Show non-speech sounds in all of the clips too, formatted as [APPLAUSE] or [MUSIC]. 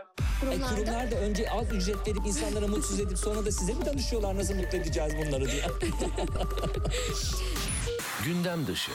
E, Kurumlarda kurumlar da önce az ücret verip insanlara mutsuz edip sonra da size mi danışıyorlar nasıl mutlu edeceğiz bunları diye. [LAUGHS] Gündem dışı.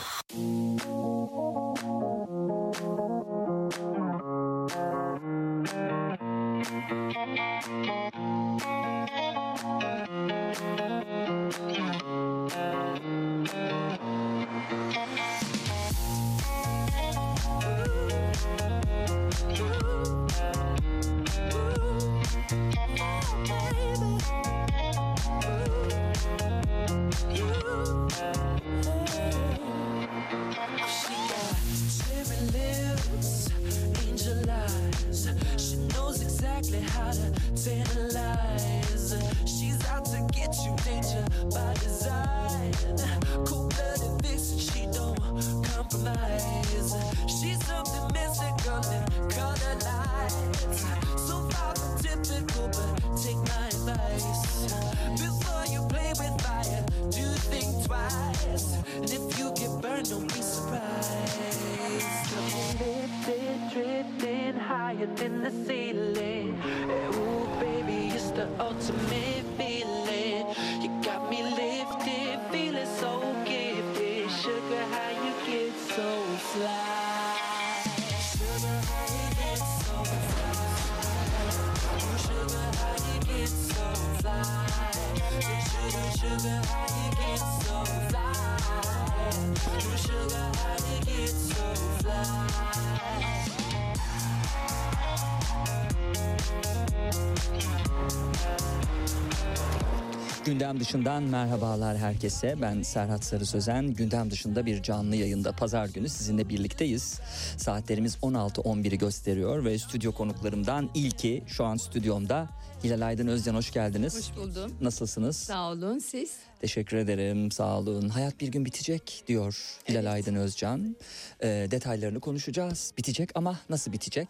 Dışından merhabalar herkese. Ben Serhat Sarı Sözen. Gündem dışında bir canlı yayında pazar günü sizinle birlikteyiz. Saatlerimiz 16.11'i gösteriyor ve stüdyo konuklarımdan ilki şu an stüdyomda. Hilal Aydın Özcan hoş geldiniz. Hoş buldum. Nasılsınız? Sağ olun siz. Teşekkür ederim. Sağ olun. Hayat bir gün bitecek diyor Hilal Evet. Aydın Özcan. Ee, detaylarını konuşacağız. Bitecek ama nasıl bitecek?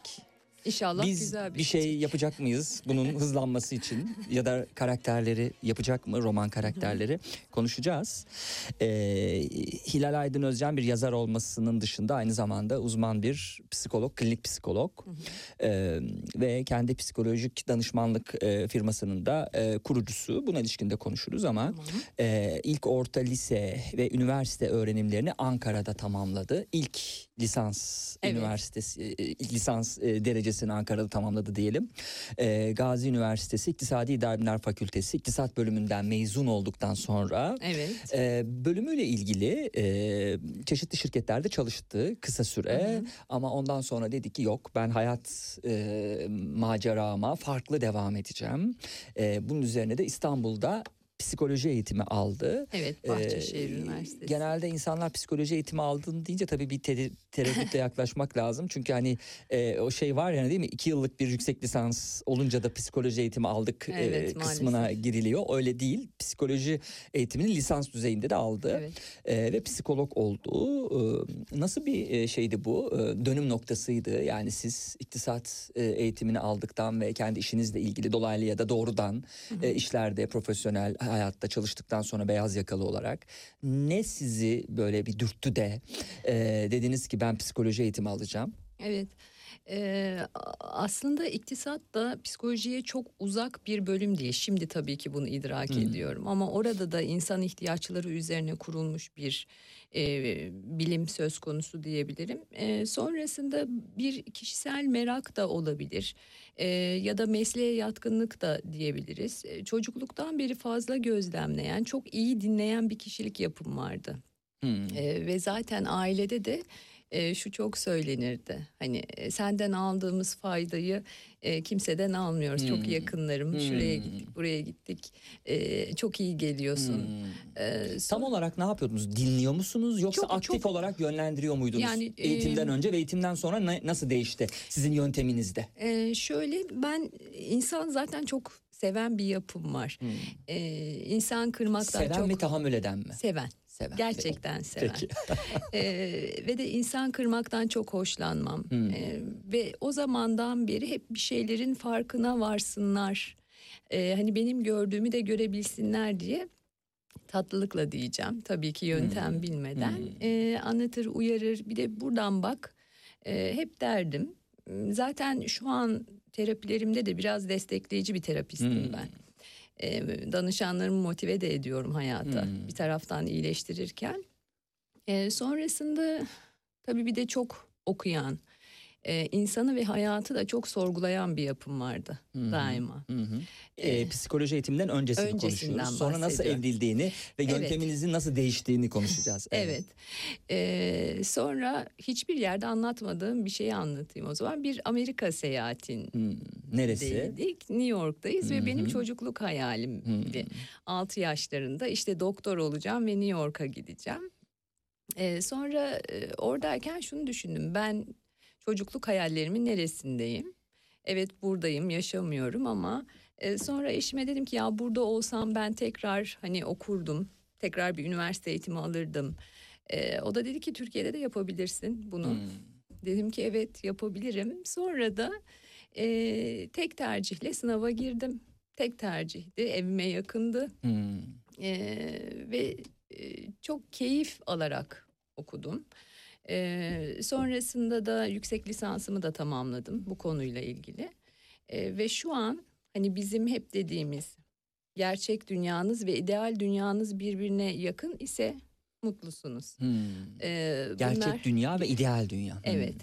İnşallah Biz güzel bir, bir şey yapacak mıyız bunun [LAUGHS] hızlanması için ya da karakterleri yapacak mı roman karakterleri konuşacağız. Ee, Hilal Aydın Özcan bir yazar olmasının dışında aynı zamanda uzman bir psikolog, klinik psikolog Ee, ve kendi psikolojik danışmanlık e, firmasının da e, kurucusu. Buna ilişkinde konuşuruz ama e, ilk orta lise ve üniversite öğrenimlerini Ankara'da tamamladı. İlk lisans Evet. üniversitesi e, ilk lisans e, derecesini Ankara'da tamamladı diyelim. E, Gazi Üniversitesi İktisadi İdari Bilimler Fakültesi İktisat bölümünden mezun olduktan sonra Evet. e, bölümüyle ilgili e, çeşitli şirketlerde çalıştı kısa süre ama ondan sonra dedi ki yok ben hayat e, macerama farklı devam edeceğim. E, bunun üzerine de İstanbul'da psikoloji eğitimi aldı. Evet Ee, Bahçeşehir Üniversitesi. Genelde insanlar psikoloji eğitimi aldın deyince tabii bir te- tereddütle [LAUGHS] yaklaşmak lazım. Çünkü hani e, o şey var yani değil mi? İki yıllık bir yüksek lisans olunca da psikoloji eğitimi aldık e, Evet, kısmına maalesef. giriliyor. Öyle değil. Psikoloji eğitimini lisans düzeyinde de aldı. Evet. E, ve psikolog oldu. E, nasıl bir e, şeydi bu? E, dönüm noktasıydı. Yani siz iktisat e, eğitimini aldıktan ve kendi işinizle ilgili dolaylı ya da doğrudan e, işlerde profesyonel hayatta çalıştıktan sonra beyaz yakalı olarak ne sizi böyle bir dürttü de e, dediniz ki ben psikoloji eğitimi alacağım. Evet. Ee, aslında iktisat da psikolojiye çok uzak bir bölüm değil. Şimdi tabii ki bunu idrak ediyorum ama orada da insan ihtiyaçları üzerine kurulmuş bir e, bilim söz konusu diyebilirim. E, sonrasında bir kişisel merak da olabilir E, ya da mesleğe yatkınlık da diyebiliriz. E, çocukluktan beri fazla gözlemleyen, çok iyi dinleyen bir kişilik yapım vardı. Hmm. Ee, ve zaten ailede de e, şu çok söylenirdi. Hani e, senden aldığımız faydayı e, kimseden almıyoruz. Çok Hmm. yakınlarım. Şuraya Hmm. gittik, buraya gittik. E, çok iyi geliyorsun. Hmm. E, Tam sonra- olarak ne yapıyordunuz? Dinliyor musunuz yoksa Çok- aktif çok- olarak yönlendiriyor muydunuz? Yani, Eğitimden e, önce ve eğitimden sonra ne- nasıl değişti sizin yönteminizde? Ee, şöyle ben insan zaten çok seven bir yapım var. Ee, insan kırmaktan Seven çok mi tahammül eden mi? seven. Seven. Gerçekten seven. Peki. [LAUGHS] Ee, ve de insan kırmaktan çok hoşlanmam. Hmm. Ee, ve o zamandan beri hep bir şeylerin farkına varsınlar. Ee, hani benim gördüğümü de görebilsinler diye tatlılıkla diyeceğim. Tabii ki yöntem Hmm. bilmeden. Hmm. Ee, anlatır, uyarır. Bir de buradan bak. Ee, hep derdim. Zaten şu an terapilerimde de biraz destekleyici bir terapistim Hmm. ben. Ee, danışanlarımı motive de ediyorum hayata. Hmm. Bir taraftan iyileştirirken. Ee, sonrasında tabii bir de çok okuyan, e, insanı ve hayatı da çok sorgulayan bir yapım vardı Hı hı. daima. Hı hı. Ee, psikoloji eğitiminden öncesini Öncesinden konuşuyoruz. Sonra nasıl evrildiğini ve Evet. yönteminizin nasıl değiştiğini konuşacağız. [LAUGHS] Evet. Ee, sonra hiçbir yerde anlatmadığım bir şeyi anlatayım o zaman. Bir Amerika seyahatin Hmm, Neresi? Değildik. New York'tayız Hı ve benim çocukluk hayalimdi. Hmm. 6 yaşlarında işte doktor olacağım ve New York'a gideceğim. Ee, sonra e, oradayken şunu düşündüm. Ben çocukluk hayallerimin neresindeyim? Evet buradayım, yaşamıyorum ama e, sonra eşime dedim ki ya burada olsam ben tekrar hani okurdum. Tekrar bir üniversite eğitimi alırdım. E, o da dedi ki Türkiye'de de yapabilirsin bunu. Hmm. Dedim ki evet yapabilirim. Sonra da e, tek tercihle sınava girdim. Tek tercihti, evime yakındı Hmm. E, ve e, çok keyif alarak okudum. E, sonrasında da yüksek lisansımı da tamamladım bu konuyla ilgili. E, ve şu an hani bizim hep dediğimiz gerçek dünyanız ve ideal dünyanız birbirine yakın ise mutlusunuz. Hmm. E, Gerçek bunlar- dünya ve ideal dünya. Hmm. Evet.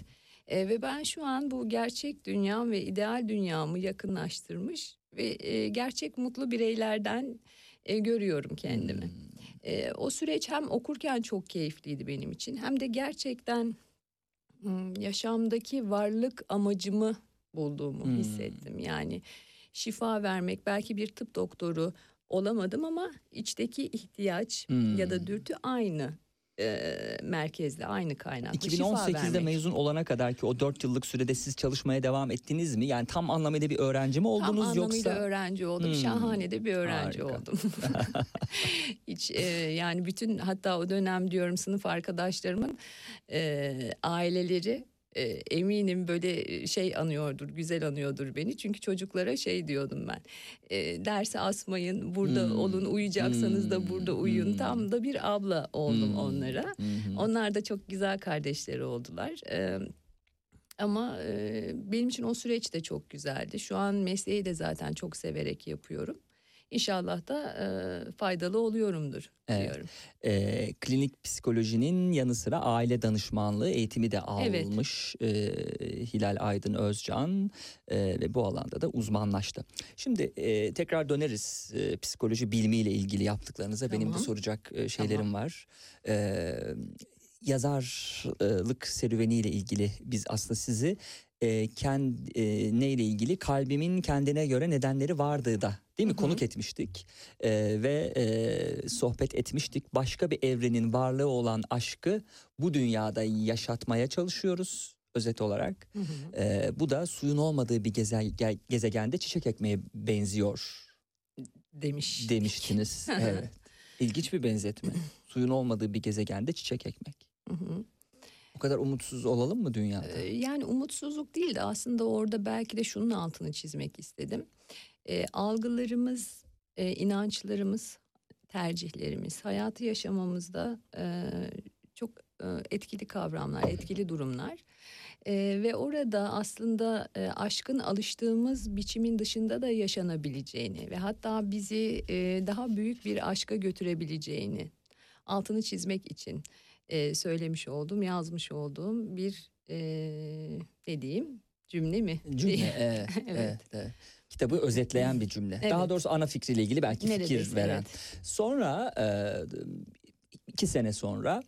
E, ve ben şu an bu gerçek dünyam ve ideal dünyamı yakınlaştırmış ve e, gerçek mutlu bireylerden e, görüyorum kendimi. Hmm. E, o süreç hem okurken çok keyifliydi benim için hem de gerçekten hmm, yaşamdaki varlık amacımı bulduğumu Hmm. hissettim. Yani şifa vermek belki bir tıp doktoru olamadım ama içteki ihtiyaç Hmm. ya da dürtü aynı e, merkezde aynı kaynaklı. şifa 2018'de vermek. mezun olana kadar ki o 4 yıllık sürede siz çalışmaya devam ettiniz mi? Yani tam anlamıyla bir öğrenci mi Tam oldunuz anlamıyla yoksa? öğrenci oldum. Hmm. Şahane de bir öğrenci Harika. oldum. [LAUGHS] Hiç e, yani bütün hatta o dönem diyorum sınıf arkadaşlarımın e, aileleri e, eminim böyle şey anıyordur, güzel anıyordur beni. Çünkü çocuklara şey diyordum ben. E, derse asmayın, burada Hmm. olun, uyuyacaksanız da burada uyuyun. Hmm. Tam da bir abla oldum Hmm. onlara. Hı. Onlar da çok güzel kardeşleri oldular. Ee, ama e, benim için o süreç de çok güzeldi. Şu an mesleği de zaten çok severek yapıyorum. İnşallah da e, faydalı oluyorumdur Evet. diyorum. Ee, klinik psikolojinin yanı sıra aile danışmanlığı eğitimi de Evet. almış ee, Hilal Aydın Özcan ee, ve bu alanda da uzmanlaştı. Şimdi e, tekrar döneriz e, psikoloji bilimiyle ilgili yaptıklarınıza. Benim de Tamam. soracak e, şeylerim var. Ee, yazarlık serüveniyle ilgili biz aslında sizi e, kend, e, neyle ilgili? Kalbimin kendine göre nedenleri vardı da değil mi? Hı hı. konuk etmiştik. E, ve e, sohbet etmiştik. Başka bir evrenin varlığı olan aşkı bu dünyada yaşatmaya çalışıyoruz özet olarak. Hı hı. E, bu da suyun olmadığı bir geze, ge- gezegende çiçek ekmeğe benziyor. Demiş. demiştiniz. [LAUGHS] Evet. İlginç bir benzetme. [CLEARS THROAT] Suyun olmadığı bir gezegende çiçek ekmek. Hı hı. Kadar umutsuz olalım mı dünyada? Ee, Yani umutsuzluk değil de aslında orada belki de şunun altını çizmek istedim. Ee, algılarımız, e, inançlarımız, tercihlerimiz, hayatı yaşamamızda e, çok e, etkili kavramlar, etkili durumlar. E, ve orada aslında e, aşkın alıştığımız biçimin dışında da yaşanabileceğini ve hatta bizi e, daha büyük bir aşka götürebileceğini altını çizmek için e, söylemiş olduğum, yazmış olduğum bir e, ne diyeyim cümle mi? Cümle evet, Evet. [LAUGHS] evet, evet. Kitabı özetleyen bir cümle. Daha Evet. doğrusu ana fikriyle ilgili belki fikir Neredeyse, veren. evet. Sonra e, iki sene sonra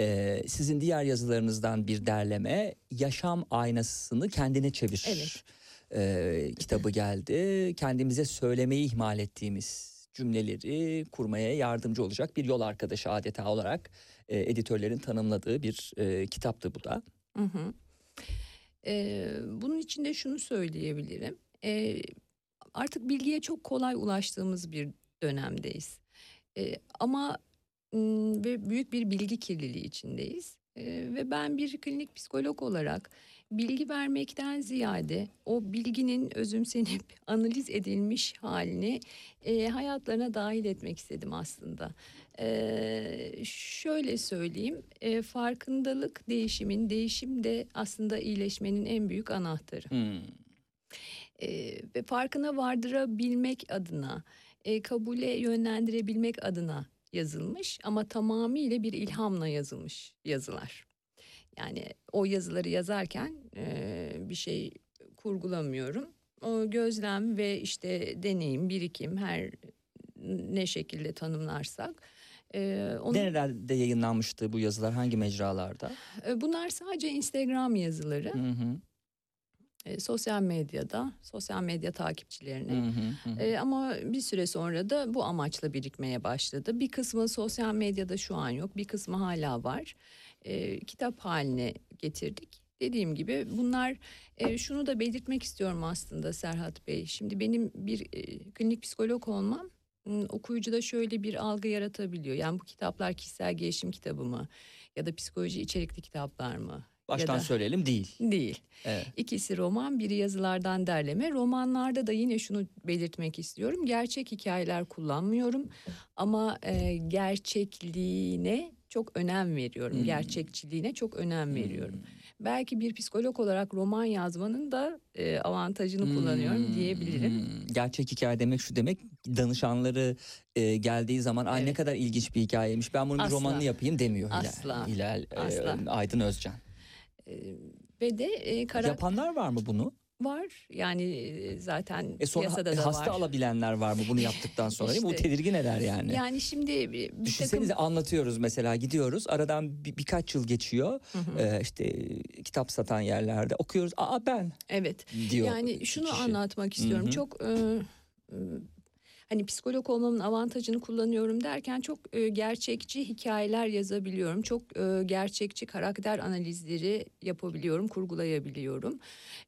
e, sizin diğer yazılarınızdan bir derleme yaşam aynasını kendine çevir. Evet. e, kitabı geldi. Kendimize söylemeyi ihmal ettiğimiz cümleleri kurmaya yardımcı olacak bir yol arkadaşı adeta olarak e, editörlerin tanımladığı bir e, kitaptı bu da. Hı hı. Ee, bunun için de şunu söyleyebilirim. Ee, artık bilgiye çok kolay ulaştığımız bir dönemdeyiz. E, ama ve büyük bir bilgi kirliliği içindeyiz. E, ve ben bir klinik psikolog olarak bilgi vermekten ziyade o bilginin özümsenip [LAUGHS] analiz edilmiş halini e, hayatlarına dahil etmek istedim aslında. E, şöyle söyleyeyim, e, farkındalık değişimin, değişim de aslında iyileşmenin en büyük anahtarı. Hmm. E, ve farkına vardırabilmek adına, e, kabule yönlendirebilmek adına yazılmış ama tamamıyla bir ilhamla yazılmış yazılar. Yani o yazıları yazarken e, bir şey kurgulamıyorum. O gözlem ve işte deneyim, birikim her ne şekilde tanımlarsak. e, onu, Nerelerde yayınlanmıştı bu yazılar? Hangi mecralarda? E, bunlar sadece Instagram yazıları. Hı hı. E, sosyal medyada, sosyal medya takipçilerine. Hı hı hı. E, ama bir süre sonra da bu amaçla birikmeye başladı. Bir kısmı sosyal medyada şu an yok, bir kısmı hala var. E, kitap haline getirdik. Dediğim gibi bunlar e, şunu da belirtmek istiyorum aslında Serhat Bey. Şimdi benim bir e, klinik psikolog olmam m, okuyucuda şöyle bir algı yaratabiliyor. Yani bu kitaplar kişisel gelişim kitabı mı ya da psikoloji içerikli kitaplar mı? Baştan ya da- söyleyelim değil. Değil. Evet. İkisi roman, biri yazılardan derleme. Romanlarda da yine şunu belirtmek istiyorum. Gerçek hikayeler kullanmıyorum ama e, gerçekliğine çok önem veriyorum. Hmm. Gerçekçiliğine çok önem veriyorum. Belki bir psikolog olarak roman yazmanın da e, avantajını kullanıyorum Hmm, diyebilirim. hmm. Gerçek hikaye demek şu demek danışanları e, geldiği zaman ay ne Evet. kadar ilginç bir hikayeymiş ben bunun bir Asla. romanını yapayım demiyor Hilal, Asla. Hilal e, Asla. Aydın Özcan. E, ve de e, karar Yapanlar var mı bunu? Var. Yani zaten E sonra piyasada da hasta var. alabilenler var mı bunu yaptıktan sonra mi? Bu İşte. tedirgin eder yani. Yani şimdi bir, bir takım... Düşünsenize anlatıyoruz mesela gidiyoruz aradan bir, birkaç yıl geçiyor Hı hı. e, işte kitap satan yerlerde okuyoruz aa ben Evet. diyor. Yani şunu kişi. anlatmak istiyorum. Hı hı. Çok e, hani psikolog olmamın avantajını kullanıyorum derken çok e, gerçekçi hikayeler yazabiliyorum. Çok e, gerçekçi karakter analizleri yapabiliyorum, kurgulayabiliyorum.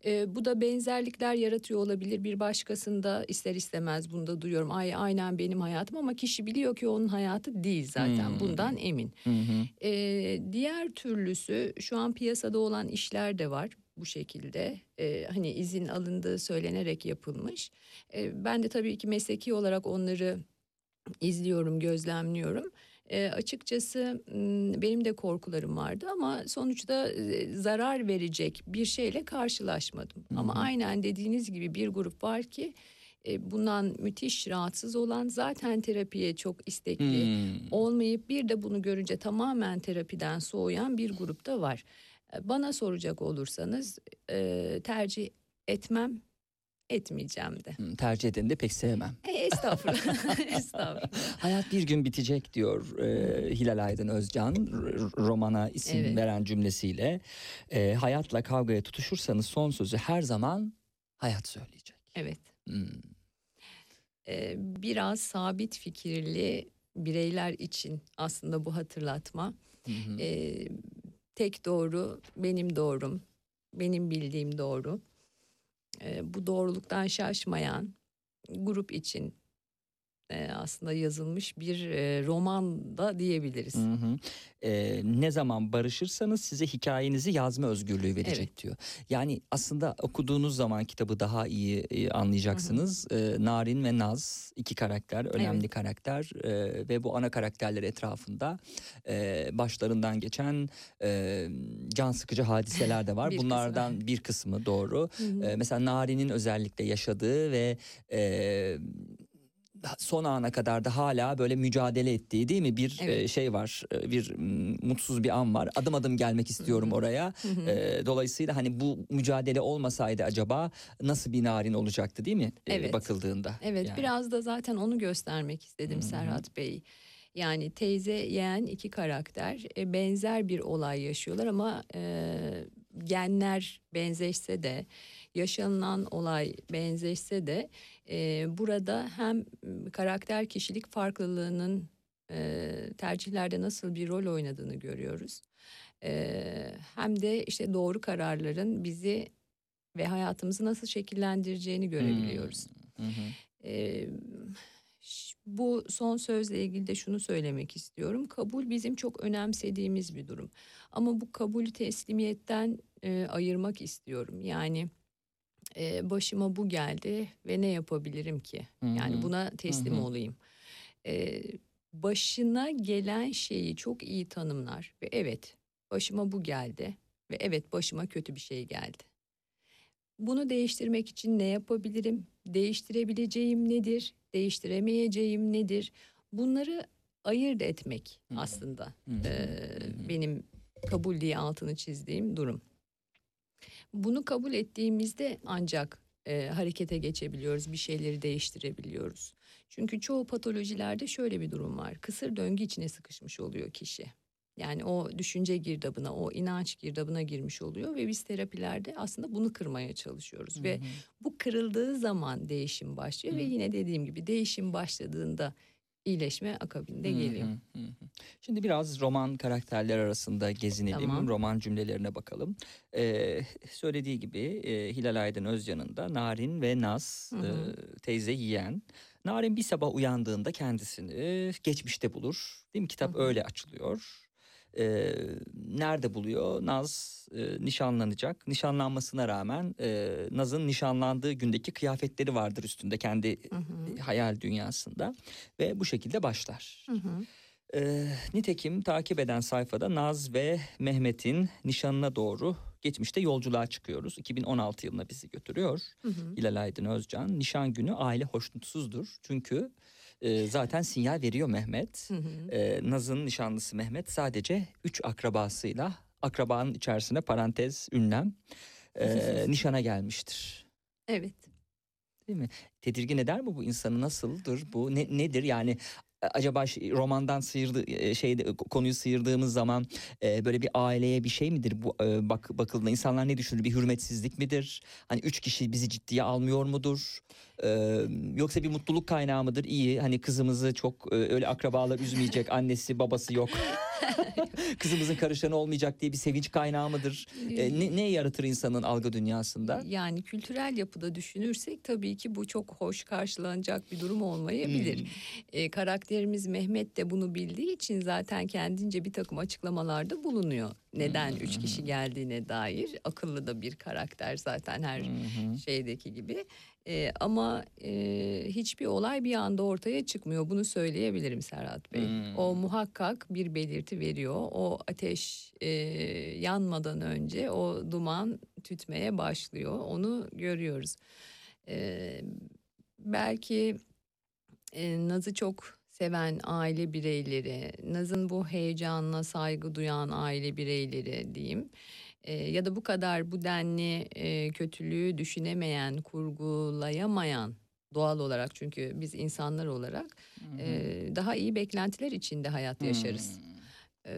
E, bu da benzerlikler yaratıyor olabilir. Bir başkasında ister istemez bunu da duyuyorum. Ay aynen benim hayatım ama kişi biliyor ki onun hayatı değil zaten. Hmm. Bundan emin. Hı. Ee, diğer türlüsü şu an piyasada olan işler de var bu şekilde Ee, hani izin alındığı söylenerek yapılmış. Ee, ben de tabii ki mesleki olarak onları izliyorum, gözlemliyorum. Ee, açıkçası benim de korkularım vardı ama sonuçta e, zarar verecek bir şeyle karşılaşmadım. Ama aynen dediğiniz gibi bir grup var ki e, bundan müthiş rahatsız olan zaten terapiye çok istekli Hmm. olmayıp bir de bunu görünce tamamen terapiden soğuyan bir grupta var. Bana soracak olursanız e, tercih etmem, etmeyeceğim de. Hmm, Tercih edeni de pek sevmem. E, estağfurullah. [LAUGHS] estağfurullah. Hayat bir gün bitecek diyor e, Hilal Aydın Özcan romana isim Evet. veren cümlesiyle. E, hayatla kavgaya tutuşursanız son sözü her zaman hayat söyleyecek. Evet. Hmm. E, biraz sabit fikirli bireyler için aslında bu hatırlatma. Hı hı. E, tek doğru benim doğrum, benim bildiğim doğru. E, bu doğruluktan şaşmayan grup için e, aslında yazılmış bir e, roman da diyebiliriz. Hı hı. E, ne zaman barışırsanız size hikayenizi yazma özgürlüğü verecek Evet. diyor. Yani aslında okuduğunuz zaman kitabı daha iyi e, anlayacaksınız. E, Narin ve Naz iki karakter, önemli Evet. karakter e, ve bu ana karakterler etrafında e, başlarından geçen e, can sıkıcı hadiseler de var. [LAUGHS] Bir kısmı. Bunlardan bir kısmı doğru. Hı hı. E, mesela Narin'in özellikle yaşadığı ve e, son ana kadar da hala böyle mücadele ettiği değil mi bir Evet. e, şey var e, bir mutsuz bir an var adım adım gelmek istiyorum oraya. E, dolayısıyla hani bu mücadele olmasaydı acaba nasıl bir narin olacaktı değil mi Evet. bakıldığında Evet Yani. biraz da zaten onu göstermek istedim. Serhat Bey. Yani teyze yeğen iki karakter benzer bir olay yaşıyorlar ama genler benzeşse de yaşanılan olay benzeşse de e, burada hem karakter kişilik farklılığının e, tercihlerde nasıl bir rol oynadığını görüyoruz. E, hem de işte doğru kararların bizi ve hayatımızı nasıl şekillendireceğini görebiliyoruz. Hmm. Ee, ş- bu son sözle ilgili de şunu söylemek istiyorum. Kabul bizim çok önemsediğimiz bir durum. Ama bu kabulü teslimiyetten e, ayırmak istiyorum. Yani e, başıma bu geldi ve ne yapabilirim ki? Yani buna teslim Hı hı. olayım. E, başına gelen şeyi çok iyi tanımlar ve evet başıma bu geldi ve evet başıma kötü bir şey geldi. Bunu değiştirmek için ne yapabilirim? Değiştirebileceğim nedir? Değiştiremeyeceğim nedir? Bunları ayırt etmek aslında hı. benim kabul diye altını çizdiğim durum. Bunu kabul ettiğimizde ancak eee, harekete geçebiliyoruz, bir şeyleri değiştirebiliyoruz. Çünkü çoğu patolojilerde şöyle bir durum var. Kısır döngü içine sıkışmış oluyor kişi. Yani o düşünce girdabına, o inanç girdabına girmiş oluyor ve biz terapilerde aslında bunu kırmaya çalışıyoruz ve bu kırıldığı zaman değişim başlıyor ve yine dediğim gibi değişim başladığında iyileşme akabinde hı, geliyor. hı hı. Şimdi biraz roman karakterler arasında gezinelim. Tamam. Roman cümlelerine bakalım. Ee, söylediği gibi e, Hilal Aydın Özcan'ın da Narin ve Naz Hı hı. e, teyze yiyen. Narin bir sabah uyandığında kendisini geçmişte bulur. Değil mi? Kitap Hı hı. öyle açılıyor. Ee, nerede buluyor? Naz e, nişanlanacak. Nişanlanmasına rağmen e, Naz'ın nişanlandığı gündeki kıyafetleri vardır üstünde kendi Hı hı. hayal dünyasında ve bu şekilde başlar. Hı hı. Ee, nitekim takip eden sayfada Naz ve Mehmet'in nişanına doğru geçmişte yolculuğa çıkıyoruz. 2016 yılına bizi götürüyor. Hı hı. Hilal Aydın Özcan nişan günü aile hoşnutsuzdur. Çünkü e, zaten sinyal veriyor Mehmet. Hı hı. E, Naz'ın nişanlısı Mehmet sadece 3 akrabasıyla akrabanın içerisine parantez ünlem e, [LAUGHS] nişana gelmiştir. Evet. Değil mi? Tedirgin eder mi bu insanı? Nasıldır bu? Ne, nedir yani? e, Acaba şey- romandan sıyırdı şeyde konuyu sıyırdığımız zaman e, böyle bir aileye bir şey midir bu e, bak bakıldığında insanlar ne düşünür bir hürmetsizlik midir hani üç kişi bizi ciddiye almıyor mudur E, yoksa bir mutluluk kaynağı mıdır iyi hani kızımızı çok e, öyle akrabalar üzmeyecek annesi babası yok [LAUGHS] kızımızın karışanı olmayacak diye bir sevinç kaynağı mıdır E, ne, ne yaratır insanın algı dünyasında Yani kültürel yapıda düşünürsek tabii ki bu çok hoş karşılanacak bir durum olmayabilir. Hmm. E, karakterimiz Mehmet de bunu bildiği için zaten kendince bir takım açıklamalarda bulunuyor. Neden üç Hmm. kişi geldiğine dair akıllı da bir karakter zaten her şeydeki gibi. E, ama e, hiçbir olay bir anda ortaya çıkmıyor. Bunu söyleyebilirim Serhat Bey. Hmm. O muhakkak bir belirti veriyor. O ateş e, yanmadan önce o duman tütmeye başlıyor. Onu görüyoruz. E, belki e, Naz'ı çok seven aile bireyleri, Naz'ın bu heyecanına saygı duyan aile bireyleri diyeyim. E, ya da bu kadar bu denli e, kötülüğü düşünemeyen, kurgulayamayan doğal olarak çünkü biz insanlar olarak e, daha iyi beklentiler içinde hayat yaşarız. E,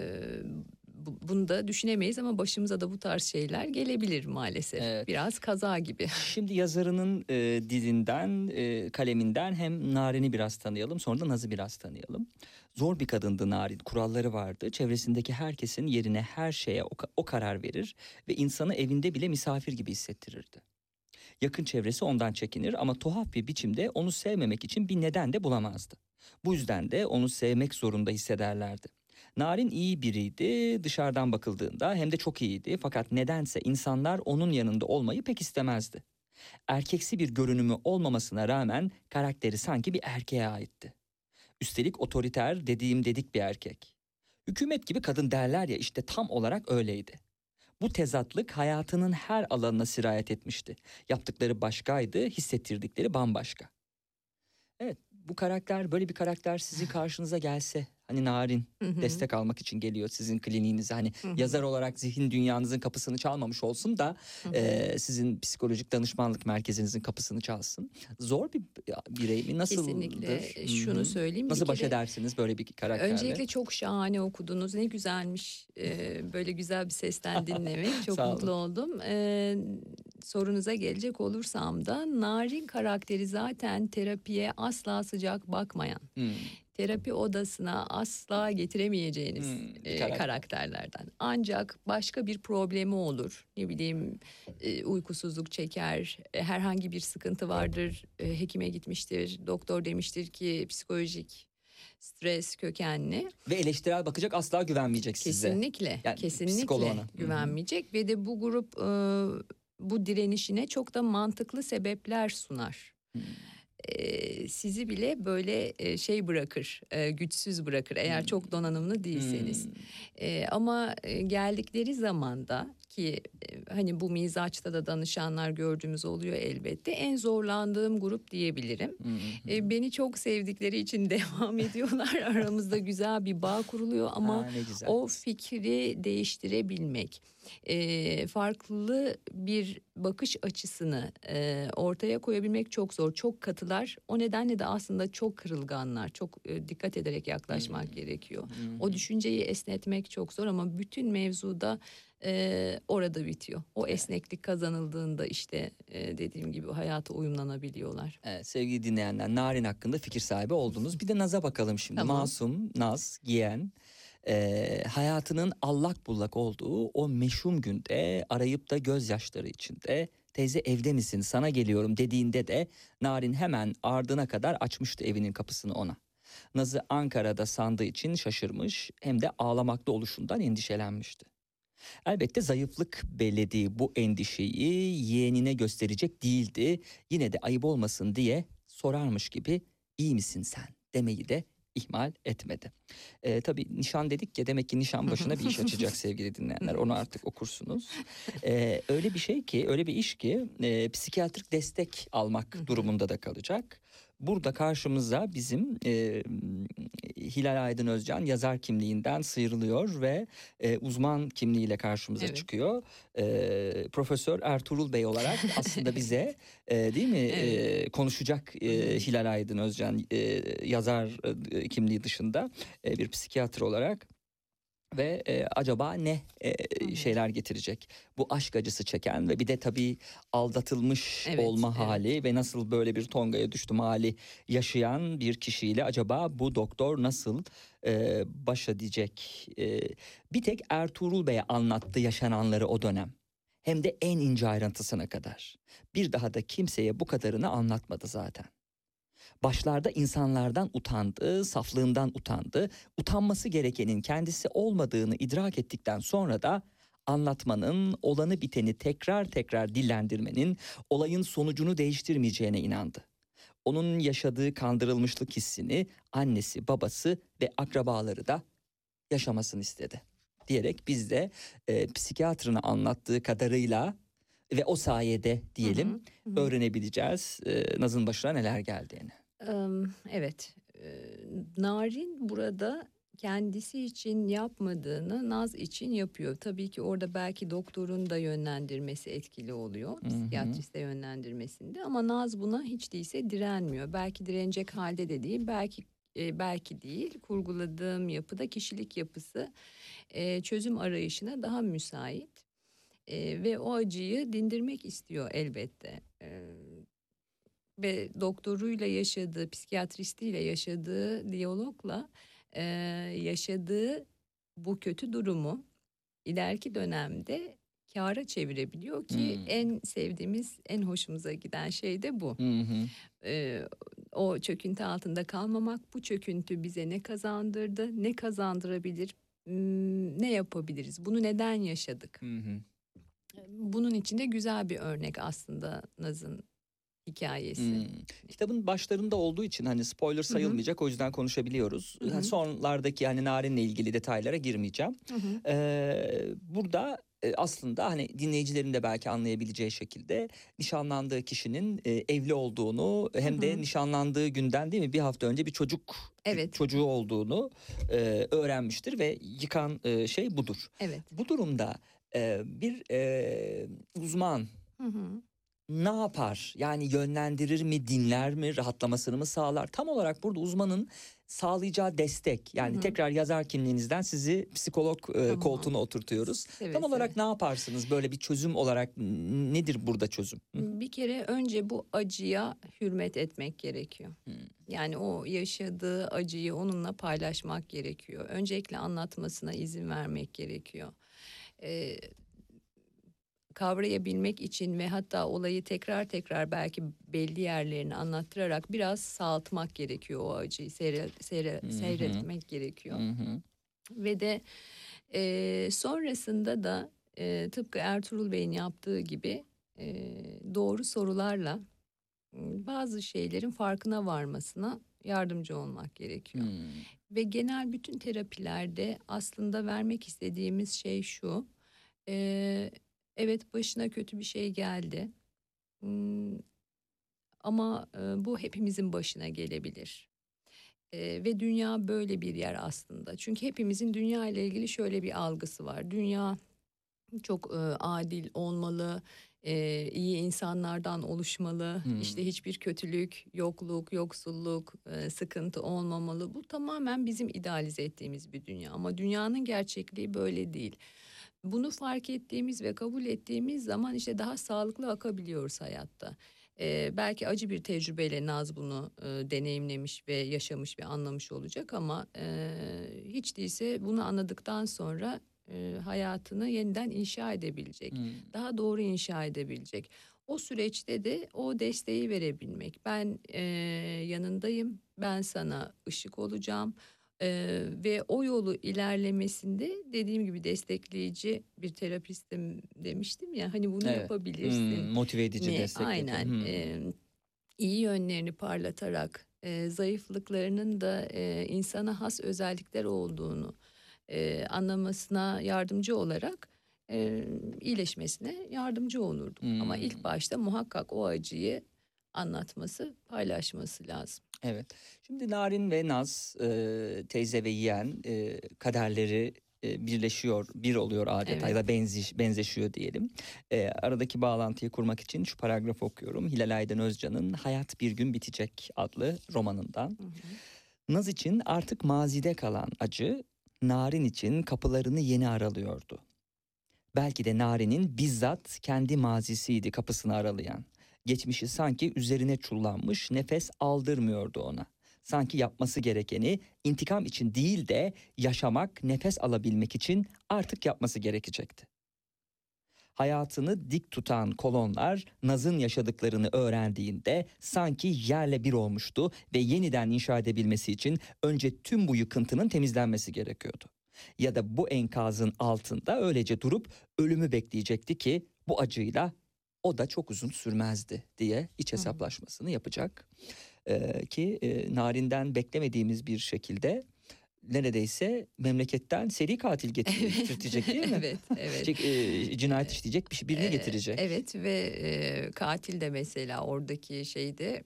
bu- bunu da düşünemeyiz ama başımıza da bu tarz şeyler gelebilir maalesef. Evet. Biraz kaza gibi. Şimdi yazarının e, dilinden, e, kaleminden hem Narin'i biraz tanıyalım, sonra da Naz'ı biraz tanıyalım. Zor bir kadındı Narin, kuralları vardı. Çevresindeki herkesin yerine her şeye o, o karar verir ve insanı evinde bile misafir gibi hissettirirdi. Yakın çevresi ondan çekinir ama tuhaf bir biçimde onu sevmemek için bir neden de bulamazdı. Bu yüzden de onu sevmek zorunda hissederlerdi. Narin iyi biriydi dışarıdan bakıldığında hem de çok iyiydi fakat nedense insanlar onun yanında olmayı pek istemezdi. Erkeksi bir görünümü olmamasına rağmen karakteri sanki bir erkeğe aitti. Üstelik otoriter dediğim dedik bir erkek. Hükümet gibi kadın derler ya işte tam olarak öyleydi. Bu tezatlık hayatının her alanına sirayet etmişti. Yaptıkları başkaydı, hissettirdikleri bambaşka. Evet, bu karakter, böyle bir karakter sizin karşınıza gelse, hani narin, Hı hı. destek almak için geliyor sizin kliniğinize. Hani Hı hı. yazar olarak zihin dünyanızın kapısını çalmamış olsun da Hı hı. e, sizin psikolojik danışmanlık merkezinizin kapısını çalsın. Zor bir birey mi? Nasıldır? Kesinlikle Hı şunu hı. söyleyeyim. Nasıl baş edersiniz böyle bir karakterle? Öncelikle çok şahane okudunuz. Ne güzelmiş. Ee, böyle güzel bir sesten [LAUGHS] dinlemek. Çok mutlu oldum. Ee, sorunuza gelecek olursam da Narin karakteri zaten terapiye asla sıcak bakmayan. Hı. Terapi odasına asla getiremeyeceğiniz Hmm, e, karakter. karakterlerden. Ancak başka bir problemi olur. Ne bileyim e, uykusuzluk çeker, e, herhangi bir sıkıntı vardır, e, hekime gitmiştir, doktor demiştir ki psikolojik stres kökenli. Ve eleştirel bakacak asla güvenmeyecek size. Kesinlikle, Yani kesinlikle psikoloğuna. Güvenmeyecek ve de bu grup e, bu direnişine çok da mantıklı sebepler sunar. Hmm. E, sizi bile böyle e, şey bırakır, e, güçsüz bırakır eğer çok donanımlı değilseniz. Hmm. E, ama geldikleri zamanda ki e, hani bu mizaçta da danışanlar gördüğümüz oluyor elbette. En zorlandığım grup diyebilirim. Hmm. E, beni çok sevdikleri için [LAUGHS] devam ediyorlar. Aramızda güzel bir bağ kuruluyor ama güzel. o fikri değiştirebilmek, e, farklı bir bakış açısını e, ortaya koyabilmek çok zor. Çok katılar. O nedenle de aslında çok kırılganlar. Çok e, dikkat ederek yaklaşmak gerekiyor. O düşünceyi esnetmek çok zor ama bütün mevzuda e, orada bitiyor. O esneklik kazanıldığında işte e, dediğim gibi hayata uyumlanabiliyorlar. Evet, sevgili dinleyenler Narin hakkında fikir sahibi oldunuz. Bir de Naz'a bakalım şimdi. Tamam. Masum, Naz, Giyen e, hayatının allak bullak olduğu o meşhum günde arayıp da gözyaşları içinde teyze evde misin sana geliyorum dediğinde de Narin hemen ardına kadar açmıştı evinin kapısını ona. Naz'ı Ankara'da sandığı için şaşırmış hem de ağlamakta oluşundan endişelenmişti. Elbette zayıflık bellediği bu endişeyi yeğenine gösterecek değildi. Yine de ayıp olmasın diye sorarmış gibi iyi misin sen demeyi de ihmal etmedi. Ee, tabii nişan dedik ya demek ki nişan başına bir iş açacak [LAUGHS] sevgili dinleyenler. Onu artık okursunuz. Ee, [LAUGHS] öyle bir şey ki öyle bir iş ki e, psikiyatrik destek almak durumunda da kalacak. Burada karşımıza bizim e, Hilal Aydın Özcan yazar kimliğinden sıyrılıyor ve e, uzman kimliğiyle karşımıza Evet. çıkıyor. E, Profesör Ertuğrul Bey olarak [LAUGHS] aslında bize e, değil mi e, konuşacak e, Hilal Aydın Özcan e, yazar e, kimliği dışında e, bir psikiyatr olarak ve e, acaba ne e, şeyler getirecek bu aşk acısı çeken ve bir de tabii aldatılmış Evet, olma evet. hali ve nasıl böyle bir tongaya düştüm hali yaşayan bir kişiyle acaba bu doktor nasıl e, baş edecek? E, bir tek Ertuğrul Bey'e anlattı yaşananları o dönem. Hem de en ince ayrıntısına kadar. Bir daha da kimseye bu kadarını anlatmadı zaten. Başlarda insanlardan utandı, saflığından utandı. Utanması gerekenin kendisi olmadığını idrak ettikten sonra da anlatmanın, olanı biteni tekrar tekrar dillendirmenin olayın sonucunu değiştirmeyeceğine inandı. Onun yaşadığı kandırılmışlık hissini annesi, babası ve akrabaları da yaşamasını istedi. Diyerek biz de e, psikiyatrına anlattığı kadarıyla ve o sayede diyelim öğrenebileceğiz e, Naz'ın başına neler geldiğini. Evet, Narin burada kendisi için yapmadığını Naz için yapıyor. Tabii ki orada belki doktorun da yönlendirmesi etkili oluyor. Psikiyatrist de yönlendirmesinde ama Naz buna hiç değilse direnmiyor. Belki direnecek halde de değil, belki e, belki değil. Kurguladığım yapıda kişilik yapısı e, çözüm arayışına daha müsait. E, ve o acıyı dindirmek istiyor elbette. E, ve doktoruyla yaşadığı, psikiyatristiyle yaşadığı diyalogla e, yaşadığı bu kötü durumu ileriki dönemde kâra çevirebiliyor ki Hmm. en sevdiğimiz, en hoşumuza giden şey de bu. Hı hı. E, o çöküntü altında kalmamak, bu çöküntü bize ne kazandırdı, ne kazandırabilir, hmm, ne yapabiliriz, bunu neden yaşadık? Hı. Bunun içinde güzel bir örnek aslında Naz'ın hikayesi. Hmm. Kitabın başlarında olduğu için hani spoiler sayılmayacak o yüzden konuşabiliyoruz. Hı hı. Sonlardaki hani Narin'le ilgili detaylara girmeyeceğim. Hı hı. Ee, burada e, aslında hani dinleyicilerin de belki anlayabileceği şekilde nişanlandığı kişinin e, evli olduğunu hem de Hı hı. nişanlandığı günden değil mi bir hafta önce bir çocuk Evet. çocuğu olduğunu e, öğrenmiştir ve yıkan şey budur. Evet. Bu durumda bir uzman Hı hı. Ne yapar? Yani yönlendirir mi, dinler mi, rahatlamasını mı sağlar? Tam olarak burada uzmanın sağlayacağı destek. Yani tekrar yazar kimliğinizden sizi psikolog e, Tamam. koltuğuna oturtuyoruz. Seve Tam olarak seve. ne yaparsınız? Böyle bir çözüm olarak nedir burada çözüm? Hı? Bir kere önce bu acıya hürmet etmek gerekiyor. Yani o yaşadığı acıyı onunla paylaşmak gerekiyor. Öncelikle anlatmasına izin vermek gerekiyor. Ee, kavrayabilmek için ve hatta olayı tekrar tekrar belki belli yerlerini anlattırarak biraz sağaltmak gerekiyor o acıyı seyre, seyre, seyretmek gerekiyor. Hı hı. Ve de e, sonrasında da e, tıpkı Ertuğrul Bey'in yaptığı gibi e, doğru sorularla bazı şeylerin farkına varmasına yardımcı olmak gerekiyor. Hmm. Ve genel bütün terapilerde aslında vermek istediğimiz şey şu. e, evet başına kötü bir şey geldi. Hmm, ama e, bu hepimizin başına gelebilir. E, ve dünya böyle bir yer aslında. Çünkü hepimizin dünya ile ilgili şöyle bir algısı var. Dünya çok e, adil olmalı, e, iyi insanlardan oluşmalı. Hmm. İşte hiçbir kötülük, yokluk, yoksulluk, e, sıkıntı olmamalı. Bu tamamen bizim idealize ettiğimiz bir dünya. Ama dünyanın gerçekliği böyle değil. Bunu fark ettiğimiz ve kabul ettiğimiz zaman işte daha sağlıklı akabiliyoruz hayatta. Ee, belki acı bir tecrübeyle Naz bunu e, deneyimlemiş ve yaşamış ve anlamış olacak ama e, hiç değilse bunu anladıktan sonra e, hayatını yeniden inşa edebilecek. Hmm. Daha doğru inşa edebilecek. O süreçte de o desteği verebilmek. Ben e, yanındayım, ben sana ışık olacağım. Ee, ve o yolu ilerlemesinde dediğim gibi destekleyici bir terapistim demiştim ya hani bunu Evet. yapabilirsin. Hmm, motive edici Ne? destek. Aynen. Hmm. Ee, iyi yönlerini parlatarak, e, zayıflıklarının da e, insana has özellikler olduğunu e, anlamasına yardımcı olarak e, iyileşmesine yardımcı olurdum. Ama Hmm. ilk başta muhakkak o acıyı anlatması, paylaşması lazım. Evet. Şimdi Narin ve Naz e, teyze ve yeğen e, kaderleri e, birleşiyor, bir oluyor adeta ya da benziş, benzeşiyor diyelim. E, aradaki bağlantıyı kurmak için şu paragrafı okuyorum. Hilal Aydın Özcan'ın Hayat Bir Gün Bitecek adlı romanından. Naz için artık mazide kalan acı, Narin için kapılarını yeni aralıyordu. Belki de Narin'in bizzat kendi mazisiydi kapısını aralayan. Geçmişi sanki üzerine çullanmış nefes aldırmıyordu ona. Sanki yapması gerekeni intikam için değil de yaşamak, nefes alabilmek için artık yapması gerekecekti. Hayatını dik tutan kolonlar Naz'ın yaşadıklarını öğrendiğinde sanki yerle bir olmuştu ve yeniden inşa edebilmesi için önce tüm bu yıkıntının temizlenmesi gerekiyordu. Ya da bu enkazın altında öylece durup ölümü bekleyecekti ki bu acıyla o da çok uzun sürmezdi diye iç hesaplaşmasını yapacak. Ee, ki e, Narin'den beklemediğimiz bir şekilde neredeyse memleketten seri katil [LAUGHS] getir- getirtecek değil mi? evet, evet. Şey, e, cinayet işleyecek bir, birini Ee, getirecek. Evet ve e, katil de mesela oradaki şeyde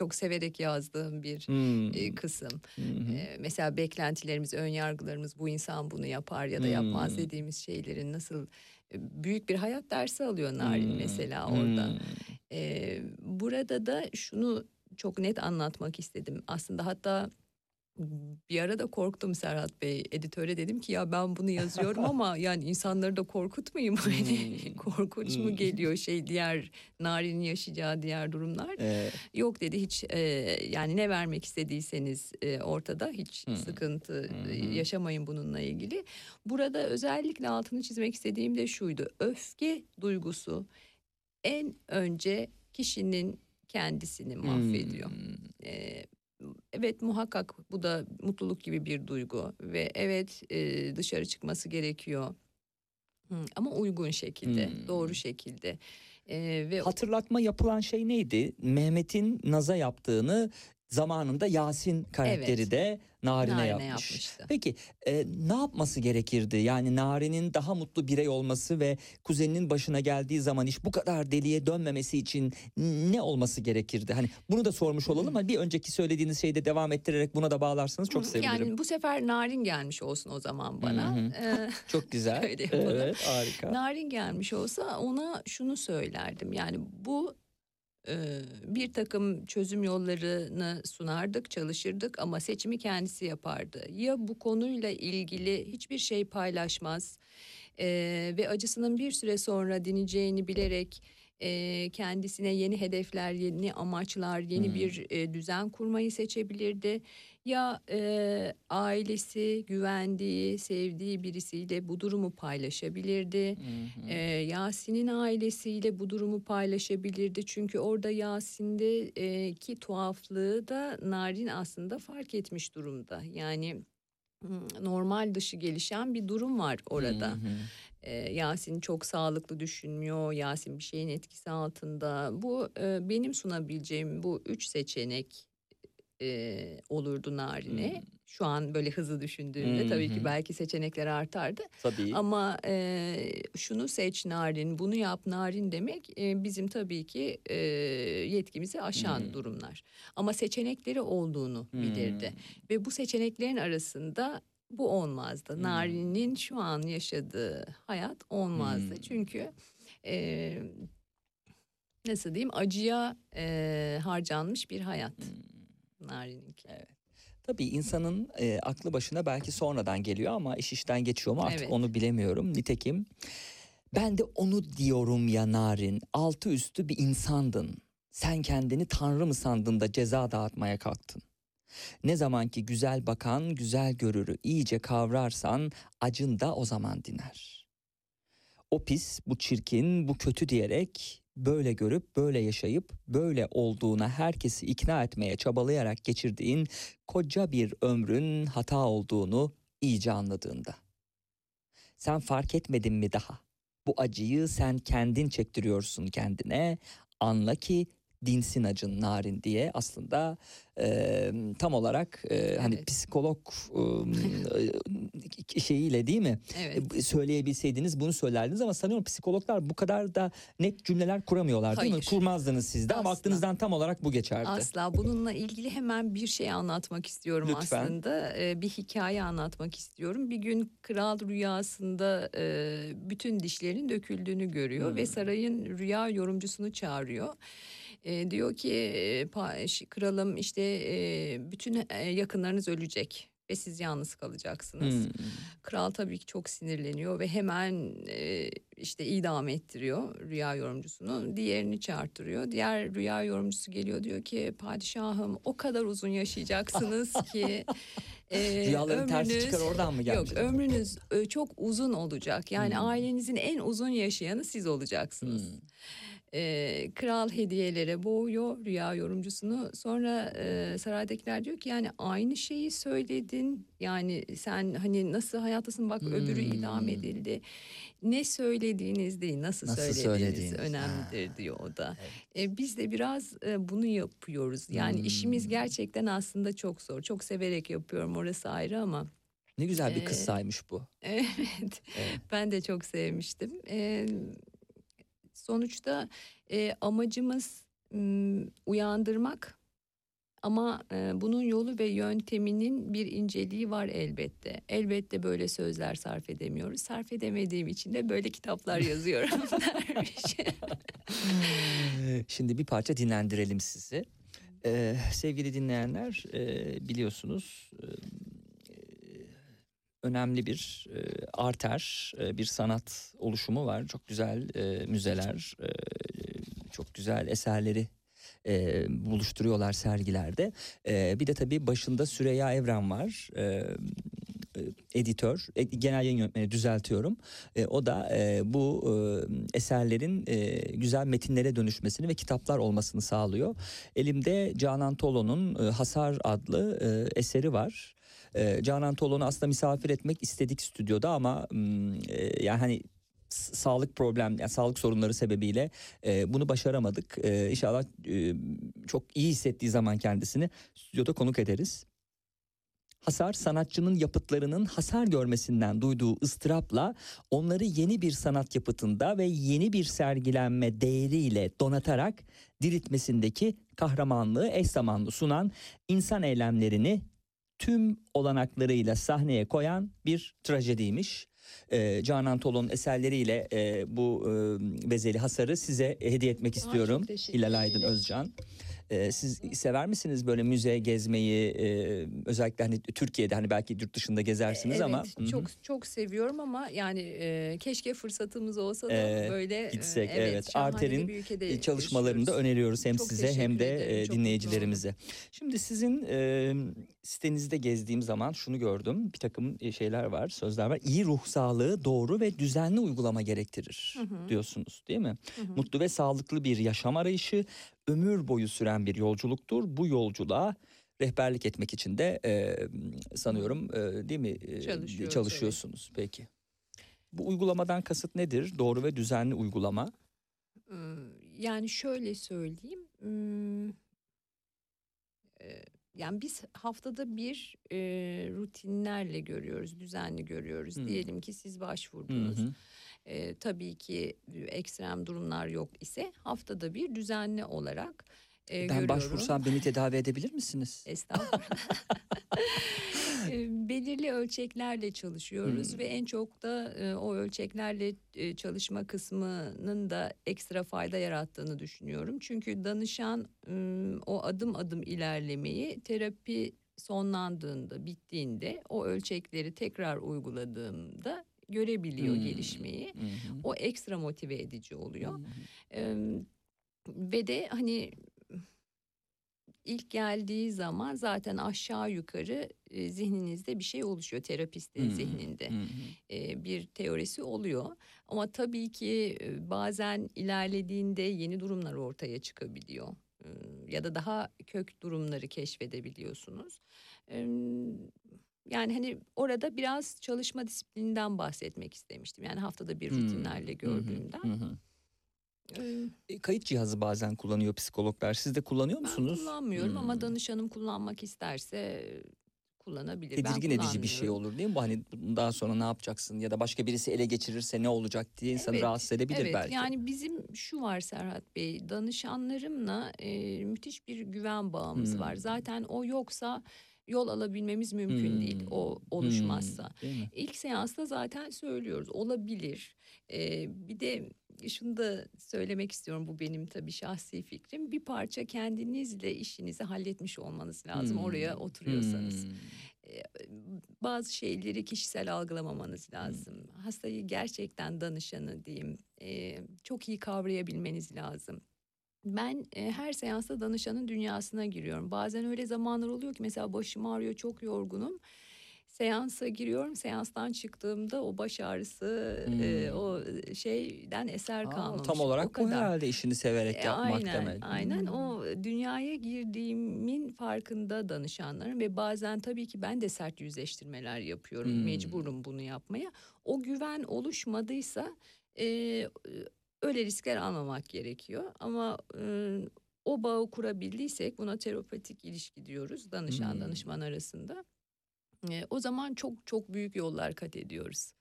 çok severek yazdığım bir Hmm. e, kısım. Hı. E, mesela beklentilerimiz, ön yargılarımız bu insan bunu yapar ya da yapmaz Hmm. dediğimiz şeylerin nasıl e, büyük bir hayat dersi alıyor Narin Hmm. mesela orada. Hmm. E, burada da şunu çok net anlatmak istedim. Aslında hatta bir ara da korktum Serhat Bey. Editöre dedim ki ya ben bunu yazıyorum ama [LAUGHS] yani insanları da korkutmayayım. [LAUGHS] Hani Hmm. korkunç mu Hmm. geliyor şey diğer Narin'in yaşayacağı diğer durumlar. Ee, Yok dedi hiç e, yani ne vermek istediyseniz e, ortada hiç Hı. sıkıntı e, yaşamayın bununla ilgili. Burada özellikle altını çizmek istediğim de şuydu. Öfke duygusu en önce kişinin kendisini mahvediyor. hmm. E, evet muhakkak bu da mutluluk gibi bir duygu ve evet e, dışarı çıkması gerekiyor. Hı, ama uygun şekilde, Hmm. doğru şekilde. E, ve Hatırlatma yapılan şey neydi? Mehmet'in Naz'a yaptığını zamanında Yasin karakteri Evet. de Narin'e, Narin'e yapmış. yapmıştı. Peki e, ne yapması gerekirdi? Yani Narin'in daha mutlu birey olması ve kuzeninin başına geldiği zaman iş bu kadar deliye dönmemesi için ne olması gerekirdi? Hani bunu da sormuş olalım ama bir önceki söylediğiniz şeyde devam ettirerek buna da bağlarsanız çok sevinirim. Yani bu sefer Narin gelmiş olsun o zaman bana. Hı hı. Ee, [LAUGHS] Çok güzel. [LAUGHS] Evet harika. Narin gelmiş olsa ona şunu söylerdim. Yani bu bir takım çözüm yollarını sunardık, çalışırdık ama seçimi kendisi yapardı. Ya bu konuyla ilgili hiçbir şey paylaşmaz e, ve acısının bir süre sonra dineceğini bilerek e, kendisine yeni hedefler, yeni amaçlar, yeni Hmm. bir e, düzen kurmayı seçebilirdi. Ya e, ailesi, güvendiği, sevdiği birisiyle bu durumu paylaşabilirdi. Hı hı. Ee, Yasin'in ailesiyle bu durumu paylaşabilirdi. Çünkü orada Yasin'de e, ki tuhaflığı da Narin aslında fark etmiş durumda. Yani normal dışı gelişen bir durum var orada. Hı hı. Ee, Yasin çok sağlıklı düşünmüyor. Yasin bir şeyin etkisi altında. Bu e, benim sunabileceğim bu üç seçenek e, olurdu Narin'e. Hmm. Şu an böyle hızlı düşündüğümde Hı tabii ki belki seçenekler artardı. Tabii. Ama e, şunu seç narin, bunu yap narin demek e, bizim tabii ki e, yetkimizi aşan Hmm. durumlar. Ama seçenekleri olduğunu bilirdi. Hmm. Ve bu seçeneklerin arasında bu olmazdı. Hmm. Narin'in şu an yaşadığı hayat olmazdı. Hmm. Çünkü e, nasıl diyeyim acıya e, harcanmış bir hayat. Hmm. Narin'inki. Evet. Tabii insanın e, aklı başına belki sonradan geliyor ama iş işten geçiyor mu artık Evet. onu bilemiyorum. Nitekim ben de onu diyorum ya Narin altı üstü bir insandın. Sen kendini tanrı mı sandın da ceza dağıtmaya kalktın? Ne zaman ki güzel bakan güzel görürü iyice kavrarsan acın da o zaman diner. O pis, bu çirkin, bu kötü diyerek böyle görüp böyle yaşayıp böyle olduğuna herkesi ikna etmeye çabalayarak geçirdiğin koca bir ömrün hata olduğunu iyice anladığında. Sen fark etmedin mi daha? Bu acıyı sen kendin çektiriyorsun kendine. Anla ki dinsin acın narin diye aslında e, tam olarak e, hani Evet. psikolog e, [LAUGHS] şeyiyle değil mi? Evet. E, söyleyebilseydiniz bunu söylerdiniz ama sanıyorum psikologlar bu kadar da net cümleler kuramıyorlar değil mi? Kurmazdınız siz de ama aklınızdan tam olarak bu geçerdi. Asla bununla ilgili hemen bir şey anlatmak istiyorum Lütfen. aslında. Ee, bir hikaye anlatmak istiyorum. Bir gün kral rüyasında e, bütün dişlerin döküldüğünü görüyor Hmm. ve sarayın rüya yorumcusunu çağırıyor. E, diyor ki e, ş- kralım işte e, bütün yakınlarınız ölecek ve siz yalnız kalacaksınız. Hmm. Kral tabii ki çok sinirleniyor ve hemen e, işte idam ettiriyor rüya yorumcusunu. Diğerini çağırtırıyor. Diğer rüya yorumcusu geliyor diyor ki padişahım o kadar uzun yaşayacaksınız [LAUGHS] ki e, Rüyaların tersi ömrünüz- çıkar oradan mı gelmiş? Yok ömrünüz e, çok uzun olacak. Yani Hmm. ailenizin en uzun yaşayanı siz olacaksınız. Hmm. E, kral hediyelere boğuyor rüya yorumcusunu. Sonra e, saraydakiler diyor ki yani aynı şeyi söyledin. Yani sen hani nasıl hayattasın bak öbürü idam Hmm. edildi. Ne söylediğiniz değil nasıl, Nasıl söylediğiniz, söylediğiniz, önemlidir diyor o da. E, biz de biraz e, bunu yapıyoruz. Yani Hmm. işimiz gerçekten aslında çok zor. Çok severek yapıyorum orası ayrı ama. Ne güzel bir Ee, kıssaymış bu. [LAUGHS] Evet. Evet. Ben de çok sevmiştim. Ee, sonuçta e, amacımız m, uyandırmak ama e, bunun yolu ve yönteminin bir inceliği var elbette. Elbette böyle sözler sarf edemiyoruz. Sarf edemediğim için de böyle kitaplar yazıyorum. [LAUGHS] dermiş. [LAUGHS] Şimdi bir parça dinlendirelim sizi. Ee, sevgili dinleyenler e, biliyorsunuz e, önemli bir e, arter e, bir sanat oluşumu var. Çok güzel e, müzeler, e, çok güzel eserleri e, buluşturuyorlar sergilerde. E, bir de tabii başında Süreyya Evren var. E, e, editör, e, genel yayın yönetmeni düzeltiyorum. E, o da e, bu e, eserlerin e, güzel metinlere dönüşmesini ve kitaplar olmasını sağlıyor. Elimde Canan Tolo'nun e, Hasar adlı e, eseri var. E, Canan Tolo'nu aslında misafir etmek istedik stüdyoda ama mm, e, yani hani sağlık problem yani sağlık sorunları sebebiyle e, bunu başaramadık. E, inşallah e, çok iyi hissettiği zaman kendisini stüdyoda konuk ederiz. Hasar sanatçının yapıtlarının hasar görmesinden duyduğu ıstırapla onları yeni bir sanat yapıtında ve yeni bir sergilenme değeriyle donatarak diriltmesindeki kahramanlığı eş zamanlı sunan insan eylemlerini tüm olanaklarıyla sahneye koyan bir trajediymiş. Ee, Canan Tol'un eserleriyle e, bu e, Vezeli Hasar'ı size hediye etmek istiyorum. Hilal Aydın. Özcan. Ee, siz sever misiniz böyle müze gezmeyi e, özellikle hani Türkiye'de hani belki yurt dışında gezersiniz evet, ama hı. çok çok seviyorum ama yani e, keşke fırsatımız olsa da Ee, böyle e, gitsek, evet. şahane Arter'in E, çalışmalarını da öneriyoruz hem Çok size hem de ederim, e, dinleyicilerimize. Şimdi sizin e, sitenizde gezdiğim zaman şunu gördüm. Bir takım e, şeyler var, sözler var. İyi ruh sağlığı doğru ve düzenli uygulama gerektirir diyorsunuz değil mi? Mutlu ve sağlıklı bir yaşam arayışı ömür boyu süren bir yolculuktur. Bu yolculuğa rehberlik etmek için de e, sanıyorum e, değil mi e, çalışıyorsunuz peki. Bu uygulamadan kasıt nedir? Doğru ve düzenli uygulama. Yani şöyle söyleyeyim. hmm, e, Yani biz haftada bir e, rutinlerle görüyoruz, düzenli görüyoruz. Hmm. Diyelim ki siz Hı başvurdunuz. hı. E, tabii ki ekstrem durumlar yok ise haftada bir düzenli olarak e, Ben görüyorum. başvursam beni tedavi edebilir misiniz? Estağfurullah. [LAUGHS] E, Belirli ölçeklerle çalışıyoruz Hmm. ve en çok da e, o ölçeklerle e, çalışma kısmının da ekstra fayda yarattığını düşünüyorum. Çünkü danışan m, o adım adım ilerlemeyi terapi sonlandığında, bittiğinde o ölçekleri tekrar uyguladığımda görebiliyor Hmm. gelişmeyi. Hı. O ekstra motive edici oluyor. Hı. Eee, ve de hani ilk geldiği zaman zaten aşağı yukarı e, zihninizde bir şey oluşuyor terapistin hı, zihninde hı. E, bir teorisi oluyor ama tabii ki e, bazen ilerlediğinde yeni durumlar ortaya çıkabiliyor E, ya da daha kök durumları keşfedebiliyorsunuz. E, yani hani orada biraz çalışma disiplininden bahsetmek istemiştim. Yani haftada bir Hmm, rutinlerle hı, gördüğümden. hı. E, Kayıt cihazı bazen kullanıyor psikologlar. Siz de kullanıyor Ben musunuz? kullanmıyorum Hmm. ama danışanım kullanmak isterse kullanabilir. Ben Tedirgin edici bir şey olur değil mi? Bu hani daha sonra ne yapacaksın ya da başka birisi ele geçirirse ne olacak diye insanı Evet, rahatsız edebilir evet, belki. yani bizim şu var Serhat Bey, danışanlarımla e, müthiş bir güven bağımız Hmm. var. Zaten o yoksa yol alabilmemiz mümkün değil, Hmm, o oluşmazsa. Hmm, değil? İlk seansta zaten söylüyoruz olabilir. Ee, bir de şunu da söylemek istiyorum bu benim tabii şahsi fikrim. Bir parça kendinizle işinizi halletmiş olmanız lazım Hmm, oraya oturuyorsanız. hmm. Ee, bazı şeyleri kişisel algılamamanız lazım. Hastayı gerçekten danışanı diyeyim e, çok iyi kavrayabilmeniz lazım. Ben e, her seansta danışanın dünyasına giriyorum. Bazen öyle zamanlar oluyor ki mesela başım ağrıyor, çok yorgunum. Seansa giriyorum. Seanstan çıktığımda o baş ağrısı, e, Hmm. o şeyden eser Aa, kalmamış. tam O olarak bu kadar. herhalde işini severek E, yapmak aynen, demek. Aynen Hmm. o dünyaya girdiğimin farkında danışanlarım ve bazen tabii ki ben de sert yüzleştirmeler yapıyorum. Hmm. Mecburum bunu yapmaya. O güven oluşmadıysa e, öyle riskler almamak gerekiyor. Ama e, o bağı kurabildiysek buna terapetik ilişki diyoruz danışan Hmm. danışman arasında. E, o zaman çok çok büyük yollar kat ediyoruz.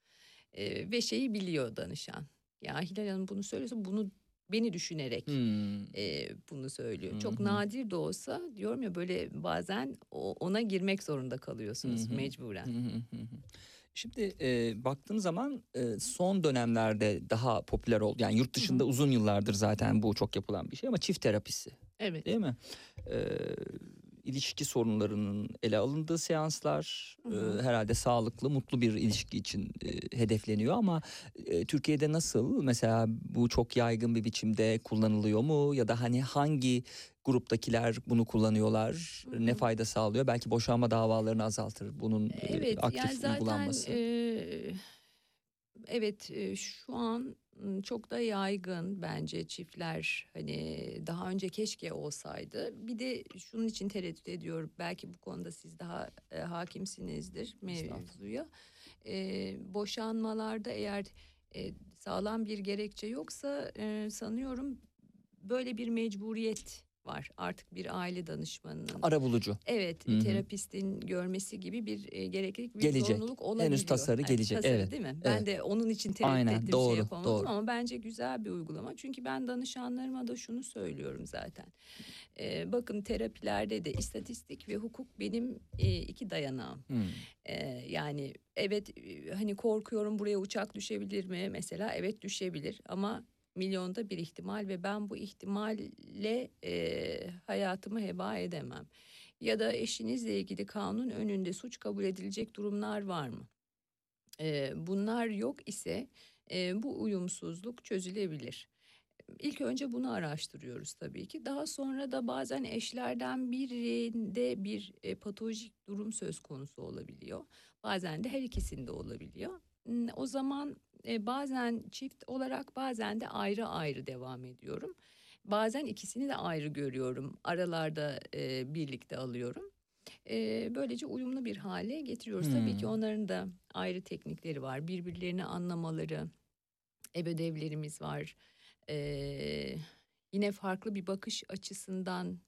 E, ve şeyi biliyor danışan. Ya Hilal Hanım bunu söylüyorsa bunu beni düşünerek Hmm. e, bunu söylüyor. Hı Çok nadir de olsa diyorum ya böyle bazen o- ona girmek zorunda kalıyorsunuz hı. mecburen. Hı. Şimdi e, baktığın zaman e, son dönemlerde daha popüler oldu. Yani yurt dışında uzun yıllardır zaten bu çok yapılan bir şey ama çift terapisi Evet. değil mi? E, ilişki sorunlarının ele alındığı seanslar Hı hı. e, herhalde sağlıklı, mutlu bir ilişki için e, hedefleniyor ama e, Türkiye'de nasıl? Mesela bu çok yaygın bir biçimde kullanılıyor mu ya da hani hangi gruptakiler bunu kullanıyorlar? Hı hı. Ne fayda sağlıyor? Belki boşanma davalarını azaltır bunun Evet aktif yani zaten uygulanması. e, evet şu an çok da yaygın bence çiftler hani daha önce keşke olsaydı. Bir de şunun için tereddüt ediyorum belki bu konuda siz daha e, hakimsinizdir mevzuya. E, boşanmalarda eğer e, sağlam bir gerekçe yoksa e, sanıyorum böyle bir mecburiyet var. Artık bir aile danışmanının Ara bulucu. Evet, Hı hı. terapistin görmesi gibi bir e, gereklilik bir Gelecek. zorunluluk olabiliyor. Henüz tasarı gelecek, tasarı evet. değil mi? Ben Evet. de onun için tereddüt Aynen, ettim doğru, şey yapamadım doğru. ama bence güzel bir uygulama. Çünkü ben danışanlarıma da şunu söylüyorum zaten. Ee, bakın terapilerde de istatistik ve hukuk benim e, iki dayanağım. Hmm. Ee, yani evet e, hani korkuyorum buraya uçak düşebilir mi mesela evet düşebilir ama milyonda bir ihtimal ve ben bu ihtimalle e, hayatımı heba edemem. Ya da eşinizle ilgili kanun önünde suç kabul edilecek durumlar var mı? E, bunlar yok ise e, bu uyumsuzluk çözülebilir. İlk önce bunu araştırıyoruz tabii ki. Daha sonra da bazen eşlerden birinde bir e, patolojik durum söz konusu olabiliyor. Bazen de her ikisinde olabiliyor. Hmm, O zaman e, bazen çift olarak bazen de ayrı ayrı devam ediyorum. Bazen ikisini de ayrı görüyorum. Aralarda e, birlikte alıyorum. E, böylece uyumlu bir hale getiriyoruz. Tabii ki Hmm. onların da ayrı teknikleri var. Birbirlerini anlamaları, ev ödevlerimiz var. E, yine farklı bir bakış açısından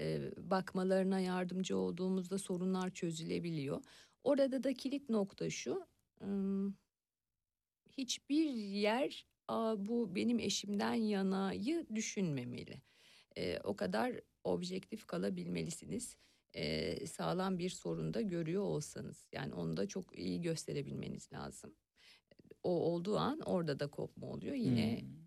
e, bakmalarına yardımcı olduğumuzda sorunlar çözülebiliyor. Orada da kilit nokta şu. Hiçbir yer bu benim eşimden yanayı düşünmemeli. E, o kadar objektif kalabilmelisiniz. E, sağlam bir sorun da görüyor olsanız. Yani onu da çok iyi gösterebilmeniz lazım. O olduğu an orada da kopma oluyor. Yine Hmm.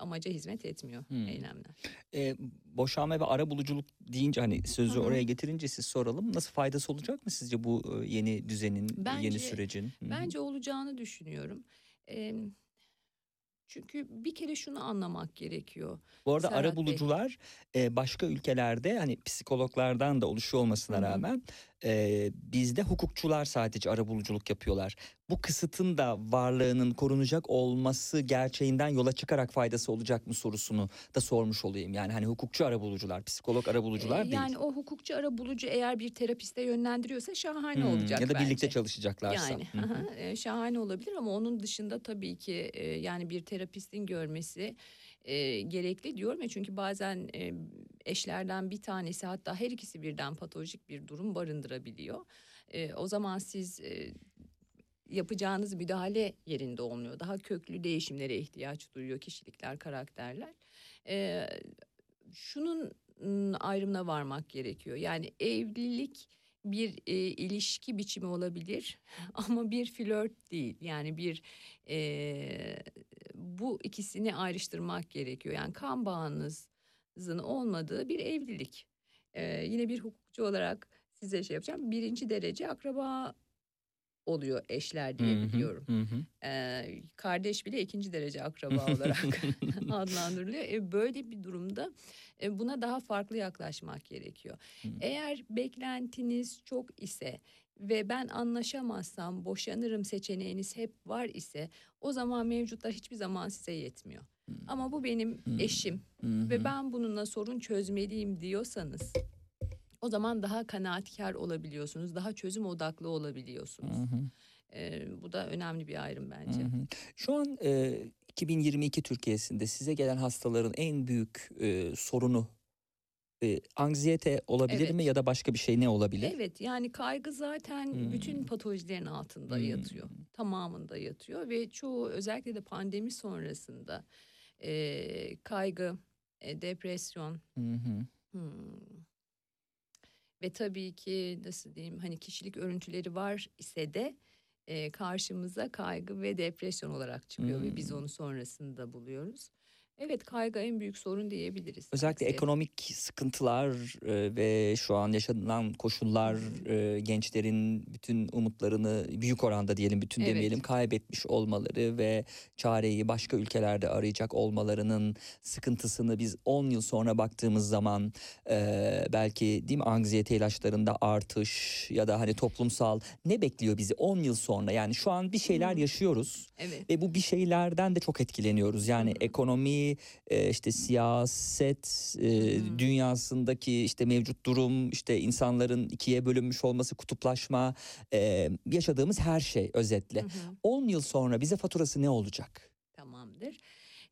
Amaca hizmet etmiyor Hmm. eylemler. E, boşanma ve ara buluculuk deyince hani sözü Hı hı. oraya getirince siz soralım. Nasıl faydası olacak mı sizce bu e, yeni düzenin, Bence- yeni sürecin? Hı hı. Bence olacağını düşünüyorum. E, çünkü bir kere şunu anlamak gerekiyor. Bu arada Serhat ara Bey. bulucular e, başka ülkelerde hani psikologlardan da oluşuyor olmasına Hı hı. rağmen e, bizde hukukçular sadece ara buluculuk yapıyorlar. Bu kısıtın da varlığının korunacak olması gerçeğinden yola çıkarak faydası olacak mı sorusunu da sormuş olayım. Yani hani hukukçu ara bulucular, psikolog ara bulucular E, değil. yani o hukukçu ara bulucu eğer bir terapiste yönlendiriyorsa şahane Hmm, olacak ya da birlikte bence. çalışacaklarsa. Yani aha, şahane olabilir ama onun dışında tabii ki yani bir terapistin görmesi e, gerekli diyorum ya çünkü bazen e, eşlerden bir tanesi hatta her ikisi birden patolojik bir durum barındırabiliyor. E, o zaman siz e, yapacağınız müdahale yerinde olmuyor. Daha köklü değişimlere ihtiyaç duyuyor kişilikler, karakterler. E, şunun ım, ayrımına varmak gerekiyor. Yani evlilik bir e, ilişki biçimi olabilir ama bir flört değil. Yani bir e, bu ikisini ayrıştırmak gerekiyor. Yani kan bağınızın olmadığı bir evlilik. E, yine bir hukukçu olarak size şey yapacağım. Birinci derece akraba oluyor eşler diye biliyorum. Ee, kardeş bile ikinci derece akraba [LAUGHS] olarak [LAUGHS] adlandırılıyor. E, böyle bir durumda e, buna daha farklı yaklaşmak gerekiyor. Eğer beklentiniz çok ise ve ben anlaşamazsam boşanırım seçeneğiniz hep var ise o zaman mevcutlar hiçbir zaman size yetmiyor. Ama bu benim eşim ve ben bununla sorun çözmeliyim diyorsanız o zaman daha kanaatkar olabiliyorsunuz, daha çözüm odaklı olabiliyorsunuz. Hı hı. Bu da önemli bir ayrım bence. Hı hı. Şu an e, 2022 Türkiye'sinde size gelen hastaların en büyük e, sorunu e, anksiyete olabilir Evet. mi ya da başka bir şey ne olabilir? Evet yani kaygı zaten Hmm. bütün patolojilerin altında Hmm. yatıyor. Tamamında yatıyor ve çoğu özellikle de pandemi sonrasında e, kaygı, e, depresyon hı. hmm, ve tabii ki nasıl diyeyim hani kişilik örüntüleri var ise de e, karşımıza kaygı ve depresyon olarak çıkıyor ve biz Hmm. onu sonrasında buluyoruz. Evet kaygı en büyük sorun diyebiliriz. Özellikle Anksiyete. ekonomik sıkıntılar e, ve şu an yaşanılan koşullar e, gençlerin bütün umutlarını büyük oranda diyelim bütün Evet. demeyelim kaybetmiş olmaları ve çareyi başka ülkelerde arayacak olmalarının sıkıntısını biz 10 yıl sonra baktığımız zaman e, belki değil mi anksiyete ilaçlarında artış ya da hani toplumsal ne bekliyor bizi 10 yıl sonra yani şu an bir şeyler yaşıyoruz Evet. ve bu bir şeylerden de çok etkileniyoruz. Yani Hı. E, işte siyaset e, dünyasındaki işte mevcut durum, işte insanların ikiye bölünmüş olması, kutuplaşma, e, yaşadığımız her şey özetle. Hı hı. 10 yıl sonra bize faturası ne olacak? Tamamdır.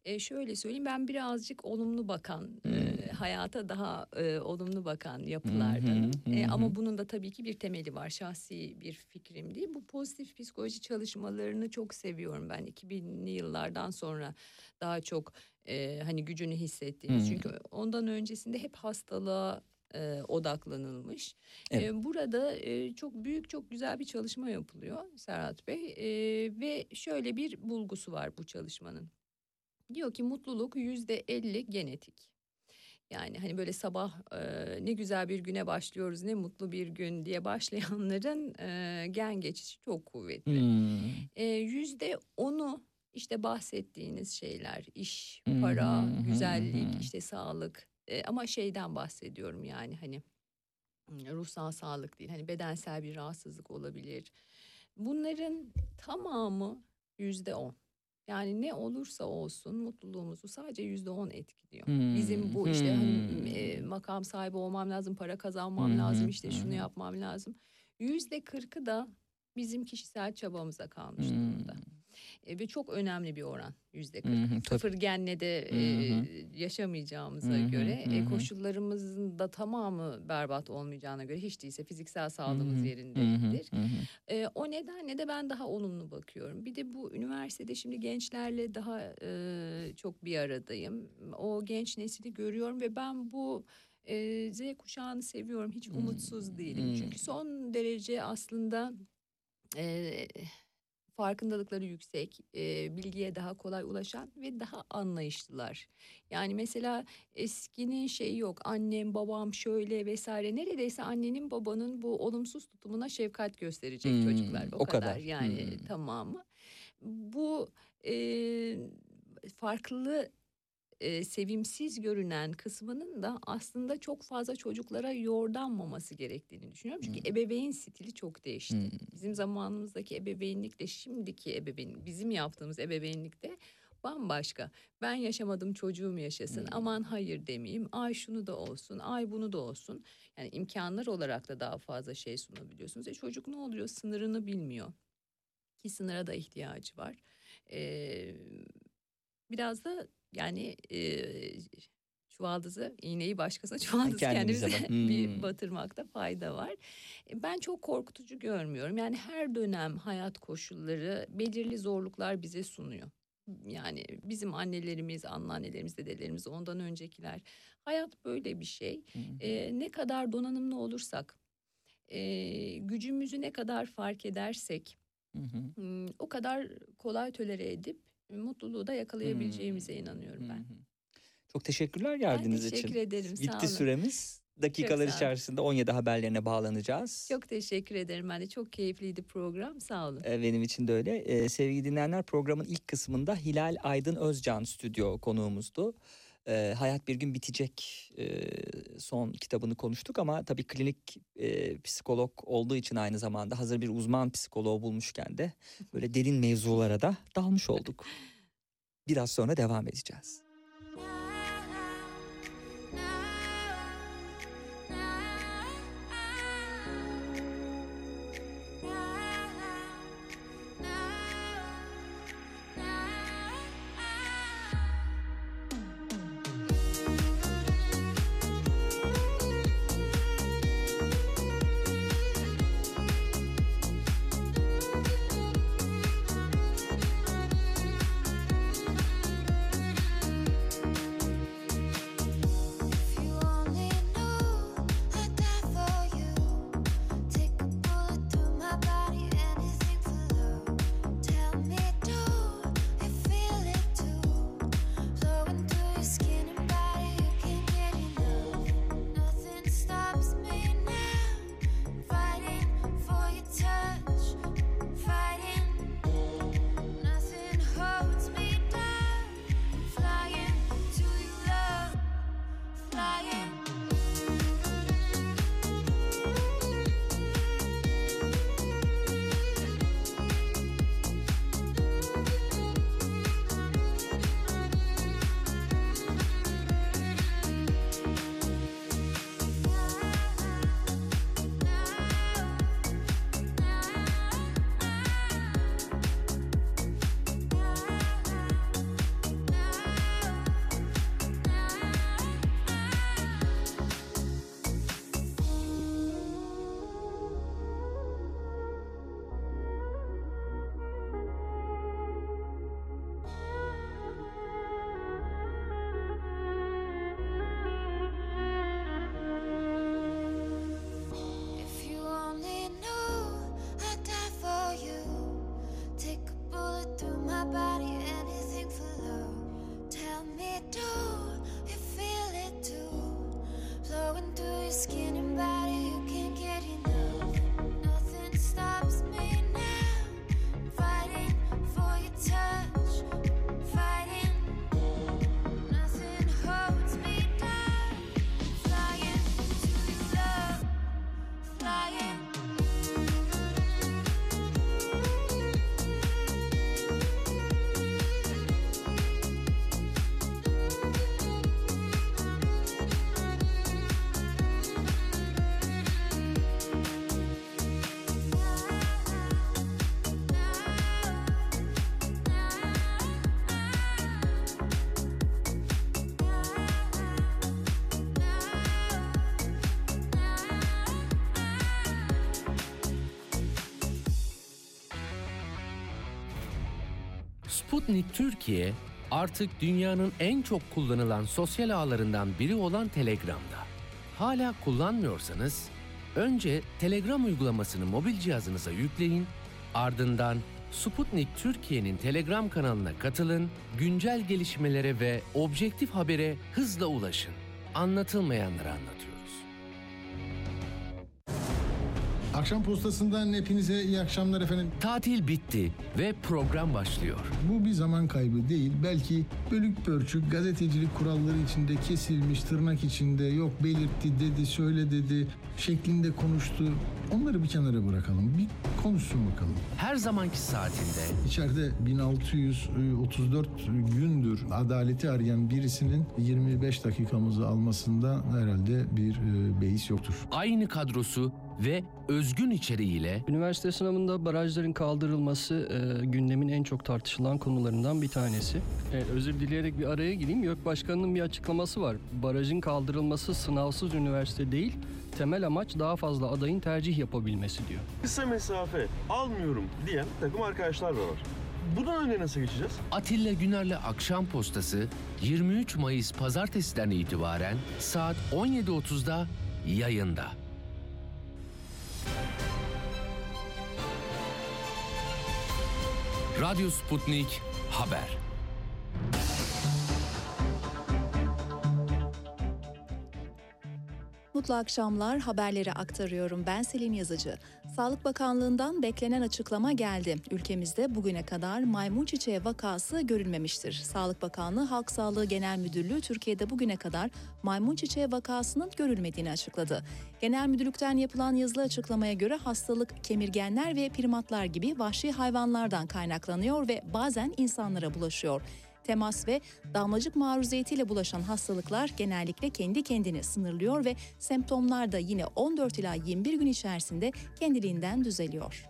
E, şöyle söyleyeyim ben birazcık olumlu bakan, e, hayata daha e, olumlu bakan yapılardanım. Hı, E, ama bunun da tabii ki bir temeli var. Şahsi bir fikrim değil. Bu pozitif psikoloji çalışmalarını çok seviyorum ben. 2000'li yıllardan sonra daha çok e, hani gücünü hissettiğimiz. Hı. Çünkü ondan öncesinde hep hastalığa e, odaklanılmış. Evet. E, burada e, çok büyük çok güzel bir çalışma yapılıyor Serhat Bey E, ve şöyle bir bulgusu var bu çalışmanın. Diyor ki mutluluk yüzde elli genetik. Yani hani böyle sabah e, ne güzel bir güne başlıyoruz ne mutlu bir gün diye başlayanların e, gen geçişi çok kuvvetli. Hmm. Yüzde onu işte bahsettiğiniz şeyler iş, para, hı, güzellik, işte sağlık E, ama şeyden bahsediyorum yani hani ruhsal sağlık değil hani bedensel bir rahatsızlık olabilir. Bunların tamamı yüzde on. Yani ne olursa olsun mutluluğumuzu sadece yüzde on etkiliyor. Bizim bu işte hani Hmm. e, makam sahibi olmam lazım, para kazanmam hı, lazım, işte şunu yapmam lazım. Yüzde kırkı da bizim kişisel çabamıza kalmış Hmm. durumda. E, ve çok önemli bir oran yüzde Hı kırk. hı, tabii. Sıfır genle de Hı e, hı. yaşamayacağımıza Hı hı, göre hı e, hı. koşullarımızın da tamamı berbat olmayacağına göre hiç değilse fiziksel sağlığımız Hı hı, yerindedir. Hı hı, hı hı. E, o nedenle de ben daha olumlu bakıyorum. Bir de bu üniversitede şimdi gençlerle daha e, çok bir aradayım. O genç nesili görüyorum ve ben bu e, Z kuşağını seviyorum. Hiç umutsuz değilim. Çünkü son derece aslında e, farkındalıkları yüksek, e, bilgiye daha kolay ulaşan ve daha anlayışlılar. Yani mesela eskinin şeyi yok. Annem, babam şöyle vesaire. Neredeyse annenin, babanın bu olumsuz tutumuna şefkat gösterecek Hmm, çocuklar. O, o kadar. kadar. yani Hmm. tamamı. Bu e, farklı e, sevimsiz görünen kısmının da aslında çok fazla çocuklara yordanmaması gerektiğini düşünüyorum. Çünkü ebeveyn stili çok değişti. Hmm. Bizim zamanımızdaki ebeveynlikle şimdiki ebeveyn, bizim yaptığımız ebeveynlikte bambaşka. Ben yaşamadım çocuğum yaşasın. Hmm. Aman hayır demeyeyim. Ay şunu da olsun. Ay bunu da olsun. Yani imkanlar olarak da daha fazla şey sunabiliyorsunuz. E çocuk ne oluyor? Sınırını bilmiyor. Ki sınıra da ihtiyacı var. Ee, biraz da yani e, çuvaldızı, iğneyi başkasına [LAUGHS] çuvaldızı Kendimize kendimize. [LAUGHS] Hmm. bir batırmakta fayda var. E, Ben çok korkutucu görmüyorum. Yani her dönem hayat koşulları belirli zorluklar bize sunuyor. Yani bizim annelerimiz, anneannelerimiz, dedelerimiz, ondan öncekiler. Hayat böyle bir şey. Hı hı. E, ne kadar donanımlı olursak, e, gücümüzü ne kadar fark edersek, Hı hı. Hmm, o kadar kolay tölere edip mutluluğu da yakalayabileceğimize inanıyorum ben. Hı. Çok teşekkürler Ben geldiğiniz teşekkür için. ederim. sağ Bitti olun. süremiz. Dakikalar sağ içerisinde 17 haberlerine bağlanacağız. Çok teşekkür ederim. Ben de çok keyifliydi program. Sağ olun. Ee, Benim için de öyle. Ee, sevgili dinleyenler programın ilk kısmında Hilal Aydın Özcan stüdyo konuğumuzdu. Ee, Hayat Bir Gün Bitecek e, son kitabını konuştuk ama tabii klinik e, psikolog olduğu için aynı zamanda hazır bir uzman psikoloğu bulmuşken de böyle derin mevzulara da dalmış olduk. [LAUGHS] Biraz sonra devam edeceğiz. Sputnik Türkiye artık dünyanın en çok kullanılan sosyal ağlarından biri olan Telegram'da. Hala kullanmıyorsanız önce Telegram uygulamasını mobil cihazınıza yükleyin, ardından Sputnik Türkiye'nin Telegram kanalına katılın, güncel gelişmelere ve objektif habere hızla ulaşın. Anlatılmayanları anlatıyoruz. Akşam postasından hepinize iyi akşamlar efendim. Tatil bitti ve program başlıyor. Bu bir zaman kaybı değil. Belki bölük pörçük gazetecilik kuralları içinde kesilmiş, tırnak içinde yok belirtti, dedi, söyle dedi şeklinde konuştu. Onları bir kenara bırakalım. Bir konuşsun bakalım. Her zamanki saatinde İçeride 1634 gündür adaleti arayan birisinin 25 dakikamızı almasında herhalde bir e, beis yoktur. aynı kadrosu ve özgün içeriğiyle Üniversite sınavında barajların kaldırılması e, gündemin en çok tartışılan konularından bir tanesi. E, özür dileyerek bir araya gireyim. YÖK Başkanı'nın bir açıklaması var. Barajın kaldırılması sınavsız üniversite değil, temel amaç daha fazla adayın tercih yapabilmesi diyor. kısa mesafe almıyorum diyen takım arkadaşlar da var. Bundan önce nasıl geçeceğiz? Atilla Güner'le Akşam Postası 23 Mayıs Pazartesi'den itibaren saat 17.30'da yayında. Radyo Sputnik Haber. Mutlu akşamlar haberleri aktarıyorum. Ben Selim Yazıcı. Sağlık Bakanlığı'ndan beklenen açıklama geldi. Ülkemizde bugüne kadar maymun çiçeği vakası görülmemiştir. Sağlık Bakanlığı Halk Sağlığı Genel Müdürlüğü Türkiye'de bugüne kadar maymun çiçeği vakasının görülmediğini açıkladı. Genel Müdürlükten yapılan yazılı açıklamaya göre hastalık kemirgenler ve primatlar gibi vahşi hayvanlardan kaynaklanıyor ve bazen insanlara bulaşıyor. Temas ve damlacık maruziyetiyle bulaşan hastalıklar genellikle kendi kendini sınırlıyor ve semptomlar da yine 14 ila 21 gün içerisinde kendiliğinden düzeliyor.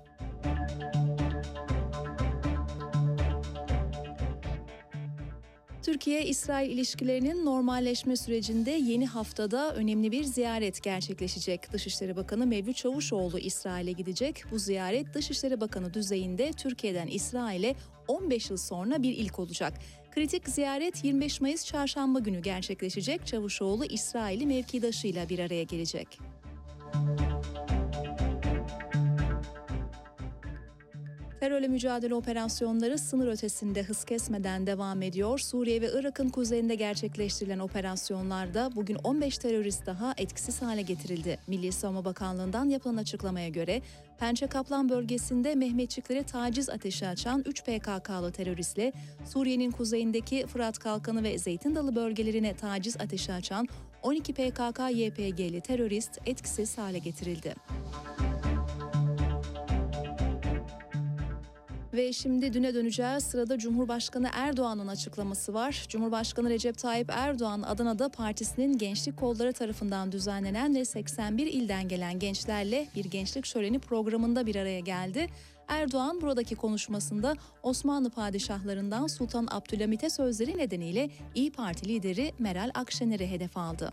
Türkiye-İsrail ilişkilerinin normalleşme sürecinde yeni haftada önemli bir ziyaret gerçekleşecek. Dışişleri Bakanı Mevlüt Çavuşoğlu İsrail'e gidecek. Bu ziyaret Dışişleri Bakanı düzeyinde Türkiye'den İsrail'e 15 yıl sonra bir ilk olacak. Kritik ziyaret 25 Mayıs çarşamba günü gerçekleşecek. Çavuşoğlu İsrail'i mevkidaşıyla bir araya gelecek. Terörle mücadele operasyonları sınır ötesinde hız kesmeden devam ediyor. Suriye ve Irak'ın kuzeyinde gerçekleştirilen operasyonlarda bugün 15 terörist daha etkisiz hale getirildi. Milli Savunma Bakanlığı'ndan yapılan açıklamaya göre Pençe Kaplan bölgesinde Mehmetçiklere taciz ateşi açan 3 PKK'lı teröristle Suriye'nin kuzeyindeki Fırat Kalkanı ve Zeytin Dalı bölgelerine taciz ateşi açan 12 PKK-YPG'li terörist etkisiz hale getirildi. Ve şimdi düne döneceğiz. Sırada Cumhurbaşkanı Erdoğan'ın açıklaması var. Cumhurbaşkanı Recep Tayyip Erdoğan Adana'da partisinin gençlik kolları tarafından düzenlenen ve 81 ilden gelen gençlerle bir gençlik şöleni programında bir araya geldi. Erdoğan buradaki konuşmasında Osmanlı padişahlarından Sultan Abdülhamit'e sözleri nedeniyle İyi Parti lideri Meral Akşener'i hedef aldı.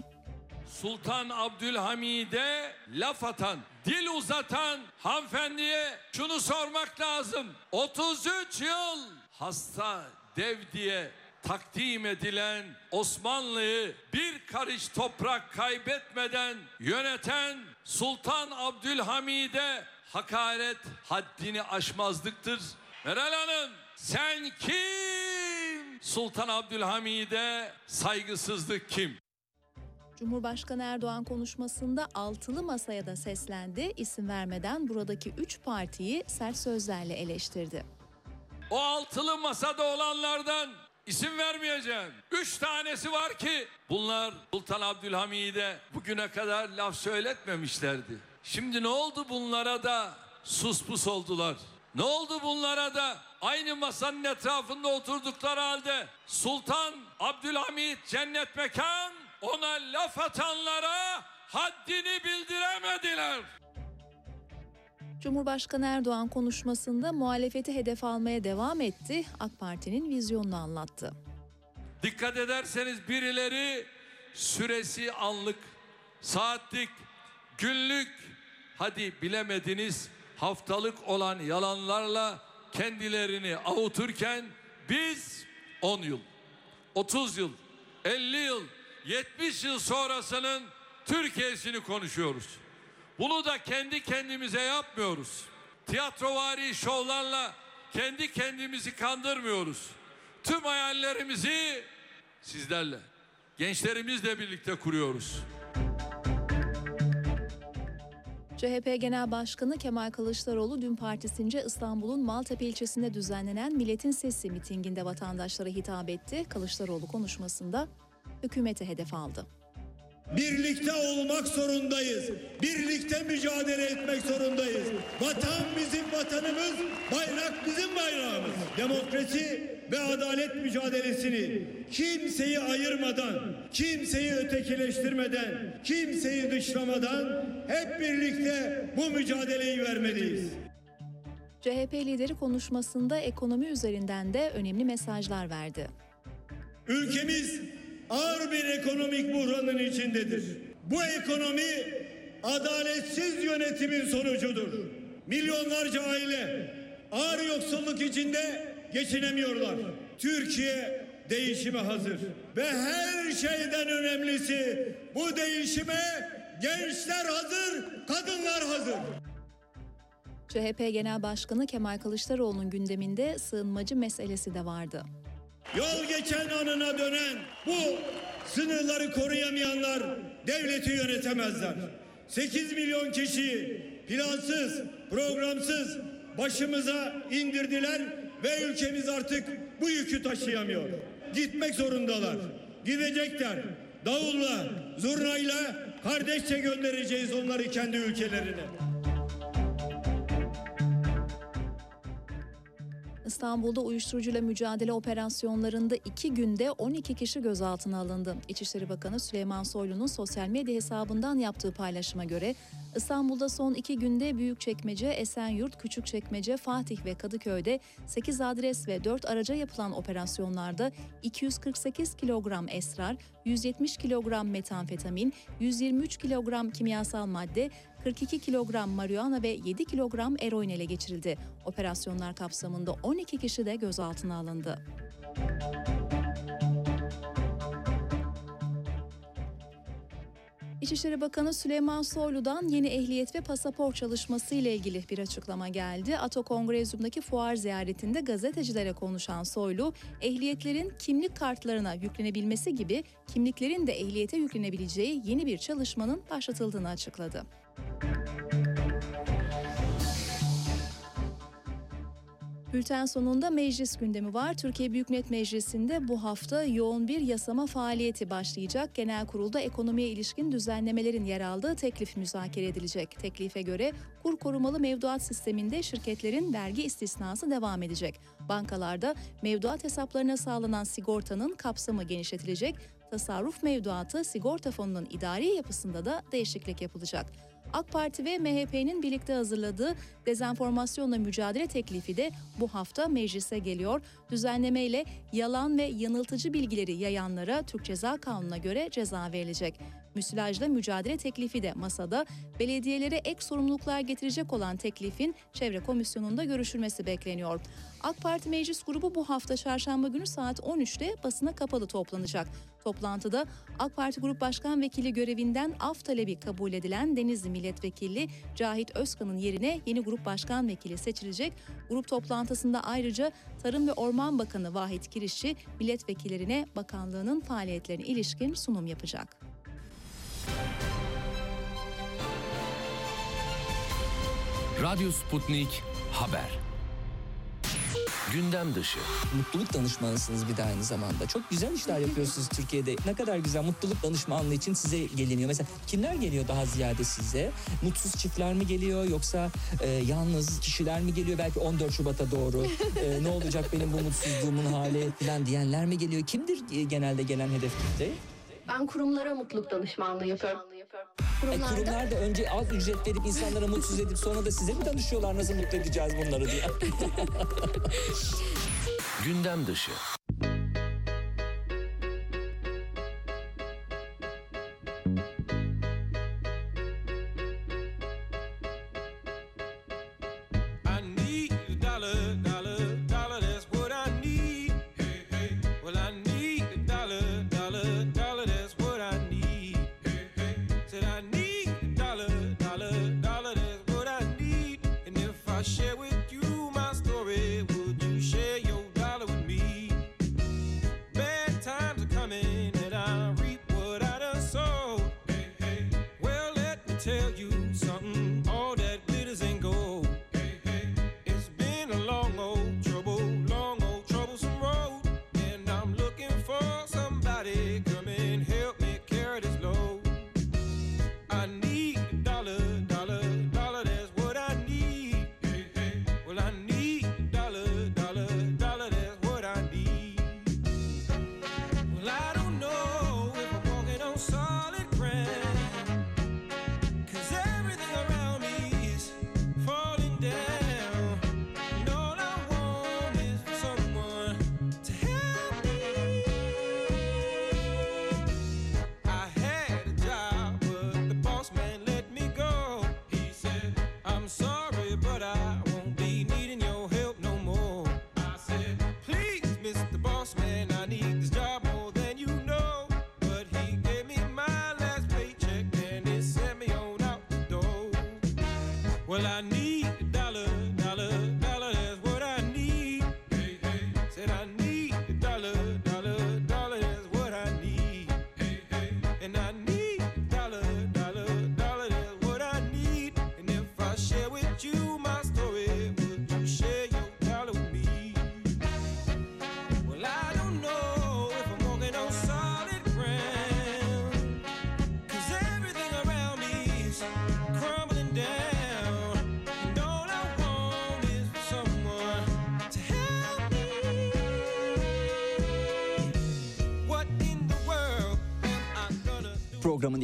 Sultan Abdülhamid'e laf atan, dil uzatan hanımefendiye şunu sormak lazım. 33 yıl hasta dev diye takdim edilen Osmanlı'yı bir karış toprak kaybetmeden yöneten Sultan Abdülhamid'e hakaret haddini aşmazlıktır. Meral Hanım sen kim? Sultan Abdülhamid'e saygısızlık kim? Cumhurbaşkanı Erdoğan konuşmasında altılı masaya da seslendi. İsim vermeden buradaki üç partiyi sert sözlerle eleştirdi. O altılı masada olanlardan isim vermeyeceğim. Üç tanesi var ki bunlar Sultan Abdülhamid'e bugüne kadar laf söyletmemişlerdi. Şimdi ne oldu bunlara da sus pus oldular? Ne oldu bunlara da aynı masanın etrafında oturdukları halde Sultan Abdülhamid cennet mekan ona laf atanlara haddini bildiremediler. Cumhurbaşkanı Erdoğan konuşmasında muhalefeti hedef almaya devam etti. AK Parti'nin vizyonunu anlattı. Dikkat ederseniz birileri süresi anlık, saatlik, günlük, hadi bilemediniz haftalık olan yalanlarla kendilerini avuturken Biz 10 yıl, 30 yıl, 50 yıl, 70 yıl sonrasının Türkiye'sini konuşuyoruz. Bunu da kendi kendimize yapmıyoruz. Tiyatrovari şovlarla kendi kendimizi kandırmıyoruz. Tüm hayallerimizi sizlerle, gençlerimizle birlikte kuruyoruz. CHP Genel Başkanı Kemal Kılıçdaroğlu dün partisince İstanbul'un Maltepe ilçesinde düzenlenen Milletin Sesi mitinginde vatandaşlara hitap etti. Kılıçdaroğlu konuşmasında hükümete hedef aldı. Birlikte olmak zorundayız. Birlikte mücadele etmek zorundayız. Vatan bizim vatanımız, bayrak bizim bayrağımız. Demokrasi ve adalet mücadelesini kimseyi ayırmadan, kimseyi ötekileştirmeden, kimseyi dışlamadan hep birlikte bu mücadeleyi vermeliyiz. CHP lideri konuşmasında ekonomi üzerinden de önemli mesajlar verdi. Ülkemiz ağır bir ekonomik buhranın içindedir. Bu ekonomi adaletsiz yönetimin sonucudur. Milyonlarca aile ağır yoksulluk içinde geçinemiyorlar. Türkiye değişime hazır ve her şeyden önemlisi bu değişime gençler hazır, kadınlar hazır. CHP Genel Başkanı Kemal Kılıçdaroğlu'nun gündeminde sığınmacı meselesi de vardı. Yol geçen anına dönen bu sınırları koruyamayanlar devleti yönetemezler. 8 milyon kişiyi plansız, programsız başımıza indirdiler ve ülkemiz artık bu yükü taşıyamıyor. Gitmek zorundalar. Gidecekler. Davulla, zurnayla kardeşçe göndereceğiz onları kendi ülkelerine. İstanbul'da uyuşturucuyla mücadele operasyonlarında iki günde 12 kişi gözaltına alındı. İçişleri Bakanı Süleyman Soylu'nun sosyal medya hesabından yaptığı paylaşıma göre İstanbul'da son iki günde Büyükçekmece, Esenyurt, Küçükçekmece, Fatih ve Kadıköy'de 8 adres ve 4 araca yapılan operasyonlarda 248 kilogram esrar, 170 kilogram metamfetamin, 123 kilogram kimyasal madde, 42 kilogram marihuana ve 7 kilogram eroin ele geçirildi. Operasyonlar kapsamında 12 kişi de gözaltına alındı. İçişleri Bakanı Süleyman Soylu'dan yeni ehliyet ve pasaport çalışması ile ilgili bir açıklama geldi. Ato Kongrezyum'daki fuar ziyaretinde gazetecilere konuşan Soylu, ehliyetlerin kimlik kartlarına yüklenebilmesi gibi kimliklerin de ehliyete yüklenebileceği yeni bir çalışmanın başlatıldığını açıkladı. Bülten sonunda meclis gündemi var. Türkiye Büyük Millet Meclisi'nde bu hafta yoğun bir yasama faaliyeti başlayacak. Genel kurulda ekonomiye ilişkin düzenlemelerin yer aldığı teklif müzakere edilecek. Teklife göre kur korumalı mevduat sisteminde şirketlerin vergi istisnası devam edecek. Bankalarda mevduat hesaplarına sağlanan sigortanın kapsamı genişletilecek. Tasarruf mevduatı sigorta fonunun idari yapısında da değişiklik yapılacak. AK Parti ve MHP'nin birlikte hazırladığı dezenformasyonla mücadele teklifi de bu hafta meclise geliyor. Düzenleme ile yalan ve yanıltıcı bilgileri yayanlara Türk Ceza Kanunu'na göre ceza verilecek. Müsilajla mücadele teklifi de masada. Belediyelere ek sorumluluklar getirecek olan teklifin Çevre Komisyonu'nda görüşülmesi bekleniyor. AK Parti Meclis Grubu bu hafta çarşamba günü saat 13'te basına kapalı toplanacak. Toplantıda AK Parti Grup Başkan Vekili görevinden af talebi kabul edilen Denizli Milletvekili Cahit Özkan'ın yerine yeni Grup Başkan Vekili seçilecek. Grup toplantısında ayrıca Tarım ve Orman Bakanı Vahit Kirişçi milletvekillerine bakanlığının faaliyetlerine ilişkin sunum yapacak. Radyo Sputnik Haber. Gündem dışı. Mutluluk danışmanısınız bir de aynı zamanda. Çok güzel işler yapıyorsunuz Türkiye'de. Ne kadar güzel mutluluk danışmanlığı için size geliniyor. Mesela kimler geliyor daha ziyade size? Mutsuz çiftler mi geliyor yoksa e, yalnız kişiler mi geliyor? Belki 14 Şubat'a doğru e, ne olacak benim bu mutsuzluğumun hali falan diyenler mi geliyor? Kimdir e, genelde gelen hedef kitle? Ben kurumlara mutluluk danışmanlığı yapıyorum. E, kurumlar da önce az ücret verip insanlara mutsuz edip sonra da size mi danışıyorlar nasıl mutlu edeceğiz bunları diye. [LAUGHS] [LAUGHS] Gündem dışı.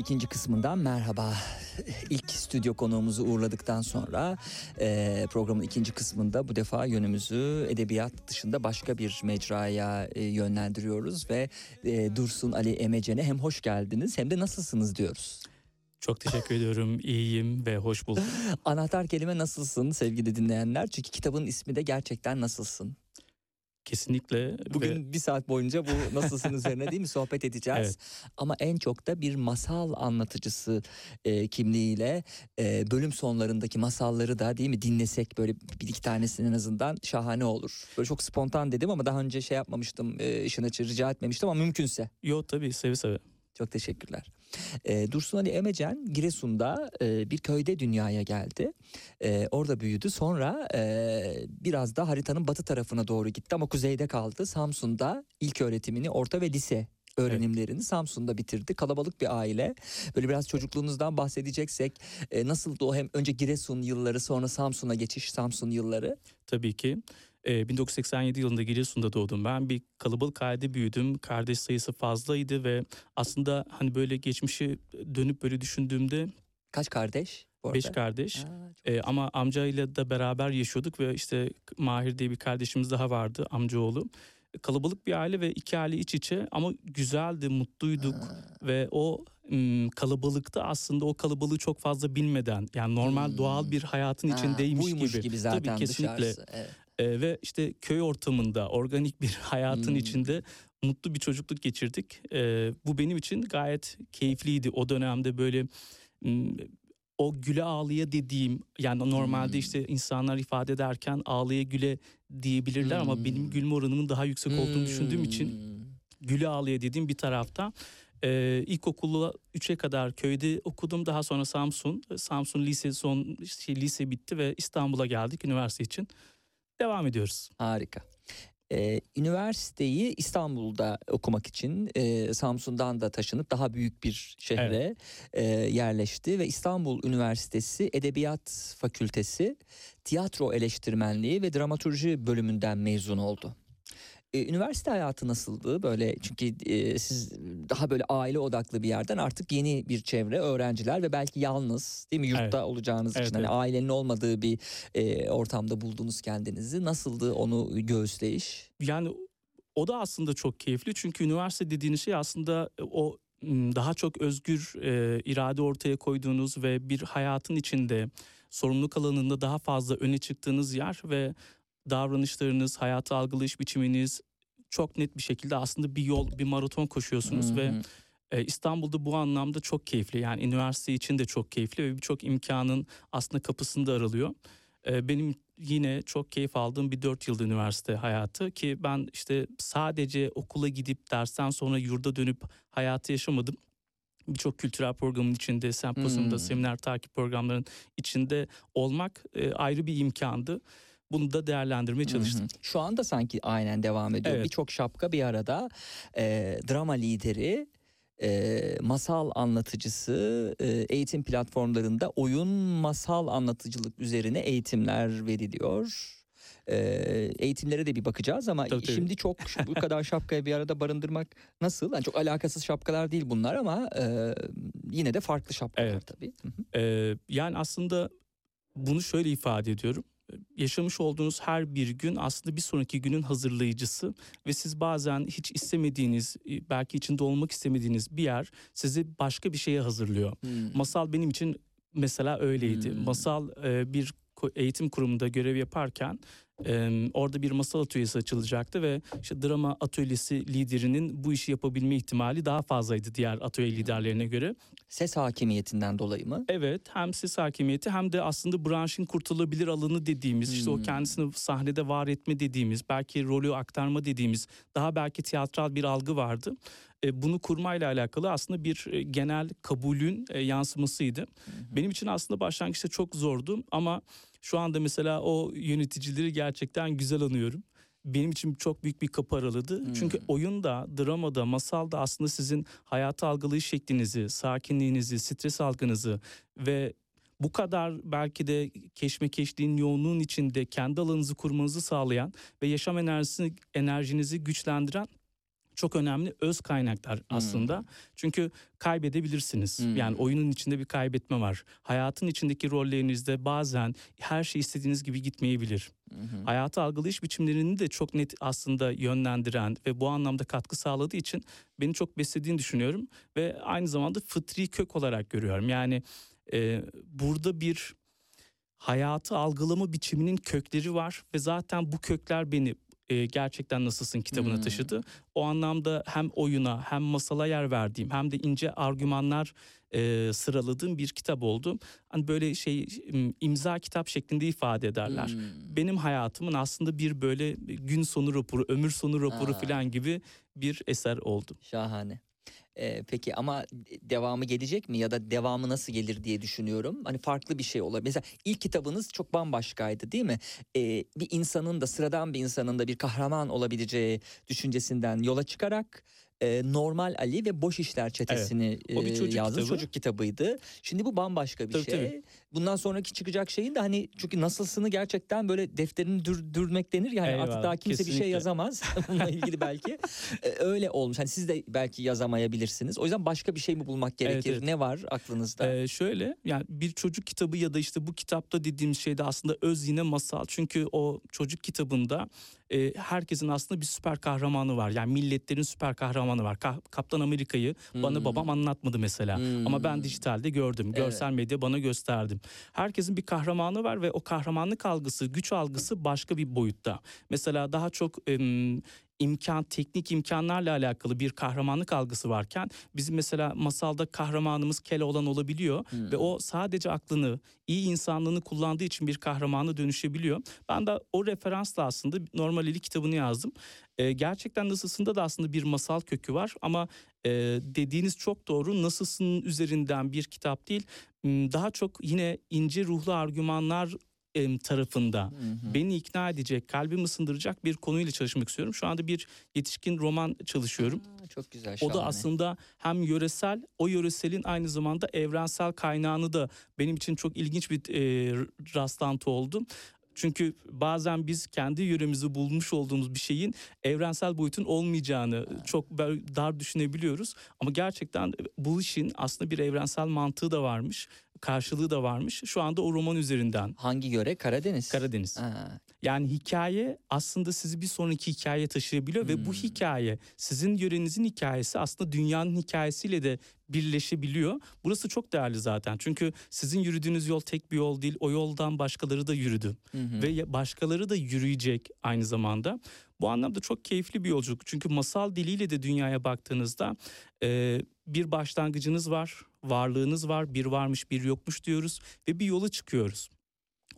İkinci kısmından merhaba. İlk stüdyo konuğumuzu uğurladıktan sonra e, programın ikinci kısmında bu defa yönümüzü edebiyat dışında başka bir mecraya e, yönlendiriyoruz ve e, Dursun Ali Emecen'e hem hoş geldiniz hem de nasılsınız diyoruz. Çok teşekkür ediyorum. İyiyim ve hoş bulduk. [LAUGHS] Anahtar kelime nasılsın sevgili dinleyenler? Çünkü kitabın ismi de gerçekten nasılsın? Kesinlikle. Bugün ve bir saat boyunca bu nasılsın üzerine değil mi sohbet edeceğiz. Evet. Ama en çok da bir masal anlatıcısı e, kimliğiyle e, bölüm sonlarındaki masalları da değil mi dinlesek böyle bir iki tanesini en azından şahane olur. Böyle çok spontan dedim ama daha önce şey yapmamıştım e, işin açığı rica etmemiştim ama mümkünse. Yo tabii seve seve. Çok teşekkürler. E, Dursun Ali Emecen Giresun'da e, bir köyde dünyaya geldi. E, orada büyüdü. Sonra e, biraz da haritanın batı tarafına doğru gitti ama kuzeyde kaldı. Samsun'da ilk öğretimini orta ve lise öğrenimlerini Samsun'da bitirdi. Kalabalık bir aile. Böyle biraz çocukluğunuzdan bahsedeceksek e, nasıldı o hem önce Giresun yılları sonra Samsun'a geçiş Samsun yılları? Tabii ki. Ee, 1987 yılında Giresun'da doğdum ben. Bir kalabalık ailede büyüdüm. Kardeş sayısı fazlaydı ve aslında hani böyle geçmişi dönüp böyle düşündüğümde Kaç kardeş? bu beş kardeş. Ee, ama amcayla da beraber yaşıyorduk ve işte Mahir diye bir kardeşimiz daha vardı amcaoğlu. Kalabalık bir aile ve iki aile iç içe ama güzeldi, mutluyduk ve o ım, kalabalıkta aslında o kalabalığı çok fazla bilmeden yani normal doğal bir hayatın Hmm. Ha, içindeymiş gibi. gibi zaten Tabii kesinlikle. dışarısı, evet. Ee, ve işte köy ortamında organik bir [LAUGHS] hayatın Hmm. içinde mutlu bir çocukluk geçirdik. Ee, bu benim için gayet keyifliydi. O dönemde böyle ım, o güle ağlıya dediğim yani normalde Hmm. işte insanlar ifade ederken ağlıya güle diyebilirler ama benim gülme oranımın daha yüksek olduğunu düşündüğüm için Hmm. güle ağlıya dediğim bir tarafta. Ee, ilkokulu 3'e kadar köyde okudum. Daha sonra Samsun. Samsun lise son şey, lise bitti ve İstanbul'a geldik üniversite için. Devam ediyoruz. Harika. Ee, üniversiteyi İstanbul'da okumak için e, Samsun'dan da taşınıp daha büyük bir şehre e, yerleşti ve İstanbul Üniversitesi Edebiyat Fakültesi Tiyatro Eleştirmenliği ve Dramaturji bölümünden mezun oldu. Ee, üniversite hayatı nasıldı böyle çünkü e, siz daha böyle aile odaklı bir yerden artık yeni bir çevre öğrenciler ve belki yalnız değil mi yurtta Evet. olacağınız Evet, için hani evet. ailenin olmadığı bir e, ortamda buldunuz kendinizi nasıldı onu göğüsleyiş? Yani o da aslında çok keyifli çünkü üniversite dediğiniz şey aslında o m, daha çok özgür e, irade ortaya koyduğunuz ve bir hayatın içinde sorumluluk alanında daha fazla öne çıktığınız yer ve davranışlarınız, hayatı algılayış biçiminiz çok net bir şekilde aslında bir yol, bir maraton koşuyorsunuz Hı ve e, İstanbul'da bu anlamda çok keyifli. Yani üniversite için de çok keyifli ve birçok imkanın aslında kapısında aralıyor. E, benim yine çok keyif aldığım bir dört yılda üniversite hayatı ki ben işte sadece okula gidip dersten sonra yurda dönüp hayatı yaşamadım. Birçok kültürel programın içinde, sempozyumda, Hmm. seminer takip programlarının içinde olmak e, ayrı bir imkandı. Bunu da değerlendirmeye çalıştım. Hı hı. Şu anda sanki aynen devam ediyor. Evet. Birçok şapka bir arada e, drama lideri, e, masal anlatıcısı, e, eğitim platformlarında oyun masal anlatıcılık üzerine eğitimler veriliyor. E, eğitimlere de bir bakacağız ama Tabii, tabii. şimdi çok bu kadar [LAUGHS] şapkayı bir arada barındırmak nasıl? Yani çok alakasız şapkalar değil bunlar ama e, yine de farklı şapkalar Evet. tabii. Ee, yani aslında bunu şöyle ifade ediyorum. Yaşamış olduğunuz her bir gün aslında bir sonraki günün hazırlayıcısı ve siz bazen hiç istemediğiniz, belki içinde olmak istemediğiniz bir yer sizi başka bir şeye hazırlıyor. Hmm. Masal benim için mesela öyleydi. Hmm. Masal e, bir eğitim kurumunda görev yaparken Ee, orada bir masal atölyesi açılacaktı ve işte drama atölyesi liderinin bu işi yapabilme ihtimali daha fazlaydı diğer atölye liderlerine göre. Ses hakimiyetinden dolayı mı? Evet hem ses hakimiyeti hem de aslında branşın kurtulabilir alanı dediğimiz işte o Hmm. kendisini sahnede var etme dediğimiz belki rolü aktarma dediğimiz daha belki tiyatral bir algı vardı. E, bunu kurmayla alakalı aslında bir e, genel kabulün e, yansımasıydı. Benim için aslında başlangıçta çok zordu ama şu anda mesela o yöneticileri gerçekten güzel anıyorum. Benim için çok büyük bir kapı araladı. Çünkü oyunda, dramada, masalda aslında sizin hayatı algılayış şeklinizi, sakinliğinizi, stres algınızı ve bu kadar belki de keşmekeşliğin yoğunluğun içinde kendi alanınızı kurmanızı sağlayan ve yaşam enerjisini, enerjinizi güçlendiren çok önemli öz kaynaklar aslında. Çünkü kaybedebilirsiniz. Yani oyunun içinde bir kaybetme var. Hayatın içindeki rollerinizde bazen her şey istediğiniz gibi gitmeyebilir. Hayatı algılayış biçimlerini de çok net aslında yönlendiren ve bu anlamda katkı sağladığı için beni çok beslediğini düşünüyorum ve aynı zamanda fıtri kök olarak görüyorum. Yani e, burada bir hayatı algılama biçiminin kökleri var ve zaten bu kökler beni e, gerçekten nasılsın kitabına Hmm. taşıdı. O anlamda hem oyuna hem masala yer verdiğim hem de ince argümanlar e, sıraladığım bir kitap oldu. Hani böyle şey im- imza kitap şeklinde ifade ederler. Hmm. Benim hayatımın aslında bir böyle gün sonu raporu, ömür sonu raporu Aa. falan gibi bir eser oldu. Şahane. Ee, peki ama devamı gelecek mi ya da devamı nasıl gelir diye düşünüyorum. Hani farklı bir şey olabilir. Mesela ilk kitabınız çok bambaşkaydı değil mi? Ee, bir insanın da sıradan bir insanın da bir kahraman olabileceği düşüncesinden yola çıkarak e, Normal Ali ve Boş İşler Çetesi'ni O bir e, çocuk yazdınız. kitabı. Çocuk kitabıydı. Şimdi bu bambaşka bir Tabii, şey. tabii. Bundan sonraki çıkacak şeyin de hani çünkü nasılsını gerçekten böyle defterini dür, dürmek denir ya. hani artık Eyvallah, daha kimse bir şey kesinlikle. yazamaz. [LAUGHS] Bununla ilgili belki. Ee, öyle olmuş. Hani siz de belki yazamayabilirsiniz. O yüzden başka bir şey mi bulmak gerekir? evet. Ne var aklınızda? Ee, şöyle yani bir çocuk kitabı ya da işte bu kitapta dediğimiz şey de aslında öz yine masal. Çünkü o çocuk kitabında e, herkesin aslında bir süper kahramanı var. Yani milletlerin süper kahramanı var. Ka- Kaptan Amerika'yı bana Hmm. babam anlatmadı mesela. Ama ben dijitalde gördüm. Evet. Görsel medya bana gösterdim. Herkesin bir kahramanı var ve o kahramanlık algısı, güç algısı başka bir boyutta. Mesela daha çok em, imkan, teknik imkanlarla alakalı bir kahramanlık algısı varken bizim mesela masalda kahramanımız Keloğlan olabiliyor ve o sadece aklını, iyi insanlığını kullandığı için bir kahramana dönüşebiliyor. Ben de o referansla aslında Normal Ali kitabını yazdım. Ee, gerçekten Nasılsın'da da aslında bir masal kökü var ama e, dediğiniz çok doğru. Nasılsın üzerinden bir kitap değil, daha çok yine ince ruhlu argümanlar tarafında beni ikna edecek, kalbimi ısındıracak bir konuyla çalışmak istiyorum. Şu anda bir yetişkin roman çalışıyorum. Çok güzel. O da şahane. aslında hem yöresel, o yöreselin aynı zamanda evrensel kaynağını da benim için çok ilginç bir e, rastlantı oldu. Çünkü bazen biz kendi yöremizi bulmuş olduğumuz bir şeyin evrensel boyutun olmayacağını çok böyle dar düşünebiliyoruz. Ama gerçekten bu işin aslında bir evrensel mantığı da varmış, karşılığı da varmış. Şu anda o roman üzerinden. Hangi yöre? Karadeniz. Karadeniz. Ha. Yani hikaye aslında sizi bir sonraki hikayeye taşıyabiliyor ve bu hikaye sizin yörenizin hikayesi aslında dünyanın hikayesiyle de birleşebiliyor. Burası çok değerli zaten. Çünkü sizin yürüdüğünüz yol tek bir yol değil. O yoldan başkaları da yürüdü. Hı hı. Ve başkaları da yürüyecek aynı zamanda. Bu anlamda çok keyifli bir yolculuk. Çünkü masal diliyle de dünyaya baktığınızda e, bir başlangıcınız var, varlığınız var, bir varmış bir yokmuş diyoruz ve bir yola çıkıyoruz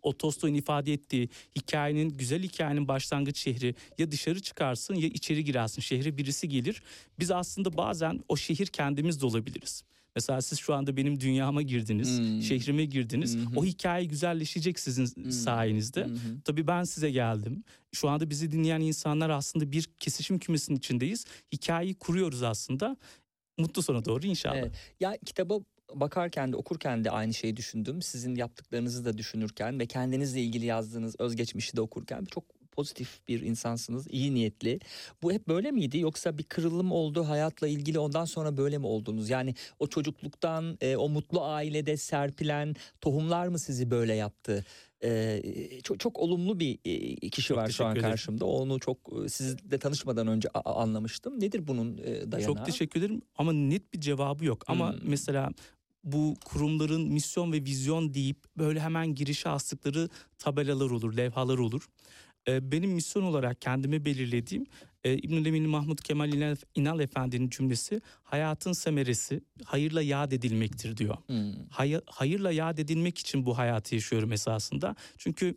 o Tolstoy'un ifade ettiği hikayenin güzel hikayenin başlangıç şehri ya dışarı çıkarsın ya içeri girersin şehre birisi gelir. Biz aslında bazen o şehir kendimiz de olabiliriz. Mesela siz şu anda benim dünyama girdiniz, Hmm. şehrime girdiniz. O hikaye güzelleşecek sizin sayenizde. Tabii ben size geldim. Şu anda bizi dinleyen insanlar aslında bir kesişim kümesinin içindeyiz. Hikayeyi kuruyoruz aslında. Mutlu sona doğru inşallah. Evet. Ya kitaba bakarken de okurken de aynı şeyi düşündüm. Sizin yaptıklarınızı da düşünürken ve kendinizle ilgili yazdığınız özgeçmişi de okurken çok pozitif bir insansınız, iyi niyetli. Bu hep böyle miydi yoksa bir kırılım oldu hayatla ilgili ondan sonra böyle mi oldunuz? Yani o çocukluktan e, o mutlu ailede serpilen tohumlar mı sizi böyle yaptı? E, çok çok olumlu bir e, kişi var şu an ederim. karşımda. Onu çok e, sizle tanışmadan önce anlamıştım. Nedir bunun dayanağı? Çok teşekkür ederim ama net bir cevabı yok. Ama Hmm. mesela bu kurumların misyon ve vizyon deyip böyle hemen girişe astıkları tabelalar olur, levhalar olur. E, benim misyon olarak kendime belirlediğim e, İbnül Emin Mahmut Kemal İnal, İnal Efendi'nin cümlesi hayatın semeresi hayırla yad edilmektir diyor. Hmm. Hay- hayırla yad edilmek için bu hayatı yaşıyorum esasında. Çünkü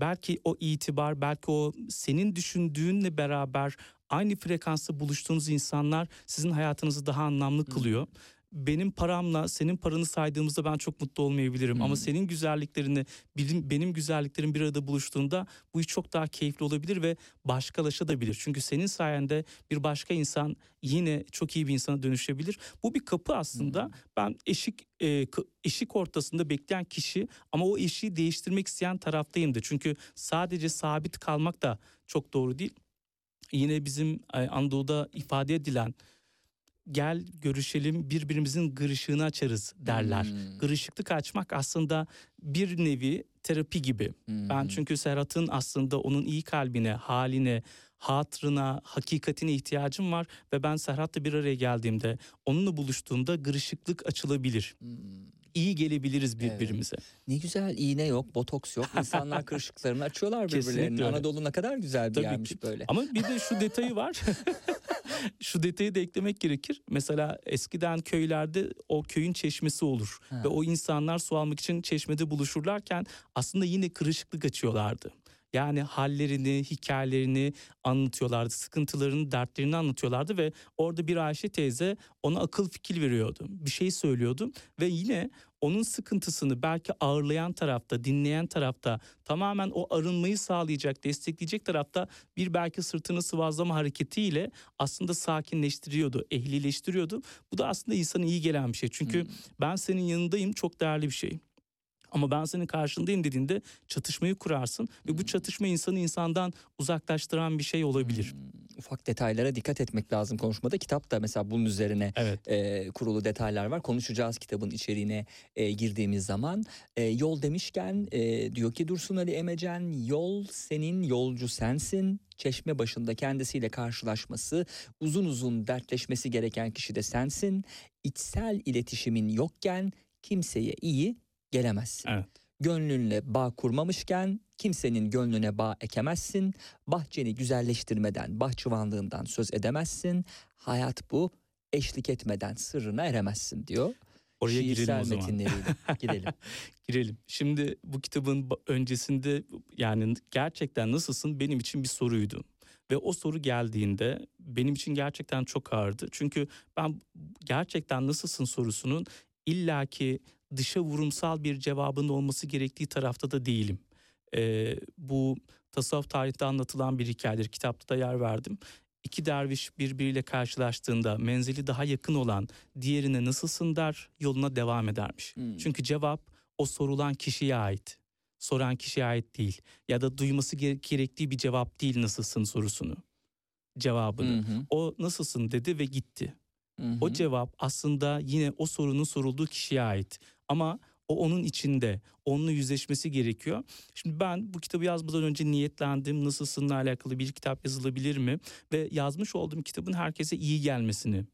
belki o itibar, belki o senin düşündüğünle beraber aynı frekansta buluştuğunuz insanlar sizin hayatınızı daha anlamlı kılıyor. Benim paramla senin paranı saydığımızda ben çok mutlu olmayabilirim ama senin güzelliklerini benim, benim güzelliklerim bir arada buluştuğunda bu iş çok daha keyifli olabilir ve başkalaşabilir. Çünkü senin sayende bir başka insan yine çok iyi bir insana dönüşebilir. Bu bir kapı aslında. Ben eşik e, eşik ortasında bekleyen kişi ama o eşiği değiştirmek isteyen taraftayımdır. Çünkü sadece sabit kalmak da çok doğru değil. Yine bizim e, Anadolu'da ifade edilen gel görüşelim birbirimizin gırışığını açarız derler. Hmm. Gırışıklık açmak aslında bir nevi terapi gibi. Ben çünkü Serhat'ın aslında onun iyi kalbine, haline, hatırına, hakikatine ihtiyacım var ve ben Serhat'la bir araya geldiğimde, onunla buluştuğumda gırışıklık açılabilir. İyi gelebiliriz birbirimize. Ne güzel iğne yok, botoks yok. İnsanlar [LAUGHS] kırışıklarını açıyorlar öyle. Anadolu ne kadar güzel bir Tabii yermiş ki. böyle. Ama bir de şu detayı var. [LAUGHS] [LAUGHS] şu detayı da eklemek gerekir. Mesela eskiden köylerde o köyün çeşmesi olur. Ha. Ve o insanlar su almak için çeşmede buluşurlarken aslında yine kırışıklık açıyorlardı. Yani hallerini, hikayelerini anlatıyorlardı, sıkıntılarını, dertlerini anlatıyorlardı ve orada bir Ayşe teyze ona akıl fikir veriyordu. Bir şey söylüyordu ve yine onun sıkıntısını belki ağırlayan tarafta, dinleyen tarafta, tamamen o arınmayı sağlayacak, destekleyecek tarafta bir belki sırtını sıvazlama hareketiyle aslında sakinleştiriyordu, ehlileştiriyordu. Bu da aslında insana iyi gelen bir şey. Çünkü ben senin yanındayım çok değerli bir şey. Ama ben senin karşındayım dediğinde çatışmayı kurarsın ve bu çatışma insanı insandan uzaklaştıran bir şey olabilir. Ufak detaylara dikkat etmek lazım konuşmada. Kitap da mesela bunun üzerine e, kurulu detaylar var. Konuşacağız kitabın içeriğine e, girdiğimiz zaman. E, yol demişken e, diyor ki Dursun Ali Emecen yol senin yolcu sensin. Çeşme başında kendisiyle karşılaşması, uzun uzun dertleşmesi gereken kişi de sensin. İçsel iletişimin yokken kimseye iyi gelemezsin. Gönlünle bağ kurmamışken kimsenin gönlüne bağ ekemezsin. Bahçeni güzelleştirmeden, bahçıvanlığından söz edemezsin. Hayat bu, eşlik etmeden sırrına eremezsin diyor. Oraya girelim Şiirsel o zaman. [LAUGHS] Girelim. Girelim. Şimdi bu kitabın öncesinde yani gerçekten nasılsın benim için bir soruydu. Ve o soru geldiğinde benim için gerçekten çok ağırdı. Çünkü ben gerçekten nasılsın sorusunun illaki dışa vurumsal bir cevabın olması gerektiği tarafta da değilim. Ee, bu tasavvuf tarihte anlatılan bir hikayedir. Kitapta da yer verdim. İki derviş birbiriyle karşılaştığında menzili daha yakın olan diğerine nasılsın der yoluna devam edermiş. Çünkü cevap o sorulan kişiye ait. Soran kişiye ait değil. Ya da duyması gere- gerektiği bir cevap değil nasılsın sorusunu. Cevabını. Hı hı. O nasılsın dedi ve gitti. Hı O cevap aslında yine o sorunun sorulduğu kişiye ait. Ama o onun içinde, onunla yüzleşmesi gerekiyor. Şimdi ben bu kitabı yazmadan önce niyetlendim. Nasılsınla alakalı bir kitap yazılabilir mi? Ve yazmış olduğum kitabın herkese iyi gelmesini,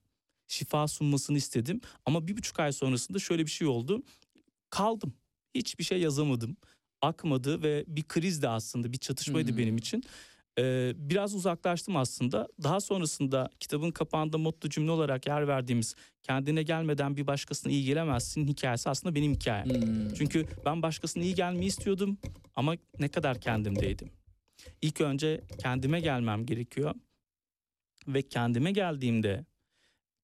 şifa sunmasını istedim. Ama bir buçuk ay sonrasında şöyle bir şey oldu. Kaldım. Hiçbir şey yazamadım. Akmadı ve bir kriz de aslında bir çatışmaydı Hmm. benim için. Ee, biraz uzaklaştım aslında. Daha sonrasında kitabın kapağında motto cümle olarak yer verdiğimiz kendine gelmeden bir başkasına iyi gelemezsin hikayesi aslında benim hikayem. Hmm. Çünkü ben başkasına iyi gelmeyi istiyordum ama ne kadar kendimdeydim. İlk önce kendime gelmem gerekiyor ve kendime geldiğimde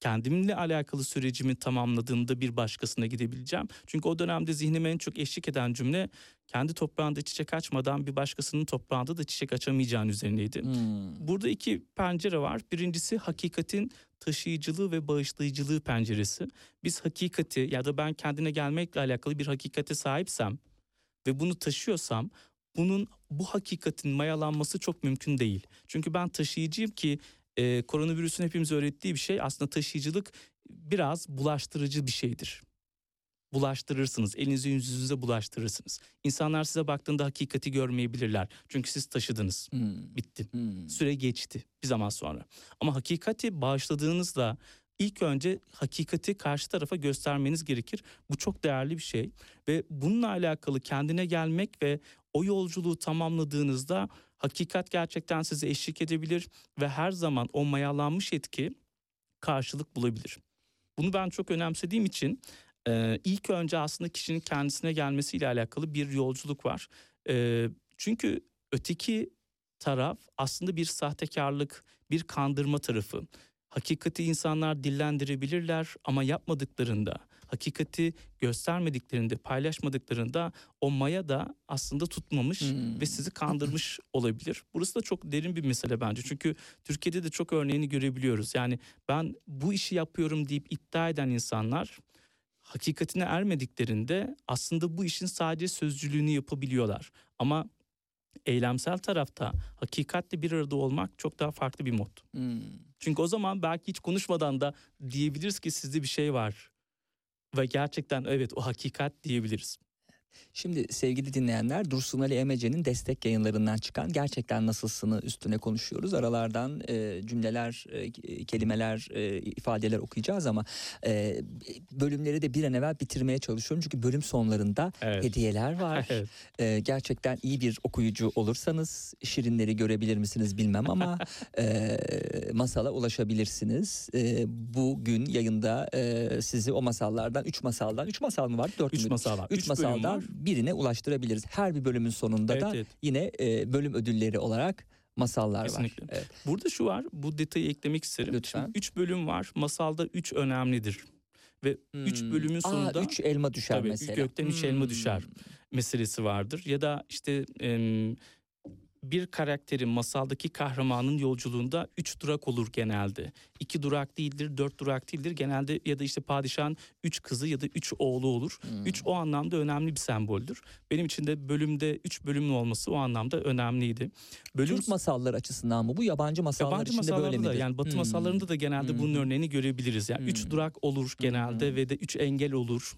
kendimle alakalı sürecimi tamamladığımda bir başkasına gidebileceğim. Çünkü o dönemde zihnime en çok eşlik eden cümle kendi toprağında çiçek açmadan bir başkasının toprağında da çiçek açamayacağın üzerineydi. Hmm. Burada iki pencere var. Birincisi hakikatin taşıyıcılığı ve bağışlayıcılığı penceresi. Biz hakikati ya da ben kendine gelmekle alakalı bir hakikate sahipsem ve bunu taşıyorsam bunun bu hakikatin mayalanması çok mümkün değil. Çünkü ben taşıyıcıyım ki e, koronavirüsün hepimize öğrettiği bir şey aslında taşıyıcılık biraz bulaştırıcı bir şeydir. Bulaştırırsınız, elinizi yüzünüze bulaştırırsınız. İnsanlar size baktığında hakikati görmeyebilirler. Çünkü siz taşıdınız. Hmm. Bitti. Süre geçti bir zaman sonra. Ama hakikati bağışladığınızda ilk önce hakikati karşı tarafa göstermeniz gerekir. Bu çok değerli bir şey ve bununla alakalı kendine gelmek ve o yolculuğu tamamladığınızda Hakikat gerçekten size eşlik edebilir ve her zaman o mayalanmış etki karşılık bulabilir. Bunu ben çok önemsediğim için e, ilk önce aslında kişinin kendisine gelmesiyle alakalı bir yolculuk var. E, çünkü öteki taraf aslında bir sahtekarlık, bir kandırma tarafı. Hakikati insanlar dillendirebilirler ama yapmadıklarında, hakikati göstermediklerinde, paylaşmadıklarında o maya da aslında tutmamış ve sizi kandırmış [LAUGHS] olabilir. Burası da çok derin bir mesele bence. Çünkü Türkiye'de de çok örneğini görebiliyoruz. Yani ben bu işi yapıyorum deyip iddia eden insanlar hakikatine ermediklerinde aslında bu işin sadece sözcülüğünü yapabiliyorlar. Ama eylemsel tarafta hakikatle bir arada olmak çok daha farklı bir mod. Çünkü o zaman belki hiç konuşmadan da diyebiliriz ki sizde bir şey var. Ve gerçekten evet o hakikat diyebiliriz. Şimdi sevgili dinleyenler Dursun Ali Emece'nin destek yayınlarından çıkan Gerçekten Nasılsın'ı üstüne konuşuyoruz. Aralardan e, cümleler, e, kelimeler, e, ifadeler okuyacağız ama e, bölümleri de bir an evvel bitirmeye çalışıyorum. Çünkü bölüm sonlarında Evet. hediyeler var. [LAUGHS] Evet. E, gerçekten iyi bir okuyucu olursanız şirinleri görebilir misiniz bilmem ama [LAUGHS] e, masala ulaşabilirsiniz. E, bugün yayında e, sizi o masallardan, üç masaldan, üç masal mı var? Dört Üç mü? masal var. Üç, Üç masaldan birine ulaştırabiliriz. Her bir bölümün sonunda Evet, da evet. yine e, bölüm ödülleri olarak masallar Kesinlikle. var. Evet. Burada şu var, bu detayı eklemek isterim. Lütfen. Şimdi üç bölüm var, masalda üç önemlidir. Ve üç Hmm. bölümün Aa, sonunda... üç elma düşer Tabii, mesela. Gökten üç elma Hmm. düşer meselesi vardır. Ya da işte em, bir karakterin masaldaki kahramanın yolculuğunda üç durak olur genelde. İki durak değildir, dört durak değildir. Genelde ya da işte padişahın üç kızı ya da üç oğlu olur. Hmm. Üç o anlamda önemli bir semboldür. Benim için de bölümde üç bölümün olması o anlamda önemliydi. Bölüm Türk masallar açısından mı bu? Yabancı masallar Yabancı içinde masallarda böyle midir? yani Batı Hmm. masallarında da genelde bunun örneğini görebiliriz. Yani üç durak olur genelde ve de üç engel olur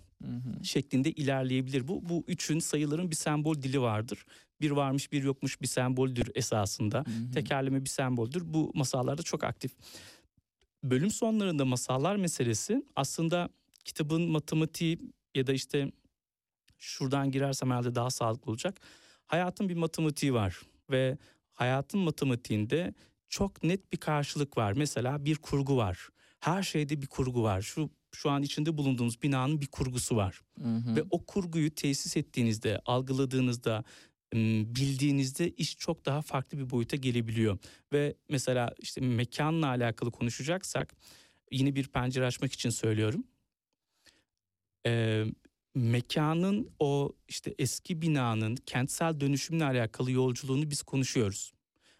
şeklinde ilerleyebilir. Bu bu üçün sayıların bir sembol dili vardır. Bir varmış bir yokmuş bir semboldür esasında. Tekerleme bir semboldür. Bu masallarda çok aktif. Bölüm sonlarında masallar meselesi aslında kitabın matematiği ya da işte şuradan girersem herhalde daha sağlıklı olacak. Hayatın bir matematiği var ve hayatın matematiğinde çok net bir karşılık var. Mesela bir kurgu var. Her şeyde bir kurgu var. Şu şu an içinde bulunduğumuz binanın bir kurgusu var. Ve o kurguyu tesis ettiğinizde, algıladığınızda, bildiğinizde iş çok daha farklı bir boyuta gelebiliyor. Ve mesela işte mekanla alakalı konuşacaksak yine bir pencere açmak için söylüyorum. Ee, mekanın o işte eski binanın kentsel dönüşümle alakalı yolculuğunu biz konuşuyoruz.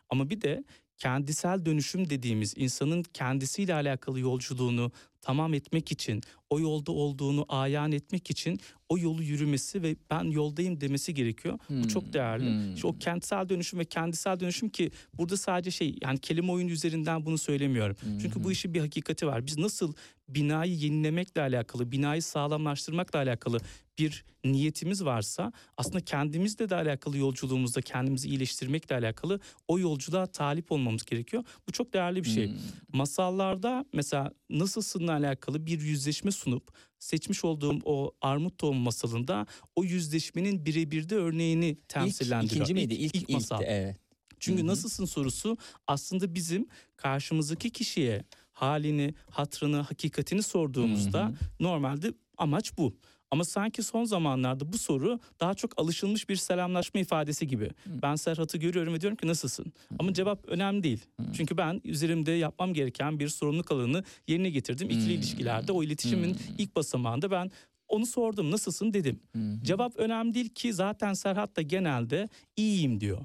Ama bir de kendisel dönüşüm dediğimiz insanın kendisiyle alakalı yolculuğunu tamam etmek için, o yolda olduğunu ayan etmek için o yolu yürümesi ve ben yoldayım demesi gerekiyor. Bu çok değerli. hmm. İşte o kentsel dönüşüm ve kendisel dönüşüm ki burada sadece şey yani kelime oyunu üzerinden bunu söylemiyorum. Çünkü bu işin bir hakikati var. Biz nasıl binayı yenilemekle alakalı, binayı sağlamlaştırmakla alakalı bir niyetimiz varsa aslında kendimizle de alakalı yolculuğumuzda kendimizi iyileştirmekle alakalı o yolculuğa talip olmamız gerekiyor. Bu çok değerli bir şey. Masallarda mesela nasılsınla alakalı bir yüzleşme sunup seçmiş olduğum o armut tohum masalında o yüzleşmenin birebir de örneğini temsillendiriyor. ikinci miydi? İlk- ilkti, masal. evet. Çünkü Hı hı. nasılsın sorusu aslında bizim karşımızdaki kişiye halini, hatrını, hakikatini sorduğumuzda normalde amaç bu. Ama sanki son zamanlarda bu soru daha çok alışılmış bir selamlaşma ifadesi gibi. Ben Serhat'ı görüyorum ve diyorum ki nasılsın? Ama cevap önemli değil. Çünkü ben üzerimde yapmam gereken bir sorumluluk alanı yerine getirdim. İkili ilişkilerde o iletişimin ilk basamağında ben onu sordum nasılsın dedim. Cevap önemli değil ki zaten Serhat da genelde iyiyim diyor.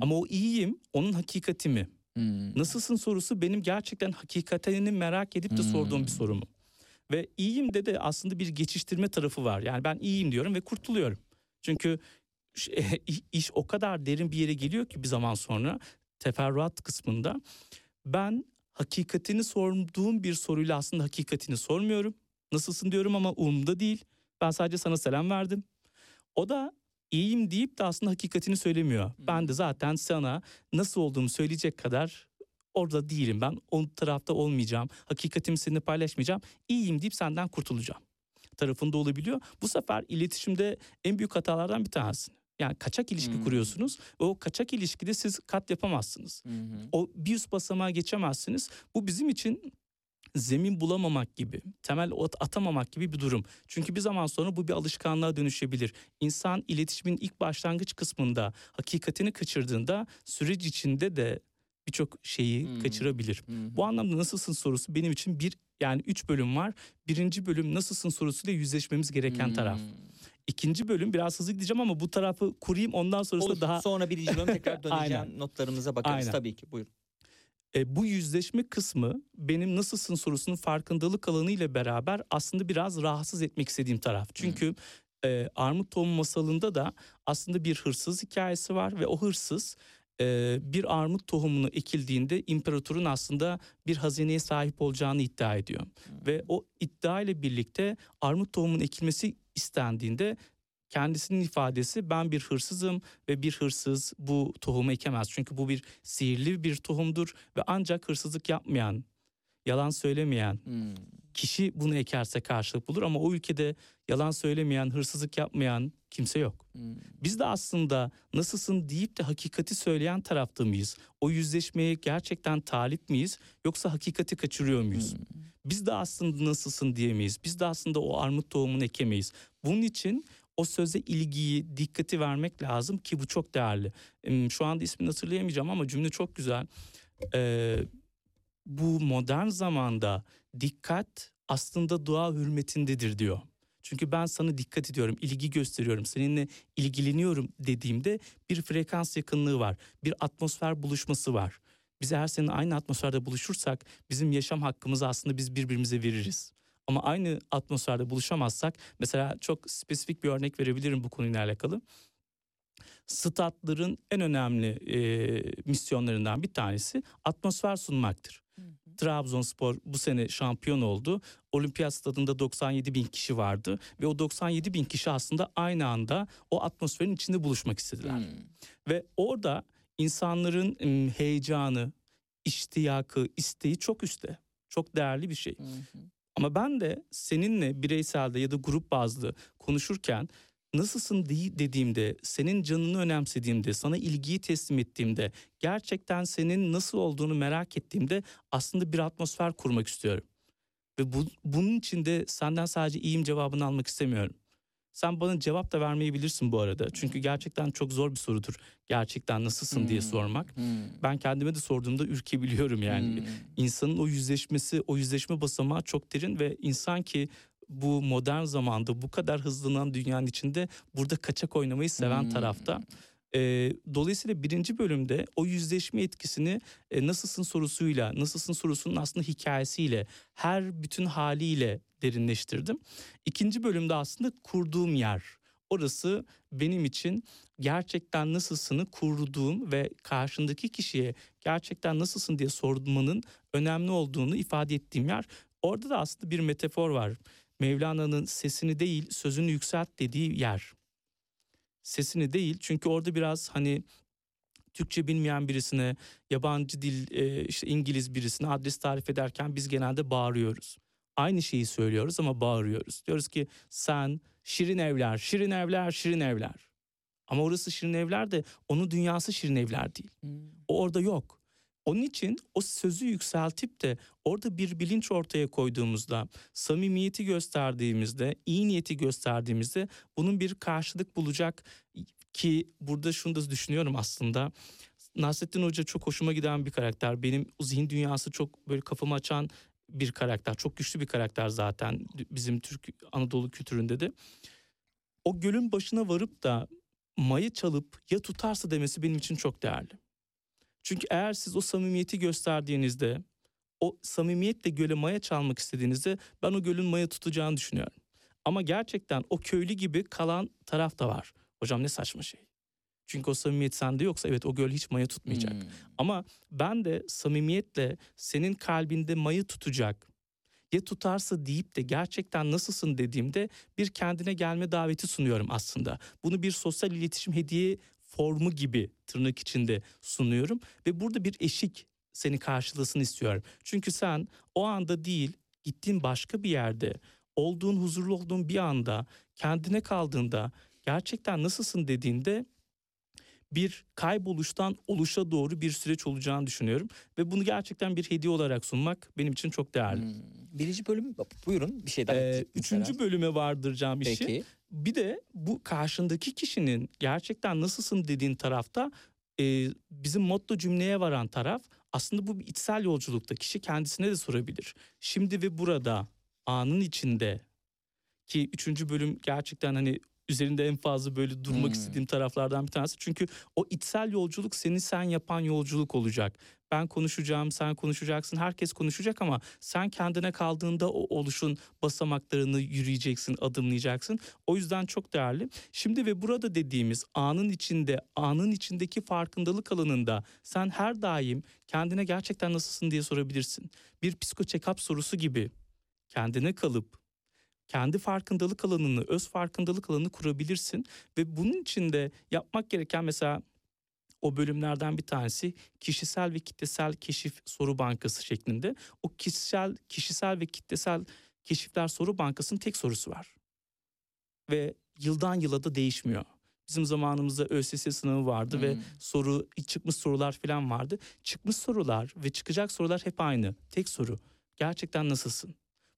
Ama o iyiyim onun hakikati mi? Nasılsın sorusu benim gerçekten hakikatini merak edip de sorduğum bir soru mu? Ve iyiyim de de aslında bir geçiştirme tarafı var. Yani ben iyiyim diyorum ve kurtuluyorum. Çünkü ş- [LAUGHS] iş o kadar derin bir yere geliyor ki bir zaman sonra teferruat kısmında ben hakikatini sorduğum bir soruyla aslında hakikatini sormuyorum. Nasılsın diyorum ama umurumda değil. Ben sadece sana selam verdim. O da iyiyim deyip de aslında hakikatini söylemiyor. Ben de zaten sana nasıl olduğumu söyleyecek kadar orada değilim. Ben o tarafta olmayacağım. Hakikatimi seninle paylaşmayacağım. İyiyim deyip senden kurtulacağım. Tarafında olabiliyor. Bu sefer iletişimde en büyük hatalardan bir tanesi. Yani kaçak ilişki Hmm. kuruyorsunuz ve o kaçak ilişkide siz kat yapamazsınız. Hı. O bir üst basamağa geçemezsiniz. Bu bizim için zemin bulamamak gibi, temel at- atamamak gibi bir durum. Çünkü bir zaman sonra bu bir alışkanlığa dönüşebilir. İnsan iletişimin ilk başlangıç kısmında hakikatini kaçırdığında süreç içinde de birçok şeyi Hmm. kaçırabilir. Hı. Bu anlamda nasılsın sorusu benim için bir yani üç bölüm var. Birinci bölüm nasılsın sorusuyla yüzleşmemiz gereken Hmm. taraf. İkinci bölüm biraz hızlı gideceğim ama bu tarafı kurayım ondan sonrasında Olur, daha Sonra birinci bölüm [LAUGHS] tekrar döneceğim. Aynen. Notlarımıza bakarız Aynen. tabii ki. Buyurun. E, bu yüzleşme kısmı benim nasılsın sorusunun farkındalık alanı ile beraber aslında biraz rahatsız etmek istediğim taraf. Çünkü e, Armut Tohumu masalında da aslında bir hırsız hikayesi var ve o hırsız e, bir armut tohumunu ekildiğinde imparatorun aslında bir hazineye sahip olacağını iddia ediyor. Ve o iddia ile birlikte armut tohumunun ekilmesi istendiğinde kendisinin ifadesi ben bir hırsızım ve bir hırsız bu tohumu ekemez. Çünkü bu bir sihirli bir tohumdur ve ancak hırsızlık yapmayan, yalan söylemeyen Hmm. kişi bunu ekerse karşılık bulur ama o ülkede yalan söylemeyen, hırsızlık yapmayan kimse yok. Hmm. Biz de aslında nasılsın deyip de hakikati söyleyen tarafta mıyız? O yüzleşmeye gerçekten talip miyiz yoksa hakikati kaçırıyor muyuz? Biz de aslında nasılsın diyemeyiz. Biz de aslında o armut tohumunu ekemeyiz. Bunun için o söze ilgiyi, dikkati vermek lazım ki bu çok değerli. Şu anda ismini hatırlayamayacağım ama cümle çok güzel. Ee, bu modern zamanda dikkat aslında dua hürmetindedir diyor. Çünkü ben sana dikkat ediyorum, ilgi gösteriyorum, seninle ilgileniyorum dediğimde bir frekans yakınlığı var, bir atmosfer buluşması var. Biz eğer seninle aynı atmosferde buluşursak bizim yaşam hakkımızı aslında biz birbirimize veririz. Ama aynı atmosferde buluşamazsak mesela çok spesifik bir örnek verebilirim bu konuyla alakalı. Statların en önemli e, misyonlarından bir tanesi atmosfer sunmaktır. Trabzonspor bu sene şampiyon oldu. Olimpiyat stadında 97 bin kişi vardı ve o 97 bin kişi aslında aynı anda o atmosferin içinde buluşmak istediler. Hmm. Ve orada insanların heyecanı, iştiyakı, isteği çok üstte. Çok değerli bir şey. Ama ben de seninle bireyselde ya da grup bazlı konuşurken nasılsın diye dediğimde, senin canını önemsediğimde, sana ilgiyi teslim ettiğimde, gerçekten senin nasıl olduğunu merak ettiğimde aslında bir atmosfer kurmak istiyorum. Ve bu, bunun için de senden sadece iyiyim cevabını almak istemiyorum. Sen bana cevap da vermeyebilirsin bu arada. Çünkü gerçekten çok zor bir sorudur. Gerçekten nasılsın diye Hmm. sormak. Hmm. Ben kendime de sorduğumda ürkebiliyorum yani. Hmm. İnsanın o yüzleşmesi, o yüzleşme basamağı çok derin ve insan ki bu modern zamanda bu kadar hızlanan dünyanın içinde burada kaçak oynamayı seven Hmm. tarafta. Ee, dolayısıyla birinci bölümde o yüzleşme etkisini e, nasılsın sorusuyla, nasılsın sorusunun aslında hikayesiyle, her bütün haliyle derinleştirdim. İkinci bölümde aslında kurduğum yer. Orası benim için gerçekten nasılsını kurduğum ve karşındaki kişiye gerçekten nasılsın diye sormanın önemli olduğunu ifade ettiğim yer. Orada da aslında bir metafor var. Mevlana'nın sesini değil sözünü yükselt dediği yer. Sesini değil çünkü orada biraz hani Türkçe bilmeyen birisine, yabancı dil e, işte İngiliz birisine adres tarif ederken biz genelde bağırıyoruz. Aynı şeyi söylüyoruz ama bağırıyoruz. Diyoruz ki sen şirin evler, şirin evler, şirin evler. Ama orası şirin evler de onun dünyası şirin evler değil. O orada yok. Onun için o sözü yükseltip de orada bir bilinç ortaya koyduğumuzda, samimiyeti gösterdiğimizde, iyi niyeti gösterdiğimizde bunun bir karşılık bulacak ki burada şunu da düşünüyorum aslında. Nasrettin Hoca çok hoşuma giden bir karakter. Benim zihin dünyası çok böyle kafamı açan bir karakter. Çok güçlü bir karakter zaten bizim Türk Anadolu kültüründe de. O gölün başına varıp da maya çalıp ya tutarsa demesi benim için çok değerli. Çünkü eğer siz o samimiyeti gösterdiğinizde, o samimiyetle göle maya çalmak istediğinizde ben o gölün maya tutacağını düşünüyorum. Ama gerçekten o köylü gibi kalan taraf da var. Hocam ne saçma şey. Çünkü o samimiyet sende yoksa evet o göl hiç maya tutmayacak. Hmm. Ama ben de samimiyetle senin kalbinde mayı tutacak. Ya tutarsa deyip de gerçekten nasılsın dediğimde bir kendine gelme daveti sunuyorum aslında. Bunu bir sosyal iletişim hediye formu gibi tırnak içinde sunuyorum ve burada bir eşik seni karşılasın istiyorum. Çünkü sen o anda değil gittiğin başka bir yerde olduğun huzurlu olduğun bir anda kendine kaldığında gerçekten nasılsın dediğinde bir kayboluştan oluşa doğru bir süreç olacağını düşünüyorum ve bunu gerçekten bir hediye olarak sunmak benim için çok değerli. Birinci bölüm buyurun bir şey daha. Ee, mesela. üçüncü bölüme vardıracağım işi. Peki. Bir de bu karşındaki kişinin gerçekten nasılsın dediğin tarafta e, bizim motto cümleye varan taraf aslında bu bir içsel yolculukta kişi kendisine de sorabilir. Şimdi ve burada anın içinde ki üçüncü bölüm gerçekten hani üzerinde en fazla böyle durmak Hmm. istediğim taraflardan bir tanesi. Çünkü o içsel yolculuk seni sen yapan yolculuk olacak. Ben konuşacağım, sen konuşacaksın, herkes konuşacak ama sen kendine kaldığında o oluşun basamaklarını yürüyeceksin, adımlayacaksın. O yüzden çok değerli. Şimdi ve burada dediğimiz anın içinde, anın içindeki farkındalık alanında sen her daim kendine gerçekten nasılsın diye sorabilirsin. Bir psiko check-up sorusu gibi kendine kalıp kendi farkındalık alanını, öz farkındalık alanını kurabilirsin ve bunun için de yapmak gereken mesela o bölümlerden bir tanesi kişisel ve kitlesel keşif soru bankası şeklinde. O kişisel kişisel ve kitlesel keşifler soru bankasının tek sorusu var. Ve yıldan yıla da değişmiyor. Bizim zamanımızda ÖSS sınavı vardı ve Hmm. soru çıkmış sorular falan vardı. Çıkmış sorular ve çıkacak sorular hep aynı. Tek soru. Gerçekten nasılsın?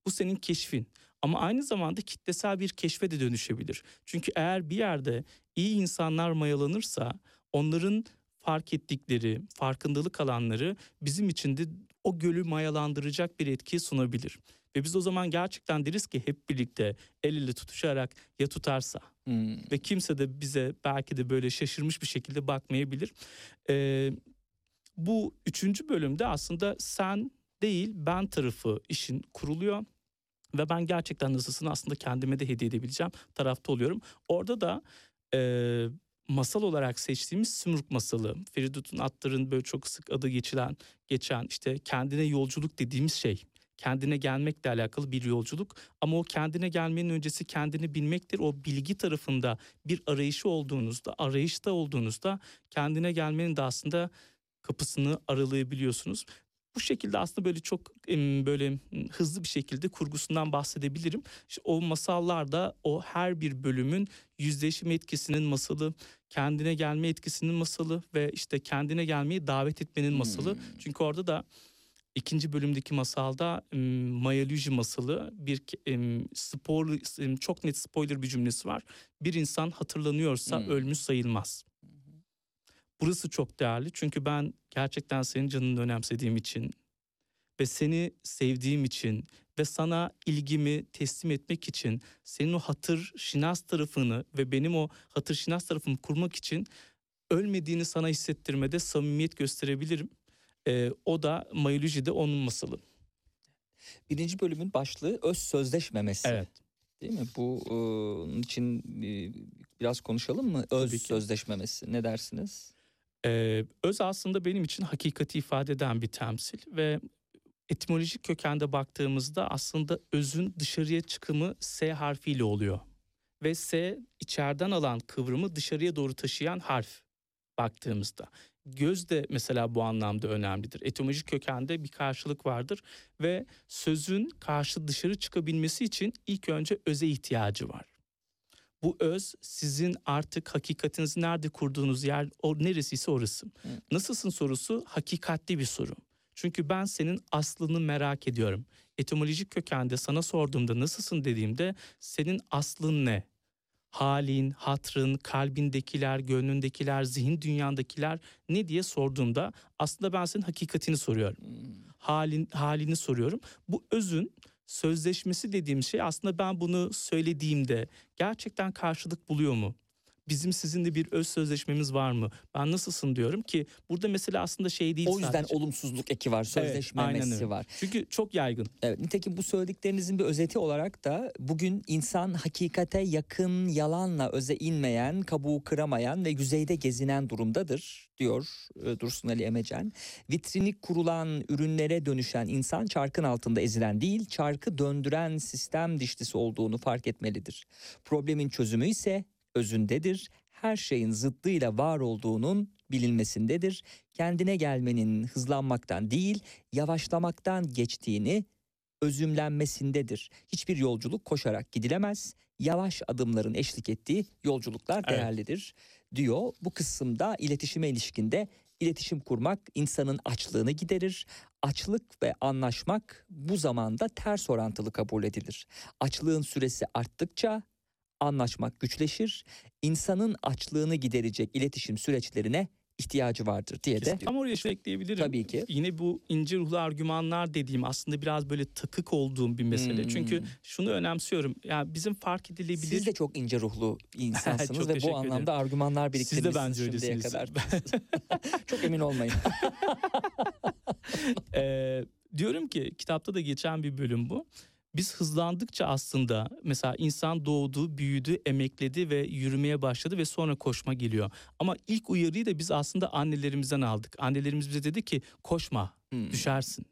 Bu senin keşfin. Ama aynı zamanda kitlesel bir keşfe de dönüşebilir. Çünkü eğer bir yerde iyi insanlar mayalanırsa onların fark ettikleri, farkındalık alanları bizim için de o gölü mayalandıracak bir etki sunabilir. Ve biz o zaman gerçekten deriz ki hep birlikte el ele tutuşarak ya tutarsa Hmm. ve kimse de bize belki de böyle şaşırmış bir şekilde bakmayabilir. Ee, bu üçüncü bölümde aslında sen değil ben tarafı işin kuruluyor. Ve ben gerçekten nasılsın aslında kendime de hediye edebileceğim tarafta oluyorum. Orada da e, masal olarak seçtiğimiz Sümrük masalı. Feridun Attar'ın böyle çok sık adı geçilen, geçen işte kendine yolculuk dediğimiz şey. Kendine gelmekle alakalı bir yolculuk ama o kendine gelmenin öncesi kendini bilmektir. O bilgi tarafında bir arayışı olduğunuzda, arayışta olduğunuzda kendine gelmenin de aslında kapısını aralayabiliyorsunuz. Bu şekilde aslında böyle çok böyle hızlı bir şekilde kurgusundan bahsedebilirim. İşte o masallarda o her bir bölümün yüzleşim etkisinin masalı, kendine gelme etkisinin masalı ve işte kendine gelmeyi davet etmenin masalı. Çünkü orada da ikinci bölümdeki masalda em, Maya Luigi masalı bir em, çok net spoiler bir cümlesi var. Bir insan hatırlanıyorsa Hmm. ölmüş sayılmaz. Burası çok değerli çünkü ben gerçekten senin canını önemsediğim için ve seni sevdiğim için ve sana ilgimi teslim etmek için senin o hatır şinas tarafını ve benim o hatır şinas tarafımı kurmak için ölmediğini sana hissettirmede samimiyet gösterebilirim. Ee, o da Mayoluji'de onun masalı. Birinci bölümün başlığı öz sözleşmemesi. Evet. Değil mi? Bu e, için e, biraz konuşalım mı? Öz sözleşmemesi. Ne dersiniz? Ee, öz aslında benim için hakikati ifade eden bir temsil ve etimolojik kökende baktığımızda aslında özün dışarıya çıkımı S harfiyle oluyor. Ve S içeriden alan kıvrımı dışarıya doğru taşıyan harf baktığımızda. Göz de mesela bu anlamda önemlidir. Etimolojik kökende bir karşılık vardır ve sözün karşı dışarı çıkabilmesi için ilk önce öze ihtiyacı var. Bu öz sizin artık hakikatinizi nerede kurduğunuz yer o neresiyse orası. Nasılsın sorusu hakikatli bir soru. Çünkü ben senin aslını merak ediyorum. Etimolojik kökende sana sorduğumda nasılsın dediğimde senin aslın ne? Halin, hatrın, kalbindekiler, gönlündekiler, zihin dünyandakiler ne diye sorduğumda aslında ben senin hakikatini soruyorum. Halin, halini soruyorum. Bu özün sözleşmesi dediğim şey aslında ben bunu söylediğimde gerçekten karşılık buluyor mu? Bizim sizinle bir öz sözleşmemiz var mı? Ben nasılsın diyorum ki burada mesela aslında şey değil O yüzden sadece. olumsuzluk eki var, Evet, sözleşmemesi öyle. var. Çünkü çok yaygın. Evet, nitekim bu söylediklerinizin bir özeti olarak da bugün insan hakikate yakın yalanla öze inmeyen, kabuğu kıramayan ve yüzeyde gezinen durumdadır diyor e, Dursun Ali Emecen. Vitrini kurulan ürünlere dönüşen insan çarkın altında ezilen değil, çarkı döndüren sistem dişlisi olduğunu fark etmelidir. Problemin çözümü ise özündedir. Her şeyin zıddıyla var olduğunun bilinmesindedir. Kendine gelmenin hızlanmaktan değil, yavaşlamaktan geçtiğini özümlenmesindedir. Hiçbir yolculuk koşarak gidilemez. yavaş adımların eşlik ettiği yolculuklar Evet. değerlidir diyor. Bu kısımda iletişime ilişkinde iletişim kurmak insanın açlığını giderir. Açlık ve anlaşmak bu zamanda ters orantılı kabul edilir. Açlığın süresi arttıkça anlaşmak güçleşir. İnsanın açlığını giderecek iletişim süreçlerine ihtiyacı vardır diye de Ama oraya şey ekleyebilirim. Tabii ki. Yine bu ince ruhlu argümanlar dediğim aslında biraz böyle takık olduğum bir mesele. Hmm. Çünkü şunu önemsiyorum. Ya bizim fark edilebilir. Siz de çok ince ruhlu insansınız [LAUGHS] ve bu anlamda ederim. argümanlar Siz de biriktirmişsiniz bence öylesiniz. kadar. [LAUGHS] [LAUGHS] çok emin olmayın. Ee, diyorum ki kitapta da geçen bir bölüm bu. Biz hızlandıkça aslında mesela insan doğdu, büyüdü, emekledi ve yürümeye başladı ve sonra koşma geliyor. Ama ilk uyarıyı da biz aslında annelerimizden aldık. Annelerimiz bize dedi ki koşma, Hmm. düşersin.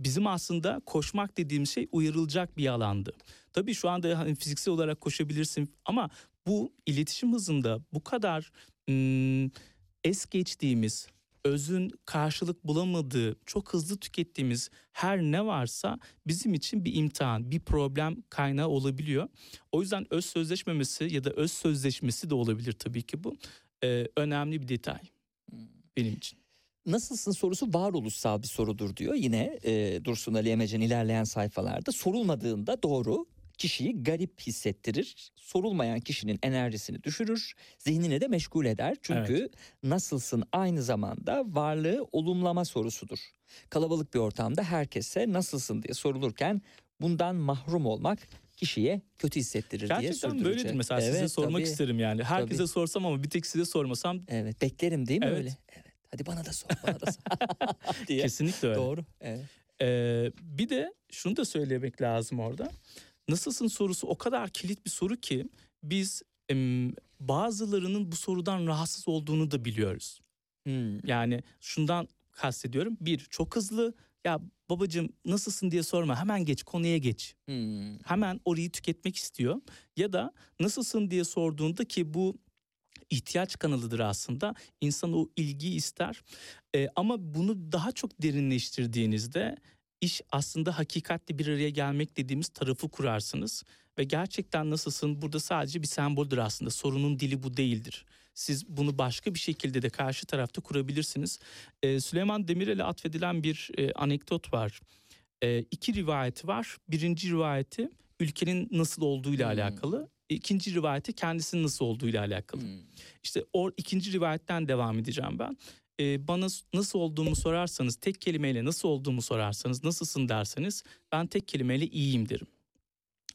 Bizim aslında koşmak dediğimiz şey uyarılacak bir alandı. Tabii şu anda hani fiziksel olarak koşabilirsin ama bu iletişim hızında bu kadar ım, es geçtiğimiz, özün karşılık bulamadığı, çok hızlı tükettiğimiz her ne varsa bizim için bir imtihan, bir problem kaynağı olabiliyor. O yüzden öz sözleşmemesi ya da öz sözleşmesi de olabilir tabii ki bu. Ee, önemli bir detay benim için. Nasılsın sorusu varoluşsal bir sorudur diyor. Yine e, Dursun Ali Emecen ilerleyen sayfalarda sorulmadığında doğru kişiyi garip hissettirir. Sorulmayan kişinin enerjisini düşürür, zihnini de meşgul eder. Çünkü nasılsın aynı zamanda varlığı olumlama sorusudur. Kalabalık bir ortamda herkese nasılsın diye sorulurken bundan mahrum olmak kişiye kötü hissettirir diye Gerçekten sürdürecek. böyledir mesela size Evet, sormak tabii. isterim yani. Herkese Tabii. sorsam ama bir tek size sormasam Evet beklerim değil mi Evet. öyle? Evet. Hadi bana da sor, bana da sor. [LAUGHS] [LAUGHS] diye. kesinlikle öyle. Doğru. Evet. Ee, bir de şunu da söylemek lazım orada. Nasılsın sorusu o kadar kilit bir soru ki biz bazılarının bu sorudan rahatsız olduğunu da biliyoruz. Hmm. Yani şundan kastediyorum. Bir çok hızlı ya babacığım nasılsın diye sorma hemen geç konuya geç. Hmm. Hemen orayı tüketmek istiyor. Ya da nasılsın diye sorduğunda ki bu ihtiyaç kanalıdır aslında. İnsan o ilgiyi ister. Ee, ama bunu daha çok derinleştirdiğinizde iş aslında hakikatle bir araya gelmek dediğimiz tarafı kurarsınız. Ve gerçekten nasılsın burada sadece bir semboldür aslında. Sorunun dili bu değildir. Siz bunu başka bir şekilde de karşı tarafta kurabilirsiniz. Ee, Süleyman Demirel'e atfedilen bir e, anekdot var. E, iki rivayeti var. Birinci rivayeti ülkenin nasıl olduğuyla Hmm. alakalı. İkinci rivayeti kendisinin nasıl olduğuyla alakalı. Hmm. İşte o ikinci rivayetten devam edeceğim ben. Ee, bana nasıl olduğumu sorarsanız, tek kelimeyle nasıl olduğumu sorarsanız, nasılsın derseniz ben tek kelimeyle iyiyim derim.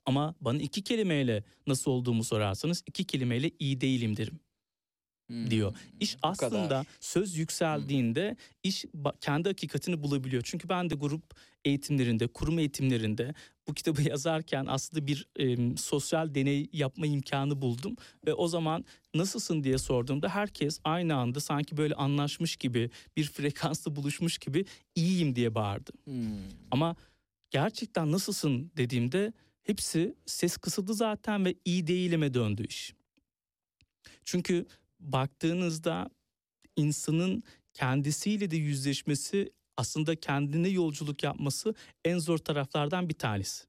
Ama bana iki kelimeyle nasıl olduğumu sorarsanız iki kelimeyle iyi değilim derim Hmm. diyor. İş Bu aslında kadar. söz yükseldiğinde iş ba- kendi hakikatini bulabiliyor. Çünkü ben de grup eğitimlerinde, kurum eğitimlerinde bu kitabı yazarken aslında bir e, sosyal deney yapma imkanı buldum. Ve o zaman nasılsın diye sorduğumda herkes aynı anda sanki böyle anlaşmış gibi bir frekansta buluşmuş gibi iyiyim diye bağırdı. Hmm. Ama gerçekten nasılsın dediğimde hepsi ses kısıldı zaten ve iyi değilime döndü iş. Çünkü baktığınızda insanın kendisiyle de yüzleşmesi aslında kendine yolculuk yapması en zor taraflardan bir tanesi.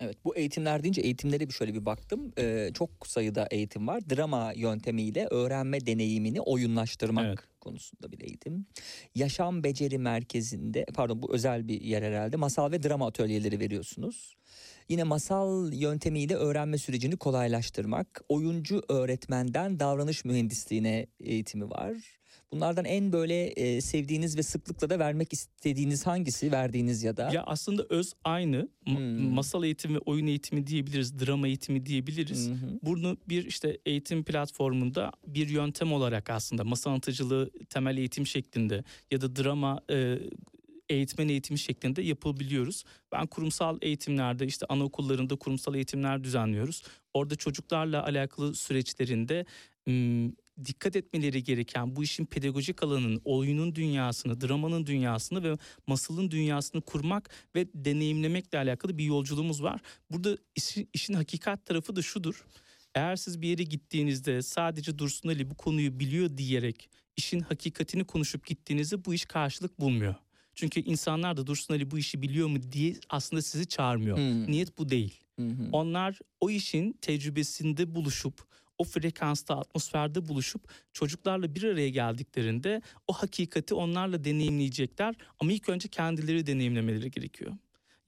Evet bu eğitimler deyince eğitimlere bir şöyle bir baktım. Ee, çok sayıda eğitim var. Drama yöntemiyle öğrenme deneyimini oyunlaştırmak Evet. konusunda bir eğitim. Yaşam Beceri Merkezi'nde pardon bu özel bir yer herhalde. Masal ve drama atölyeleri veriyorsunuz. Yine masal yöntemiyle öğrenme sürecini kolaylaştırmak. Oyuncu öğretmenden davranış mühendisliğine eğitimi var. Bunlardan en böyle e, sevdiğiniz ve sıklıkla da vermek istediğiniz hangisi verdiğiniz ya da? Ya aslında öz aynı Hmm. masal eğitimi ve oyun eğitimi diyebiliriz, drama eğitimi diyebiliriz. Hı. Bunu bir işte eğitim platformunda bir yöntem olarak aslında masa anlatıcılığı temel eğitim şeklinde ya da drama e, eğitmen eğitimi şeklinde yapabiliyoruz. Ben kurumsal eğitimlerde işte anaokullarında kurumsal eğitimler düzenliyoruz. Orada çocuklarla alakalı süreçlerinde dikkat etmeleri gereken bu işin pedagojik alanının, oyunun dünyasını, dramanın dünyasını ve masalın dünyasını kurmak ve deneyimlemekle alakalı bir yolculuğumuz var. Burada işin, işin hakikat tarafı da şudur. Eğer siz bir yere gittiğinizde sadece Dursun Ali bu konuyu biliyor diyerek işin hakikatini konuşup gittiğinizde bu iş karşılık bulmuyor. Çünkü insanlar da Dursun Ali bu işi biliyor mu diye aslında sizi çağırmıyor. Hmm. Niyet bu değil. Onlar o işin tecrübesinde buluşup o frekansta, atmosferde buluşup çocuklarla bir araya geldiklerinde o hakikati onlarla deneyimleyecekler ama ilk önce kendileri deneyimlemeleri gerekiyor.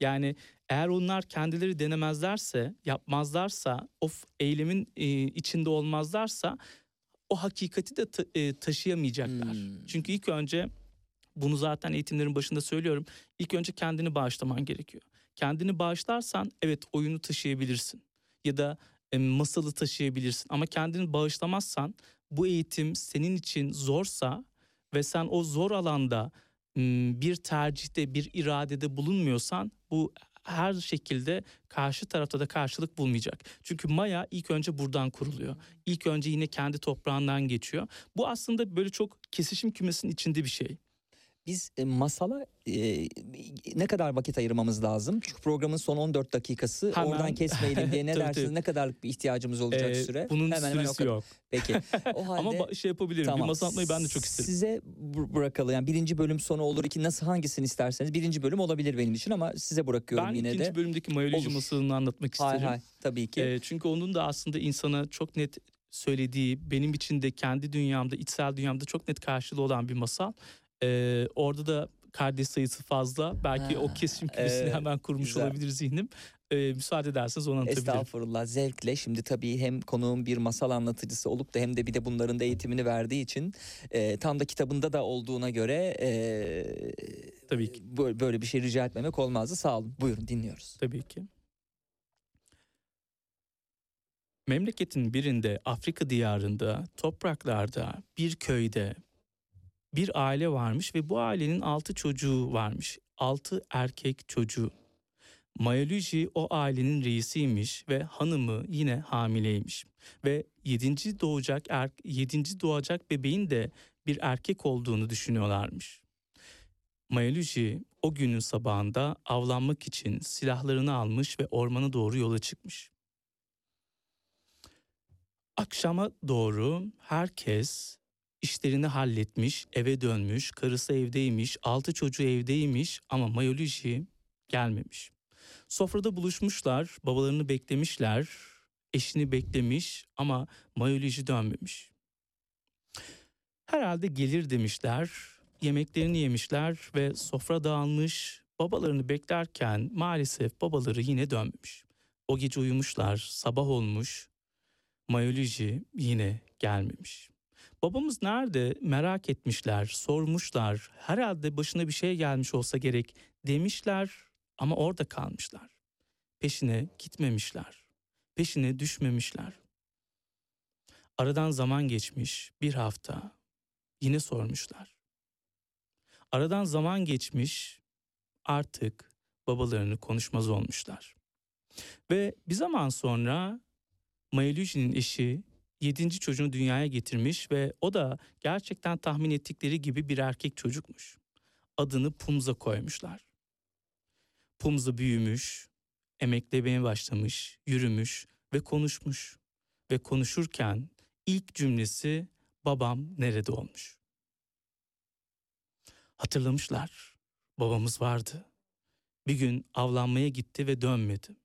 Yani eğer onlar kendileri denemezlerse, yapmazlarsa, o eylemin e, içinde olmazlarsa o hakikati de ta- e, taşıyamayacaklar. Çünkü ilk önce bunu zaten eğitimlerin başında söylüyorum. İlk önce kendini bağışlaman gerekiyor. Kendini bağışlarsan evet oyunu taşıyabilirsin ya da e, masalı taşıyabilirsin ama kendini bağışlamazsan bu eğitim senin için zorsa ve sen o zor alanda bir tercihte bir iradede bulunmuyorsan bu her şekilde karşı tarafta da karşılık bulmayacak. Çünkü Maya ilk önce buradan kuruluyor. İlk önce yine kendi toprağından geçiyor. Bu aslında böyle çok kesişim kümesinin içinde bir şey. Biz e, masala e, ne kadar vakit ayırmamız lazım? Çünkü programın son 14 dakikası Hemen. oradan kesmeyelim diye [LAUGHS] ne dersiniz? Ne kadarlık bir ihtiyacımız olacak Ee, süre? bunun o süresi kadar. yok. Peki. [LAUGHS] O halde Ama şey yapabilirim. Bir masa atmayı ben de çok isterim. Size bı- bırakalım. Yani birinci bölüm sonu olur. iki nasıl hangisini isterseniz. Birinci bölüm olabilir benim için ama size bırakıyorum Ben yine ikinci de. bölümdeki mayoloji masalını anlatmak Hay isterim. hay, tabii ki. Ee, çünkü onun da aslında insana çok net söylediği, benim için de kendi dünyamda, içsel dünyamda çok net karşılığı olan bir masal. Ee, orada da kardeş sayısı fazla. Belki o Ha, kesim kümesini evet, hemen kurmuş güzel. olabilir zihnim. Ee, müsaade ederseniz onu anlatabilirim. Estağfurullah zevkle. Şimdi tabii hem konuğum bir masal anlatıcısı olup da hem de bir de bunların da eğitimini verdiği için e, tam da kitabında da olduğuna göre e, tabii ki böyle bir şey rica etmemek olmazdı. Sağ olun. Buyurun dinliyoruz. Tabii ki. Memleketin birinde Afrika diyarında, topraklarda, bir köyde bir aile varmış ve bu ailenin altı çocuğu varmış. Altı erkek çocuğu. Mayoluji o ailenin reisiymiş ve hanımı yine hamileymiş. Ve yedinci doğacak er, yedinci doğacak bebeğin de bir erkek olduğunu düşünüyorlarmış. Mayoluji o günün sabahında avlanmak için silahlarını almış ve ormana doğru yola çıkmış. Akşama doğru herkes işlerini halletmiş, eve dönmüş, karısı evdeymiş, altı çocuğu evdeymiş ama Mayoluji gelmemiş. Sofrada buluşmuşlar, babalarını beklemişler, eşini beklemiş ama Mayoluji dönmemiş. Herhalde gelir demişler, yemeklerini yemişler ve sofra dağılmış. Babalarını beklerken maalesef babaları yine dönmemiş. O gece uyumuşlar, sabah olmuş. Mayoluji yine gelmemiş. Babamız nerede merak etmişler, sormuşlar. Herhalde başına bir şey gelmiş olsa gerek demişler ama orada kalmışlar. Peşine gitmemişler. Peşine düşmemişler. Aradan zaman geçmiş bir hafta. Yine sormuşlar. Aradan zaman geçmiş artık babalarını konuşmaz olmuşlar. Ve bir zaman sonra Mayoluji'nin eşi yedinci çocuğunu dünyaya getirmiş ve o da gerçekten tahmin ettikleri gibi bir erkek çocukmuş. Adını Pumza koymuşlar. Pumza büyümüş, emeklemeye başlamış, yürümüş ve konuşmuş. Ve konuşurken ilk cümlesi babam nerede olmuş. Hatırlamışlar. Babamız vardı. Bir gün avlanmaya gitti ve dönmedi.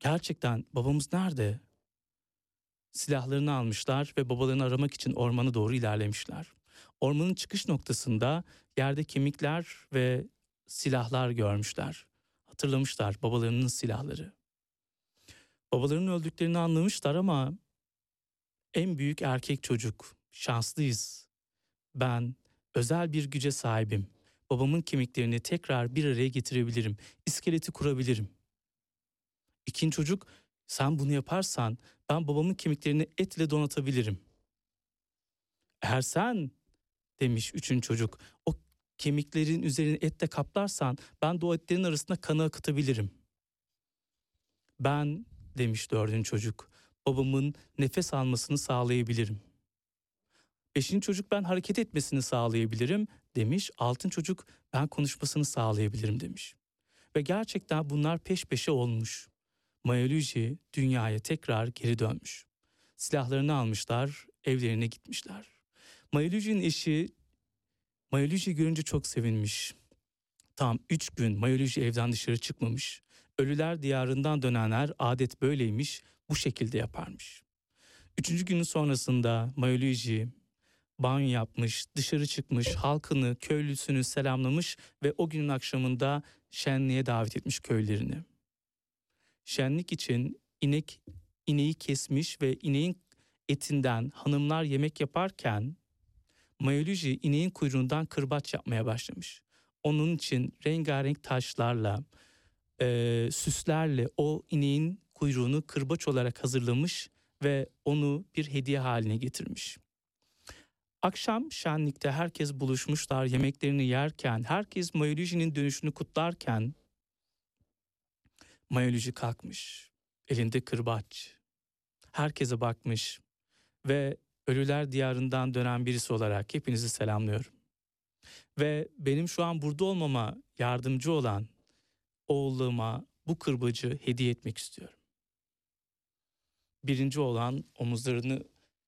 Gerçekten babamız nerede? Silahlarını almışlar ve babalarını aramak için ormana doğru ilerlemişler. Ormanın çıkış noktasında yerde kemikler ve silahlar görmüşler. Hatırlamışlar babalarının silahları. Babalarının öldüklerini anlamışlar ama en büyük erkek çocuk. Şanslıyız. Ben özel bir güce sahibim. Babamın kemiklerini tekrar bir araya getirebilirim. İskeleti kurabilirim. İkinci çocuk sen bunu yaparsan ben babamın kemiklerini etle donatabilirim. Eğer sen demiş üçüncü çocuk o kemiklerin üzerini etle kaplarsan ben de o etlerin arasında kanı akıtabilirim. Ben demiş dördüncü çocuk babamın nefes almasını sağlayabilirim. Beşinci çocuk ben hareket etmesini sağlayabilirim demiş. Altın çocuk ben konuşmasını sağlayabilirim demiş. Ve gerçekten bunlar peş peşe olmuş. Mayoluji dünyaya tekrar geri dönmüş. Silahlarını almışlar, evlerine gitmişler. Mayoluji'nin eşi Mayoluji görünce çok sevinmiş. Tam üç gün Mayoluji evden dışarı çıkmamış. Ölüler diyarından dönenler adet böyleymiş, bu şekilde yaparmış. Üçüncü günün sonrasında Mayoluji banyo yapmış, dışarı çıkmış, halkını, köylüsünü selamlamış ve o günün akşamında şenliğe davet etmiş köylerini. Şenlik için inek ineği kesmiş ve ineğin etinden hanımlar yemek yaparken Mayoluji ineğin kuyruğundan kırbaç yapmaya başlamış. Onun için rengarenk taşlarla, e, süslerle o ineğin kuyruğunu kırbaç olarak hazırlamış ve onu bir hediye haline getirmiş. Akşam şenlikte herkes buluşmuşlar yemeklerini yerken, herkes Mayoluji'nin dönüşünü kutlarken Mayoluji kalkmış, elinde kırbaç. Herkese bakmış ve ölüler diyarından dönen birisi olarak hepinizi selamlıyorum. Ve benim şu an burada olmama yardımcı olan oğluma bu kırbacı hediye etmek istiyorum. Birinci olan omuzlarını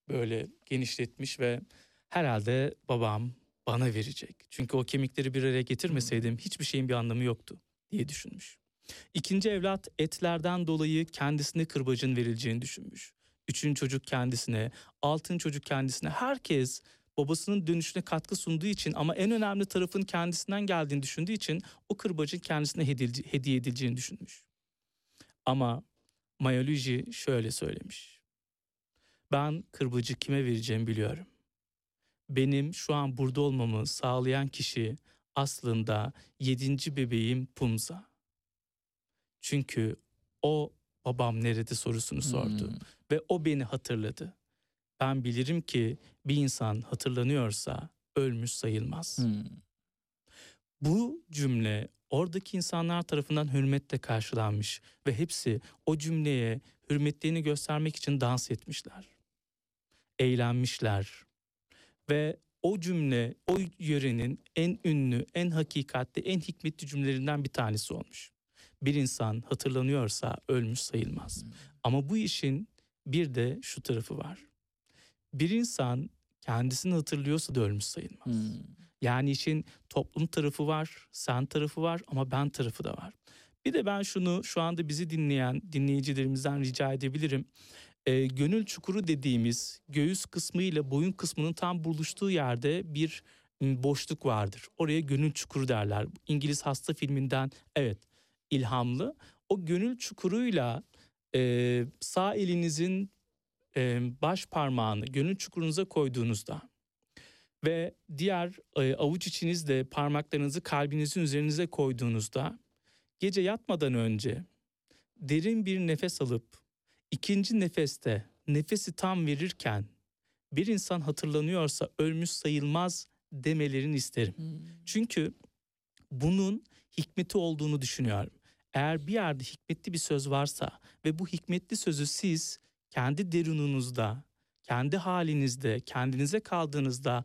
böyle genişletmiş ve herhalde babam bana verecek. Çünkü o kemikleri bir araya getirmeseydim hiçbir şeyin bir anlamı yoktu diye düşünmüş. İkinci evlat etlerden dolayı kendisine kırbacın verileceğini düşünmüş. Üçüncü çocuk kendisine, altın çocuk kendisine herkes babasının dönüşüne katkı sunduğu için ama en önemli tarafın kendisinden geldiğini düşündüğü için o kırbacın kendisine hediye edileceğini düşünmüş. Ama Mayoluji şöyle söylemiş. Ben kırbacı kime vereceğimi biliyorum. Benim şu an burada olmamı sağlayan kişi aslında yedinci bebeğim Pumza. Çünkü o babam nerede sorusunu sordu ve o beni hatırladı. Ben bilirim ki bir insan hatırlanıyorsa ölmüş sayılmaz. Bu cümle oradaki insanlar tarafından hürmetle karşılanmış ve hepsi o cümleye hürmetlerini göstermek için dans etmişler. Eğlenmişler. Ve o cümle o yörenin en ünlü, en hakikatli, en hikmetli cümlelerinden bir tanesi olmuş. Bir insan hatırlanıyorsa ölmüş sayılmaz. Ama bu işin bir de şu tarafı var. Bir insan kendisini hatırlıyorsa da ölmüş sayılmaz. Yani işin toplum tarafı var, sen tarafı var ama ben tarafı da var. Bir de ben şunu şu anda bizi dinleyen dinleyicilerimizden rica edebilirim. Ee, gönül çukuru dediğimiz göğüs kısmı ile boyun kısmının tam buluştuğu yerde bir m, boşluk vardır. Oraya gönül çukuru derler. İngiliz hasta filminden evet ilhamlı. O gönül çukuruyla e, sağ elinizin e, baş parmağını gönül çukurunuza koyduğunuzda ve diğer e, avuç içinizde parmaklarınızı kalbinizin üzerinize koyduğunuzda gece yatmadan önce derin bir nefes alıp ikinci nefeste nefesi tam verirken bir insan hatırlanıyorsa ölmüş sayılmaz demelerini isterim. Çünkü bunun hikmeti olduğunu düşünüyorum. Eğer bir yerde hikmetli bir söz varsa ve bu hikmetli sözü siz kendi derununuzda, kendi halinizde, kendinize kaldığınızda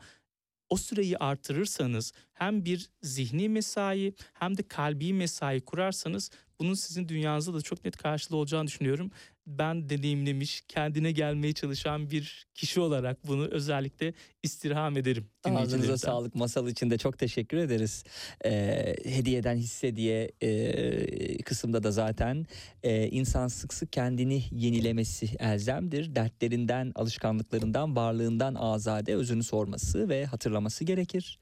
o süreyi artırırsanız hem bir zihni mesai hem de kalbi mesai kurarsanız bunun sizin dünyanızda da çok net karşılığı olacağını düşünüyorum. Ben deneyimlemiş, kendine gelmeye çalışan bir kişi olarak bunu özellikle istirham ederim. Ağzınıza sağlık masal için de çok teşekkür ederiz. Ee, hediyeden hisse diye e, kısımda da zaten e, insan sık sık kendini yenilemesi elzemdir. Dertlerinden, alışkanlıklarından, varlığından azade özünü sorması ve hatırlaması gerekir.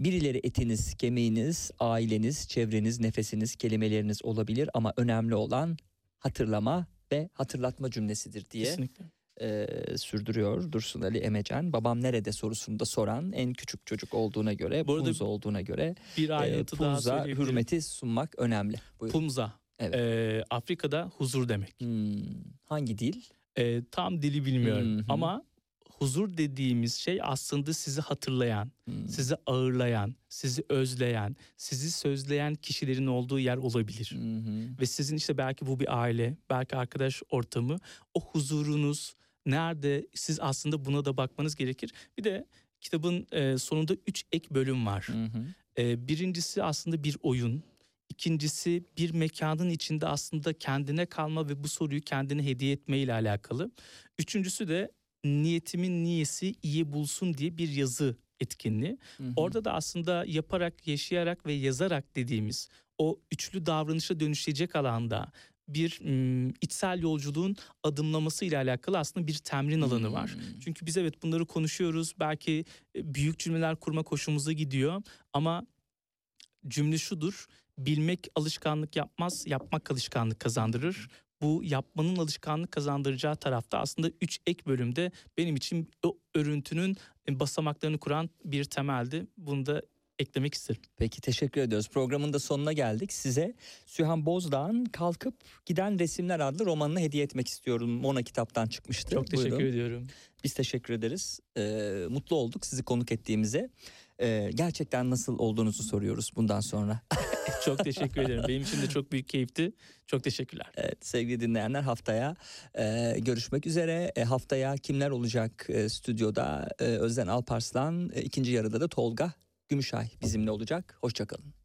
Birileri etiniz, kemiğiniz, aileniz, çevreniz, nefesiniz, kelimeleriniz olabilir ama önemli olan hatırlama ve hatırlatma cümlesidir diye Kesinlikle. e, sürdürüyor Dursun Ali Emecen. Babam nerede sorusunu da soran en küçük çocuk olduğuna göre, Bu arada Punza olduğuna göre bir e, ayrıntı daha Punza hürmeti sunmak önemli. Buyurun. Pumza. Evet. Ee, Afrika'da huzur demek. Hmm, hangi dil? Ee, tam dili bilmiyorum Hı hı. ama huzur dediğimiz şey aslında sizi hatırlayan, Hmm. sizi ağırlayan, sizi özleyen, sizi sözleyen kişilerin olduğu yer olabilir. Ve sizin işte belki bu bir aile, belki arkadaş ortamı, o huzurunuz nerede siz aslında buna da bakmanız gerekir. Bir de kitabın e, sonunda üç ek bölüm var. E, birincisi aslında bir oyun. İkincisi bir mekanın içinde aslında kendine kalma ve bu soruyu kendine hediye etme ile alakalı. Üçüncüsü de niyetimin niyesi iyi bulsun diye bir yazı etkinliği. Orada da aslında yaparak, yaşayarak ve yazarak dediğimiz o üçlü davranışa dönüşecek alanda bir m, içsel yolculuğun adımlaması ile alakalı aslında bir temrin alanı var. Çünkü biz evet bunları konuşuyoruz. Belki e, büyük cümleler kurma hoşumuza gidiyor ama cümle şudur. Bilmek alışkanlık yapmaz, yapmak alışkanlık kazandırır. Bu yapmanın alışkanlık kazandıracağı tarafta aslında üç ek bölümde benim için o örüntünün e, basamaklarını kuran bir temeldi. Bunu da eklemek isterim. Peki teşekkür ediyoruz. Programın da sonuna geldik. Size Sühan Bozdağ'ın Kalkıp Giden Resimler adlı romanını hediye etmek istiyorum. Mona kitaptan çıkmıştı. Çok teşekkür Buyurun. ediyorum. Biz teşekkür ederiz. Ee, mutlu olduk sizi konuk ettiğimize. Ee, gerçekten nasıl olduğunuzu soruyoruz bundan sonra. [LAUGHS] [LAUGHS] çok teşekkür ederim. Benim için de çok büyük keyifti. Çok teşekkürler. Evet sevgili dinleyenler haftaya e, görüşmek üzere. E, haftaya kimler olacak e, stüdyoda? E, Özden Alparslan, e, ikinci yarıda da Tolga Gümüşay bizimle olacak. Hoşçakalın.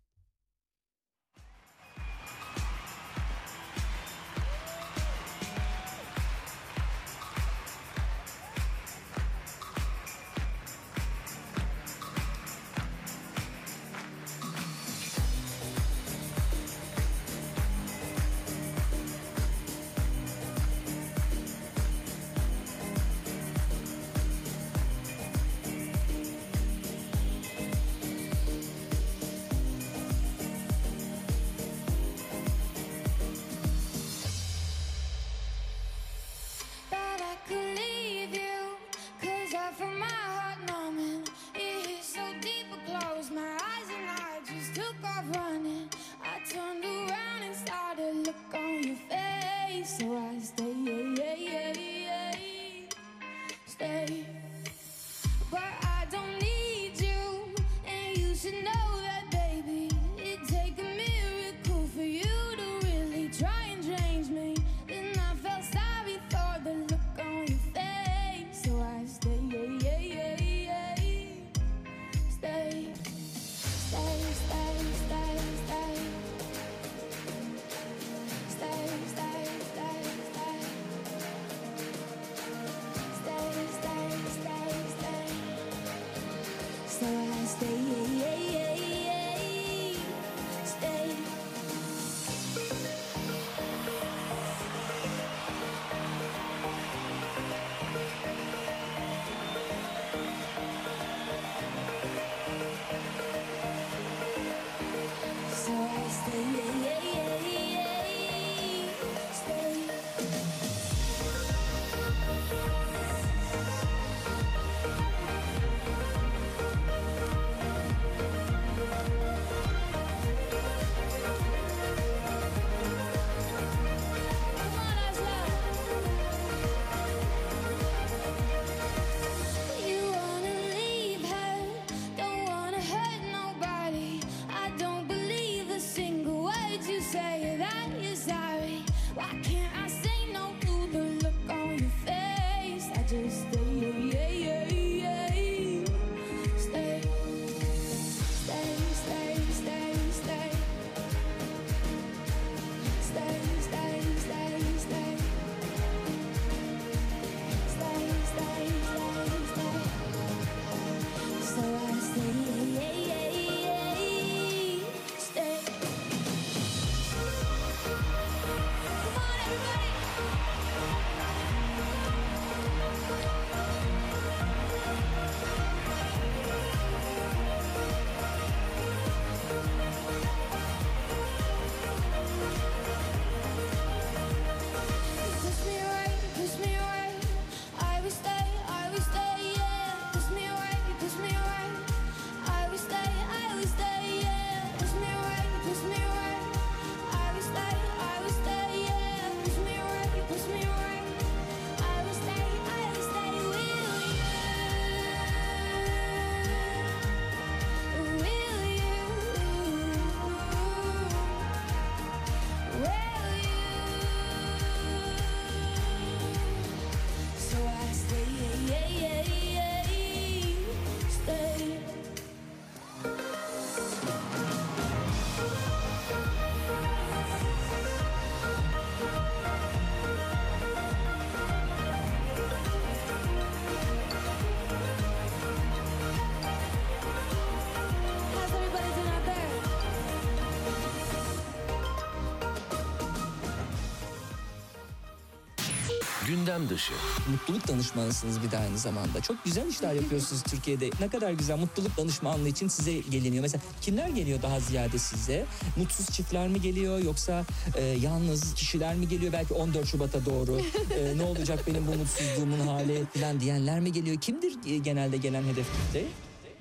Gündem dışı. Mutluluk danışmanısınız bir de aynı zamanda. Çok güzel işler yapıyorsunuz Türkiye'de. Ne kadar güzel mutluluk danışmanlığı için size geliniyor. Mesela kimler geliyor daha ziyade size? Mutsuz çiftler mi geliyor yoksa e, yalnız kişiler mi geliyor? Belki 14 Şubat'a doğru e, ne olacak benim bu mutsuzluğumun hali falan diyenler mi geliyor? Kimdir e, genelde gelen hedef kitle?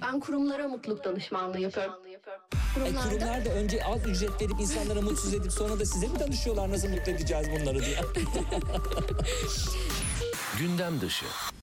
Ben kurumlara mutluluk danışmanlığı yapıyorum. E, Kurumlarda kurumlar da önce az ücret verip insanlara mutsuz edip sonra da size mi danışıyorlar nasıl mutlu edeceğiz bunları diye. [LAUGHS] Gündem dışı.